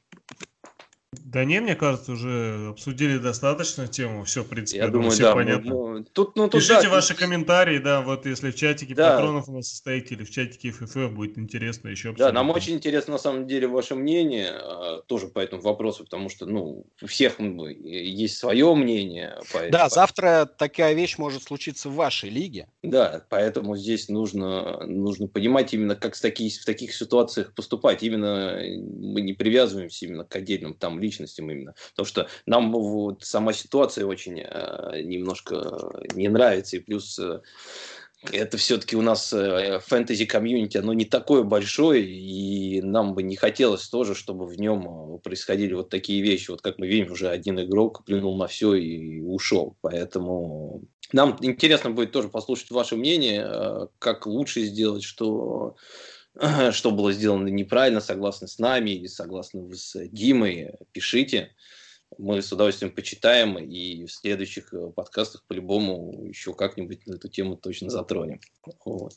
Да не, мне кажется, уже обсудили достаточно тему. Все, в принципе, я думаю, все да, понятно. Ну, тут, ну, тут, Пишите да, ваши комментарии, да, вот если в чатике да. патронов у нас состоите или в чатике ФФ будет интересно еще обсудить. Да, нам очень интересно на самом деле ваше мнение а, тоже по этому вопросу, потому что, ну, у всех есть свое мнение. По, да, завтра такая вещь может случиться в вашей лиге. Да, поэтому здесь нужно, нужно понимать именно, как с таки, в таких ситуациях поступать. Именно мы не привязываемся именно к отдельным там личностям именно. Потому что нам вот сама ситуация очень э, немножко не нравится. И плюс э, это все-таки у нас э, фэнтези-комьюнити, оно не такое большое, и нам бы не хотелось тоже, чтобы в нем э, происходили вот такие вещи. Вот как мы видим, уже один игрок плюнул на все и ушел. Поэтому нам интересно будет тоже послушать ваше мнение, э, как лучше сделать, что *laughs* что было сделано неправильно, согласны с нами или согласны с Димой, пишите. Мы с удовольствием почитаем и в следующих э, подкастах по-любому еще как-нибудь на эту тему точно затронем. Вот.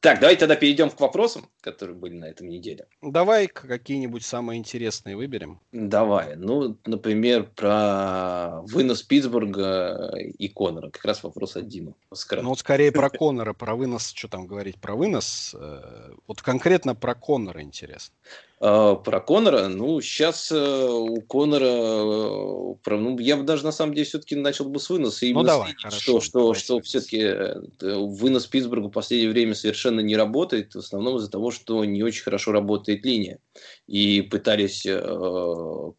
Так, давайте тогда перейдем к вопросам, которые были на этом неделе. Давай какие-нибудь самые интересные выберем. Давай. Ну, например, про вынос Питтсбурга и Конора. Как раз вопрос от Димы. Ну, вот скорее про Конора, про вынос. Что там говорить про вынос? Э, вот конкретно про Конора интересно. А, про Конора, ну, сейчас э, у Конора, э, ну, я бы даже на самом деле все-таки начал бы с выноса. Ну, давай, хорошо. Что, что, что все-таки вынос Питтсбурга в последнее время совершенно не работает, в основном из-за того, что не очень хорошо работает линия. И пытались э,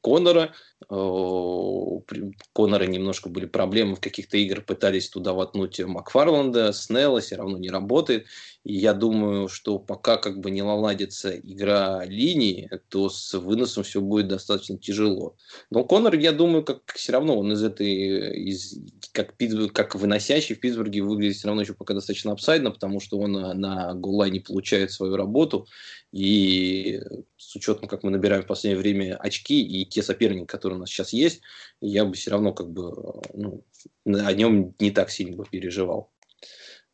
Конора, э, Конора немножко были проблемы в каких-то играх, пытались туда воткнуть Макфарланда, Снелла, все равно не работает. И я думаю, что пока как бы не наладится игра линии, то с выносом все будет достаточно тяжело. Но Конор, я думаю, как все равно он из этой, из, как, как выносящий в Питтсбурге выглядит все равно еще пока достаточно апсайдно, потому что он на голлайне получает свою работу. И с учетом, как мы набираем в последнее время очки и те соперники, которые у нас сейчас есть, я бы все равно как бы ну, о нем не так сильно бы переживал.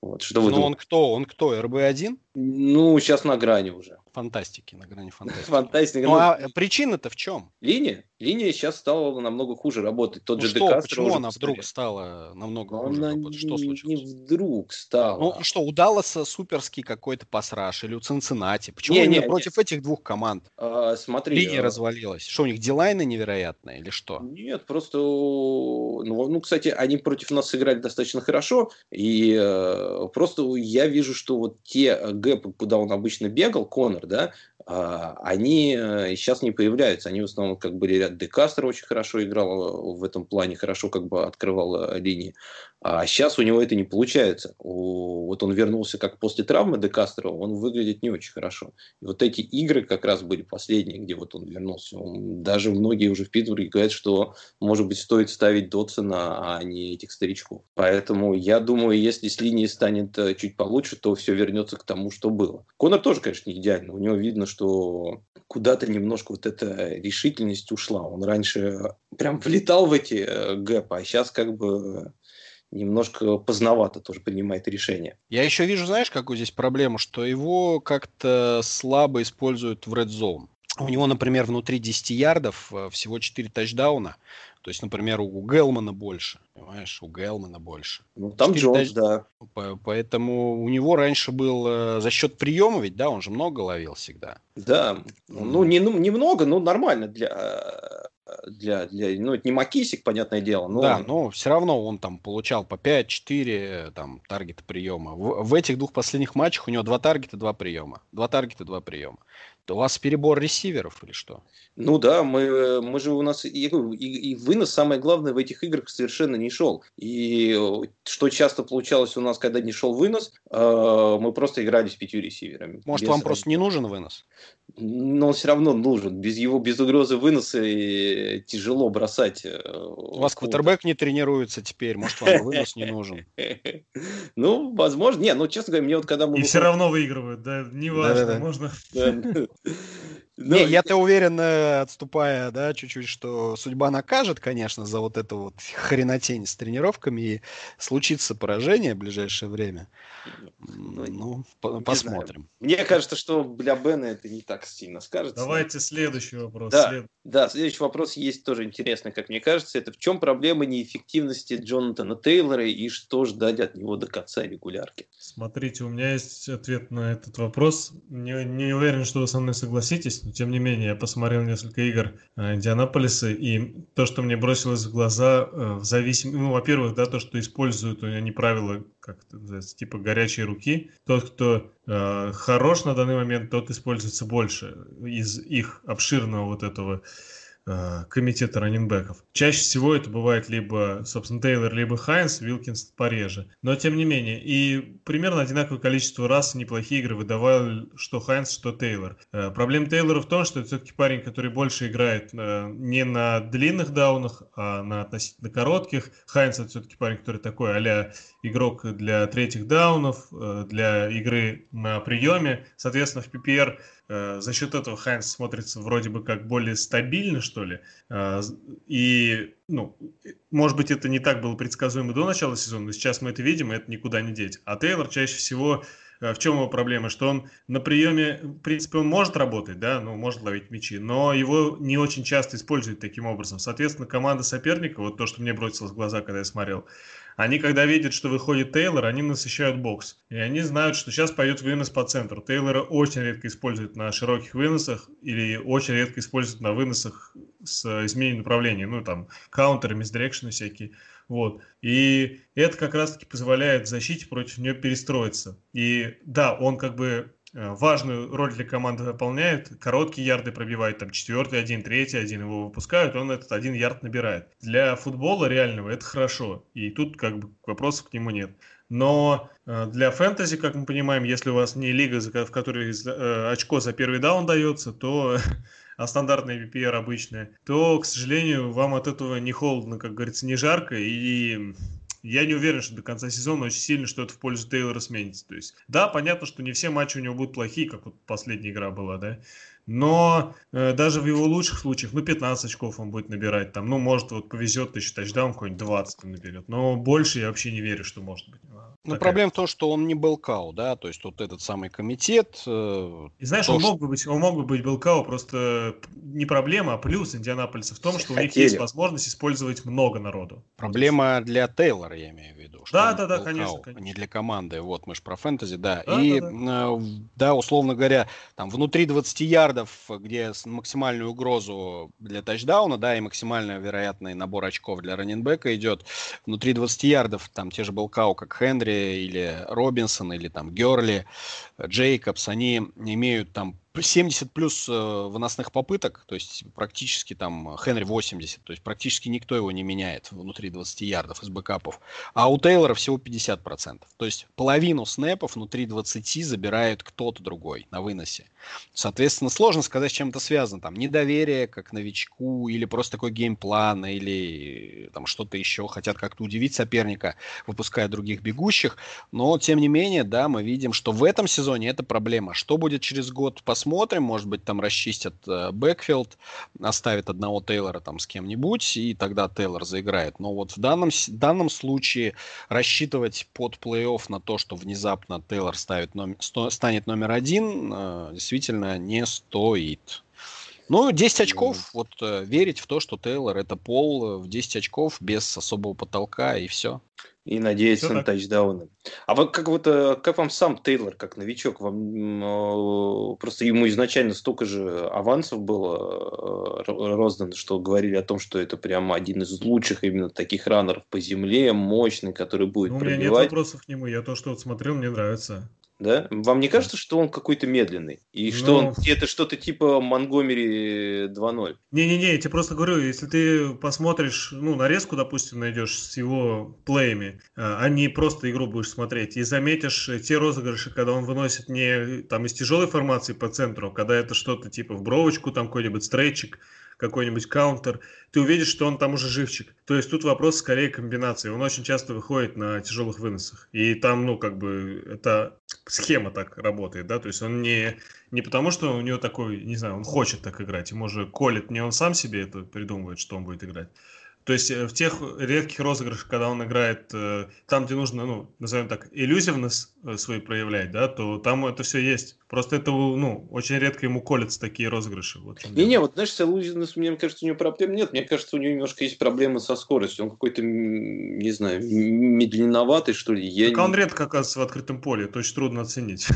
Вот, что вы ну, он кто? Он кто? РБ-1? Ну, сейчас на грани уже. Фантастики, на грани фантастики. *laughs* Фантастика. Ну, а причина-то в чем? Линия? Линия сейчас стала намного хуже работать. Тот ну же что, почему она вдруг стала намного Но хуже работать? Что случилось? Не вдруг стала. Ну что, у Далласа суперский какой-то пассаж или у Цинциннати? Почему не, не, против не. этих двух команд? А, смотри. Линия а... развалилась. Что, у них дилайны невероятные или что? Нет, просто... Ну, ну, кстати, они против нас сыграли достаточно хорошо. И э, просто я вижу, что вот те гэпы, куда он обычно бегал, Конор, да, они сейчас э, не появляются. Они в основном как были ряд Декастер очень хорошо играл в этом плане, хорошо как бы открывал э, линии. А сейчас у него это не получается. Вот он вернулся как после травмы Декастера, он выглядит не очень хорошо. И вот эти игры как раз были последние, где вот он вернулся. Он, даже многие уже в Питтсбурге говорят, что, может быть, стоит ставить Дотсона, а не этих старичков. Поэтому я думаю, если с линии станет э, чуть получше, то все вернется к тому, что было. Конор тоже, конечно, не идеально. У него видно, что что куда-то немножко вот эта решительность ушла. Он раньше прям влетал в эти э, гэпы, а сейчас как бы немножко поздновато тоже принимает решение. Я еще вижу, знаешь, какую здесь проблему, что его как-то слабо используют в Red Zone. У него, например, внутри 10 ярдов э, всего 4 тачдауна. То есть, например, у Гелмана больше. Понимаешь, у Гелмана больше. Ну, там Джонс, тач... да. Поэтому у него раньше был э, за счет приема, ведь, да, он же много ловил всегда. Да. Ну, не, ну, немного, но нормально для для, для, ну, это не Макисик, понятное дело. Но... Да, но все равно он там получал по 5-4 там, таргета приема. В, в этих двух последних матчах у него два таргета, два приема. Два таргета, два приема. У вас перебор ресиверов или что? Ну да, мы, мы же у нас и, и, и вынос, самое главное, в этих играх совершенно не шел. И что часто получалось у нас, когда не шел вынос, э, мы просто играли с пятью ресиверами. Может, вам просто не нужен вынос? Но он все равно нужен. Без его, без угрозы выноса тяжело бросать. Э, у вас квотербек не тренируется теперь, может, вам вынос не нужен? *laughs* Ну, возможно. Не, ну, честно говоря, мне вот когда мы... И все равно выигрывают, да, неважно, можно... Но... Не, я-то уверен, э, отступая, да, чуть-чуть, что судьба накажет, конечно, за вот эту вот хренотень с тренировками, и случится поражение в ближайшее время. Ну, ну по- посмотрим. Знаю. Мне кажется, что для Бена это не так сильно скажется. Давайте следующий вопрос. Да, След... да, следующий вопрос есть тоже интересный, как мне кажется. Это в чем проблема неэффективности Джонатана Тейлора и что ждать от него до конца регулярки? Смотрите, у меня есть ответ на этот вопрос. Не, не уверен, что вы со мной согласитесь но тем не менее я посмотрел несколько игр э, Индианаполиса, и то, что мне бросилось в глаза, э, в зависимости, ну, во-первых, да, то, что используют, у они правила, как это называется, типа горячие руки. Тот, кто э, хорош на данный момент, тот используется больше из их обширного вот этого Э, комитета раненбеков. Чаще всего это бывает либо, собственно, Тейлор, либо Хайнс, Вилкинс пореже. Но тем не менее, и примерно одинаковое количество раз неплохие игры выдавали что Хайнс, что Тейлор. Э, проблема Тейлора в том, что это все-таки парень, который больше играет э, не на длинных даунах, а на относительно коротких. Хайнс это все-таки парень, который такой а игрок для третьих даунов, для игры на приеме. Соответственно, в PPR Э, за счет этого Хайнс смотрится вроде бы как более стабильно, что ли. Э, и, ну, может быть, это не так было предсказуемо до начала сезона, но сейчас мы это видим, и это никуда не деть. А Тейлор чаще всего э, в чем его проблема? Что он на приеме, в принципе, он может работать, да, ну, может ловить мячи, но его не очень часто используют таким образом. Соответственно, команда соперника, вот то, что мне бросилось в глаза, когда я смотрел, они, когда видят, что выходит Тейлор, они насыщают бокс. И они знают, что сейчас пойдет вынос по центру. Тейлора очень редко используют на широких выносах или очень редко используют на выносах с изменением направления. Ну, там, каунтеры, мисдирекшены всякие. Вот. И это как раз-таки позволяет защите против нее перестроиться. И да, он как бы Э, важную роль для команды выполняет, короткие ярды пробивает, там четвертый один, третий один, его выпускают, он этот один ярд набирает. Для футбола реального это хорошо, и тут как бы вопросов к нему нет. Но э, для фэнтези, как мы понимаем, если у вас не лига, в которой э, очко за первый даун дается, то *laughs* а стандартная VPR обычная, то, к сожалению, вам от этого не холодно, как говорится, не жарко, и я не уверен, что до конца сезона очень сильно что-то в пользу Тейлора сменится. То есть, да, понятно, что не все матчи у него будут плохие, как вот последняя игра была, да, но э, даже в его лучших случаях, ну, 15 очков он будет набирать, там, ну, может, вот повезет, еще тачдаун какой-нибудь 20 наберет, но больше я вообще не верю, что может быть. Ну, такая... проблема в том, что он не Белкау, да, то есть вот этот самый комитет... Э, И знаешь, то, он, что... мог бы быть, он мог бы быть Белкау, просто не проблема, а плюс Индианаполиса в том, что Хотели. у них есть возможность использовать много народу. Проблема для Тейлора, я имею в виду. Да, да, да, конечно, конечно. Не для команды, вот мы же про фэнтези, да. да И, да, да. Э, да, условно говоря, там внутри 20 ярдов, где максимальную угрозу для тачдауна, да, и максимально вероятный набор очков для раненбека идет, внутри 20 ярдов, там те же bell cow, как Хенри, или Робинсон, или там Герли, Джейкобс, они имеют там 70 плюс э, выносных попыток, то есть практически там Хенри 80, то есть практически никто его не меняет внутри 20 ярдов из бэкапов. А у Тейлора всего 50%. То есть половину снэпов внутри 20 забирает кто-то другой на выносе. Соответственно, сложно сказать, с чем это связано. Там недоверие как новичку, или просто такой game plan, или там что-то еще. Хотят как-то удивить соперника, выпуская других бегущих. Но, тем не менее, да, мы видим, что в этом сезоне это проблема. Что будет через год, посмотрим посмотрим. Может быть, там расчистят э, бэкфилд, оставят одного Тейлора там с кем-нибудь, и тогда Тейлор заиграет. Но вот в данном, данном случае рассчитывать под плей-офф на то, что внезапно Тейлор ставит номер, станет номер один, э, действительно не стоит. Ну, 10 очков, mm. вот э, верить в то, что Тейлор это пол в 10 очков без особого потолка и все. И надеяться Все на так. тачдауны. А вот как вот э, как вам сам Тейлор, как новичок, вам э, просто ему изначально столько же авансов было э, роздано, что говорили о том, что это прямо один из лучших именно таких раннеров по земле, мощный, который будет ну, У меня нет вопросов к нему, я то, что вот смотрел, мне нравится да? Вам не кажется, что он какой-то медленный? И что Но... он ну. это что-то типа Монгомери 2.0? Не-не-не, я тебе просто говорю, если ты посмотришь, ну, нарезку, допустим, найдешь с его плеями, а не просто игру будешь смотреть, и заметишь те розыгрыши, когда он выносит не там из тяжелой формации по центру, когда это что-то типа в бровочку, там какой-нибудь стрейчик, какой-нибудь каунтер, ты увидишь, что он там уже живчик. То есть тут вопрос скорее комбинации. Он очень часто выходит на тяжелых выносах. И там, ну, как бы, это схема так работает, да, то есть он не, не потому, что у него такой, не знаю, он хочет так играть, ему же колет, не он сам себе это придумывает, что он будет играть, то есть э, в тех редких розыгрышах, когда он играет э, там, где нужно, ну, назовем так, иллюзивность э, свой проявлять, да, то там это все есть. Просто это, ну, очень редко ему колятся такие розыгрыши. Вот, Не-не, вот знаешь, с иллюзивность, мне кажется, у него проблем нет. Мне кажется, у него немножко есть проблемы со скоростью. Он какой-то, не знаю, медленноватый, что ли. Я так он редко оказывается в открытом поле, то есть трудно оценить.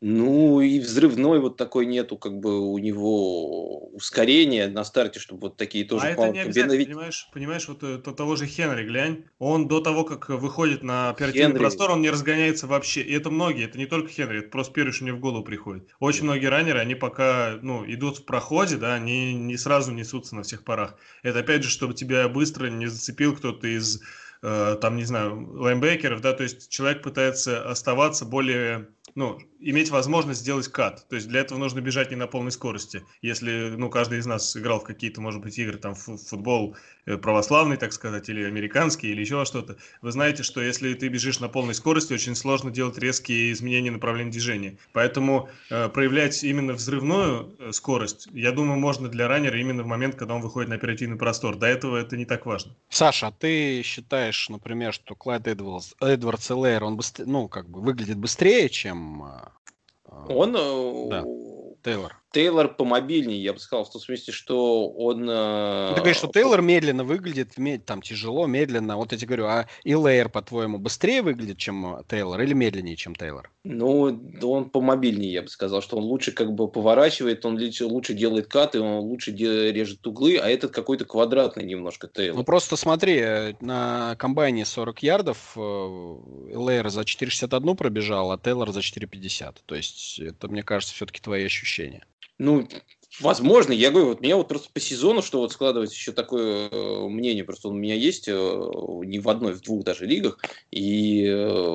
Ну и взрывной вот такой нету, как бы у него ускорения на старте, чтобы вот такие тоже а это не обязательно, понимаешь, понимаешь, вот э, то, того же Хенри, глянь, он до того, как выходит на оперативный Хенри. простор, он не разгоняется вообще. И это многие, это не только Хенри, это просто первый, что мне в голову приходит. Очень многие раннеры, они пока ну, идут в проходе, да, они не сразу несутся на всех парах. Это опять же, чтобы тебя быстро не зацепил кто-то из э, там, не знаю, лайнбекеров, да, то есть человек пытается оставаться более ну, иметь возможность сделать кат. То есть для этого нужно бежать не на полной скорости. Если, ну, каждый из нас играл в какие-то, может быть, игры, там, футбол э, православный, так сказать, или американский, или еще что-то, вы знаете, что если ты бежишь на полной скорости, очень сложно делать резкие изменения направления движения. Поэтому э, проявлять именно взрывную э, скорость, я думаю, можно для раннера именно в момент, когда он выходит на оперативный простор. До этого это не так важно. Саша, а ты считаешь, например, что Клайд Эдвардс, Эдвардс Элэйр, он быстрее, ну, как бы выглядит быстрее, чем... Он... Да. Тейлор. Тейлор помобильнее, я бы сказал, в том смысле, что он... Э, ты говоришь, что Тейлор медленно выглядит, там тяжело, медленно. Вот я тебе говорю, а Илэйр, по-твоему, быстрее выглядит, чем Тейлор или медленнее, чем Тейлор? Ну, он помобильнее, я бы сказал, что он лучше как бы поворачивает, он лучше делает каты, он лучше режет углы, а этот какой-то квадратный немножко Тейлор. Ну, просто смотри, э, на комбайне 40 ярдов Илэйр э, за 4,61 пробежал, а Тейлор за 4,50. То есть это, мне кажется, все-таки твои ощущения. Ну, Возможно, я говорю, вот меня вот просто по сезону, что вот складывается еще такое э, мнение, просто у меня есть э, не в одной, в двух даже лигах, и э,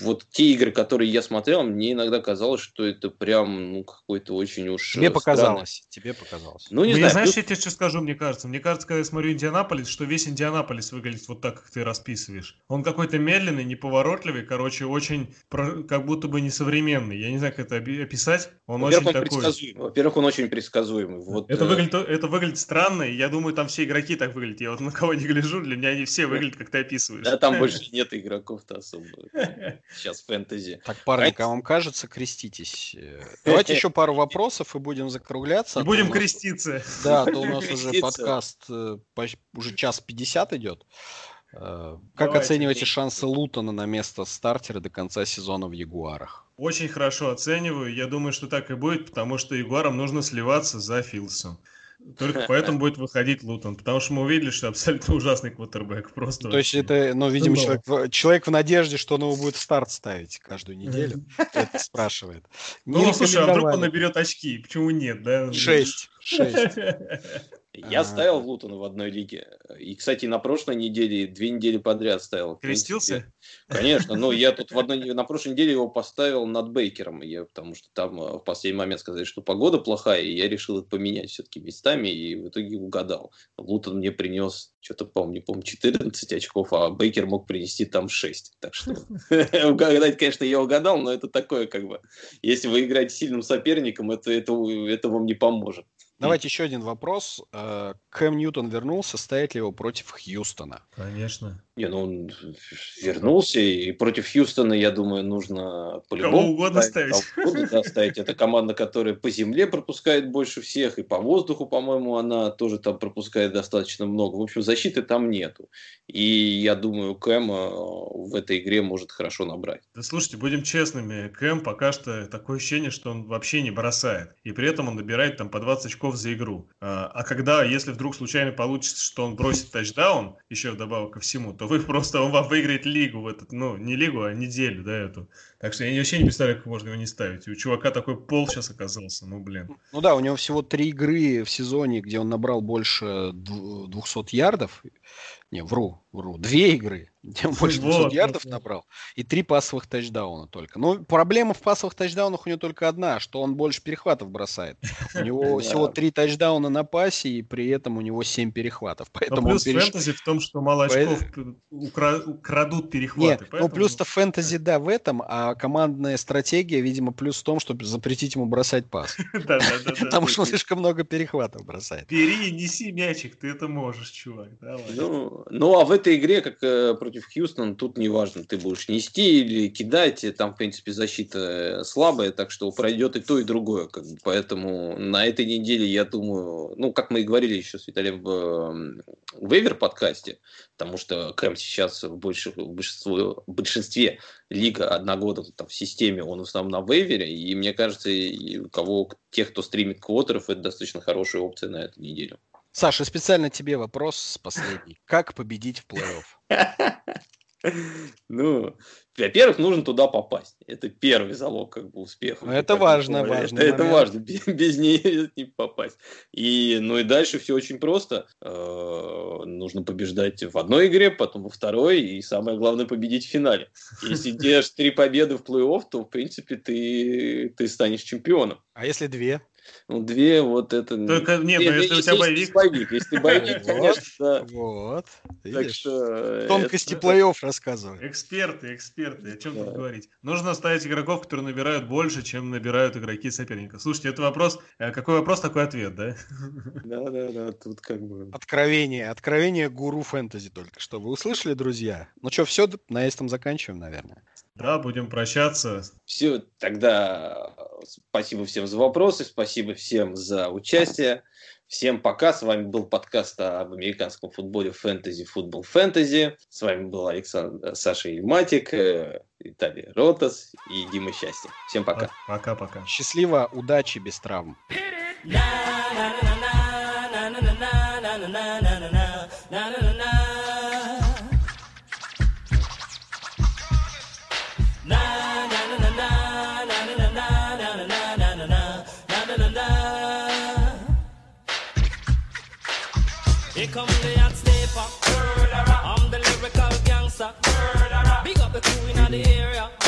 вот те игры, которые я смотрел, мне иногда казалось, что это прям ну, какой-то очень уж Тебе показалось, тебе показалось. Ну, не Мне, знаю. Знаешь, ну... я тебе что скажу, мне кажется? Мне кажется, когда я смотрю Индианаполис, что весь Индианаполис выглядит вот так, как ты расписываешь. Он какой-то медленный, неповоротливый, короче, очень как будто бы несовременный. Я не знаю, как это описать. Он очень он такой... Во-первых, он очень предсказуемый. Вот, это, э... выглядит, это выглядит странно, и я думаю, там все игроки так выглядят. Я вот на кого не гляжу, для меня они все выглядят, как ты описываешь. Да, там *laughs* больше нет игроков-то особо. *laughs* Сейчас фэнтези. Так, парни, а вам кажется, креститесь. Давайте *laughs* еще пару вопросов и будем закругляться. А будем креститься. Да, то у нас уже подкаст э, уже час пятьдесят идет. Как Давайте. оцениваете шансы Лутона на место стартера до конца сезона в Ягуарах? Очень хорошо оцениваю. Я думаю, что так и будет, потому что Ягуарам нужно сливаться за Филсом. Только *laughs* поэтому будет выходить Лутон, потому что мы увидели, что абсолютно ужасный квотербек. Просто То есть это, ну, видимо, человек, человек в надежде, что он его будет старт ставить каждую неделю. Это *laughs* спрашивает. Ну, слушай, а вдруг он наберет очки? Почему нет, да? Шесть. Шесть. *laughs* Я ставил в Лутон в одной лиге. И, кстати, на прошлой неделе, две недели подряд ставил. Крестился? Конечно. Но я тут в одной, на прошлой неделе его поставил над Бейкером. Я, потому что там э, в последний момент сказали, что погода плохая, и я решил их поменять все-таки местами, и в итоге угадал. Лутон мне принес, что-то помню, не помню, 14 очков, а Бейкер мог принести там 6. Так что *laughs* угадать, конечно, я угадал, но это такое, как бы, если вы играете сильным соперником, это, это, это вам не поможет. Давайте еще один вопрос. Э, Кэм Ньютон вернулся, стоит ли его против Хьюстона? Конечно. Не, ну он вернулся, и против Хьюстона, я думаю, нужно по-любому Кого угодно ставить. Кого угодно, да, ставить. Это команда, которая по земле пропускает больше всех, и по воздуху, по-моему, она тоже там пропускает достаточно много. В общем, защиты там нету. И я думаю, Кэм э, в этой игре может хорошо набрать. Да слушайте, будем честными, Кэм пока что такое ощущение, что он вообще не бросает. И при этом он набирает там по 20 очков за игру. А, а когда, если вдруг случайно получится, что он бросит тачдаун, еще вдобавок ко всему, то вы *laughs* просто, он вам выиграет лигу в этот, ну, не лигу, а неделю, да, эту. Так что я вообще не представляю, как можно его не ставить. У чувака такой пол сейчас оказался, ну, блин. Ну да, у него всего три игры в сезоне, где он набрал больше 200 ярдов. Не, вру, вру. Две игры, где он больше 200 вот, ярдов вот. набрал. И три пасовых тачдауна только. Ну, проблема в пасовых тачдаунах у него только одна, что он больше перехватов бросает. У него *laughs* всего три тачдауна на пасе, и при этом у него семь перехватов. Поэтому плюс фэнтези в том, что мало очков украдут перехваты. Ну, плюс-то фэнтези, да, в этом, а командная стратегия, видимо, плюс в том, чтобы запретить ему бросать пас. *laughs* Потому *laughs* что он слишком много перехватов бросает. Бери, неси мячик, ты это можешь, чувак. Ну, ну, а в этой игре, как э, против Хьюстона, тут неважно, ты будешь нести или кидать, там, в принципе, защита э, слабая, так что пройдет и то, и другое. Поэтому на этой неделе, я думаю, ну, как мы и говорили еще с Виталием в, в Эвер подкасте, потому что Кэм сейчас в, больш, в большинстве, в большинстве лига одногода там, в системе, он в основном на вейвере, и мне кажется, и у кого, тех, кто стримит квотеров, это достаточно хорошая опция на эту неделю. Саша, специально тебе вопрос последний. Как победить в плей-офф? *laughs* *laughs* Ну, во-первых, нужно туда попасть. Это первый залог как бы успеха. Ну, это важно, важно. Это, это важно, без, без нее *laughs* не попасть. И, ну и дальше все очень просто. Э, нужно побеждать в одной игре, потом во второй, и самое главное победить в финале. *laughs* Если делаешь три победы в плей-офф, то, в принципе, ты, ты станешь чемпионом. А если две? Ну, две, вот это... Только, нет, но если у тебя боевик... боевик. Если ты боевик, конечно, Вот, Так что... Тонкости плей-офф рассказывай. Эксперты, эксперты, о чем тут говорить? Нужно ставить игроков, которые набирают больше, чем набирают игроки соперника. Слушайте, это вопрос... Э, какой вопрос, такой ответ, да? *laughs* Да, да, да, тут как бы... Откровение, откровение гуру фэнтези только что. Вы услышали, друзья? Ну что, все, на этом заканчиваем, наверное. Да, будем прощаться. Все, тогда спасибо всем за вопросы, спасибо всем за участие. Всем пока. С вами был подкаст об американском футболе фэнтези, футбол фэнтези. С вами был Александр, Саша Ильматик, э, Виталий Ротас и Дима Счастье. Всем пока. Пока-пока. Счастливо, удачи, без травм. people crew in the area.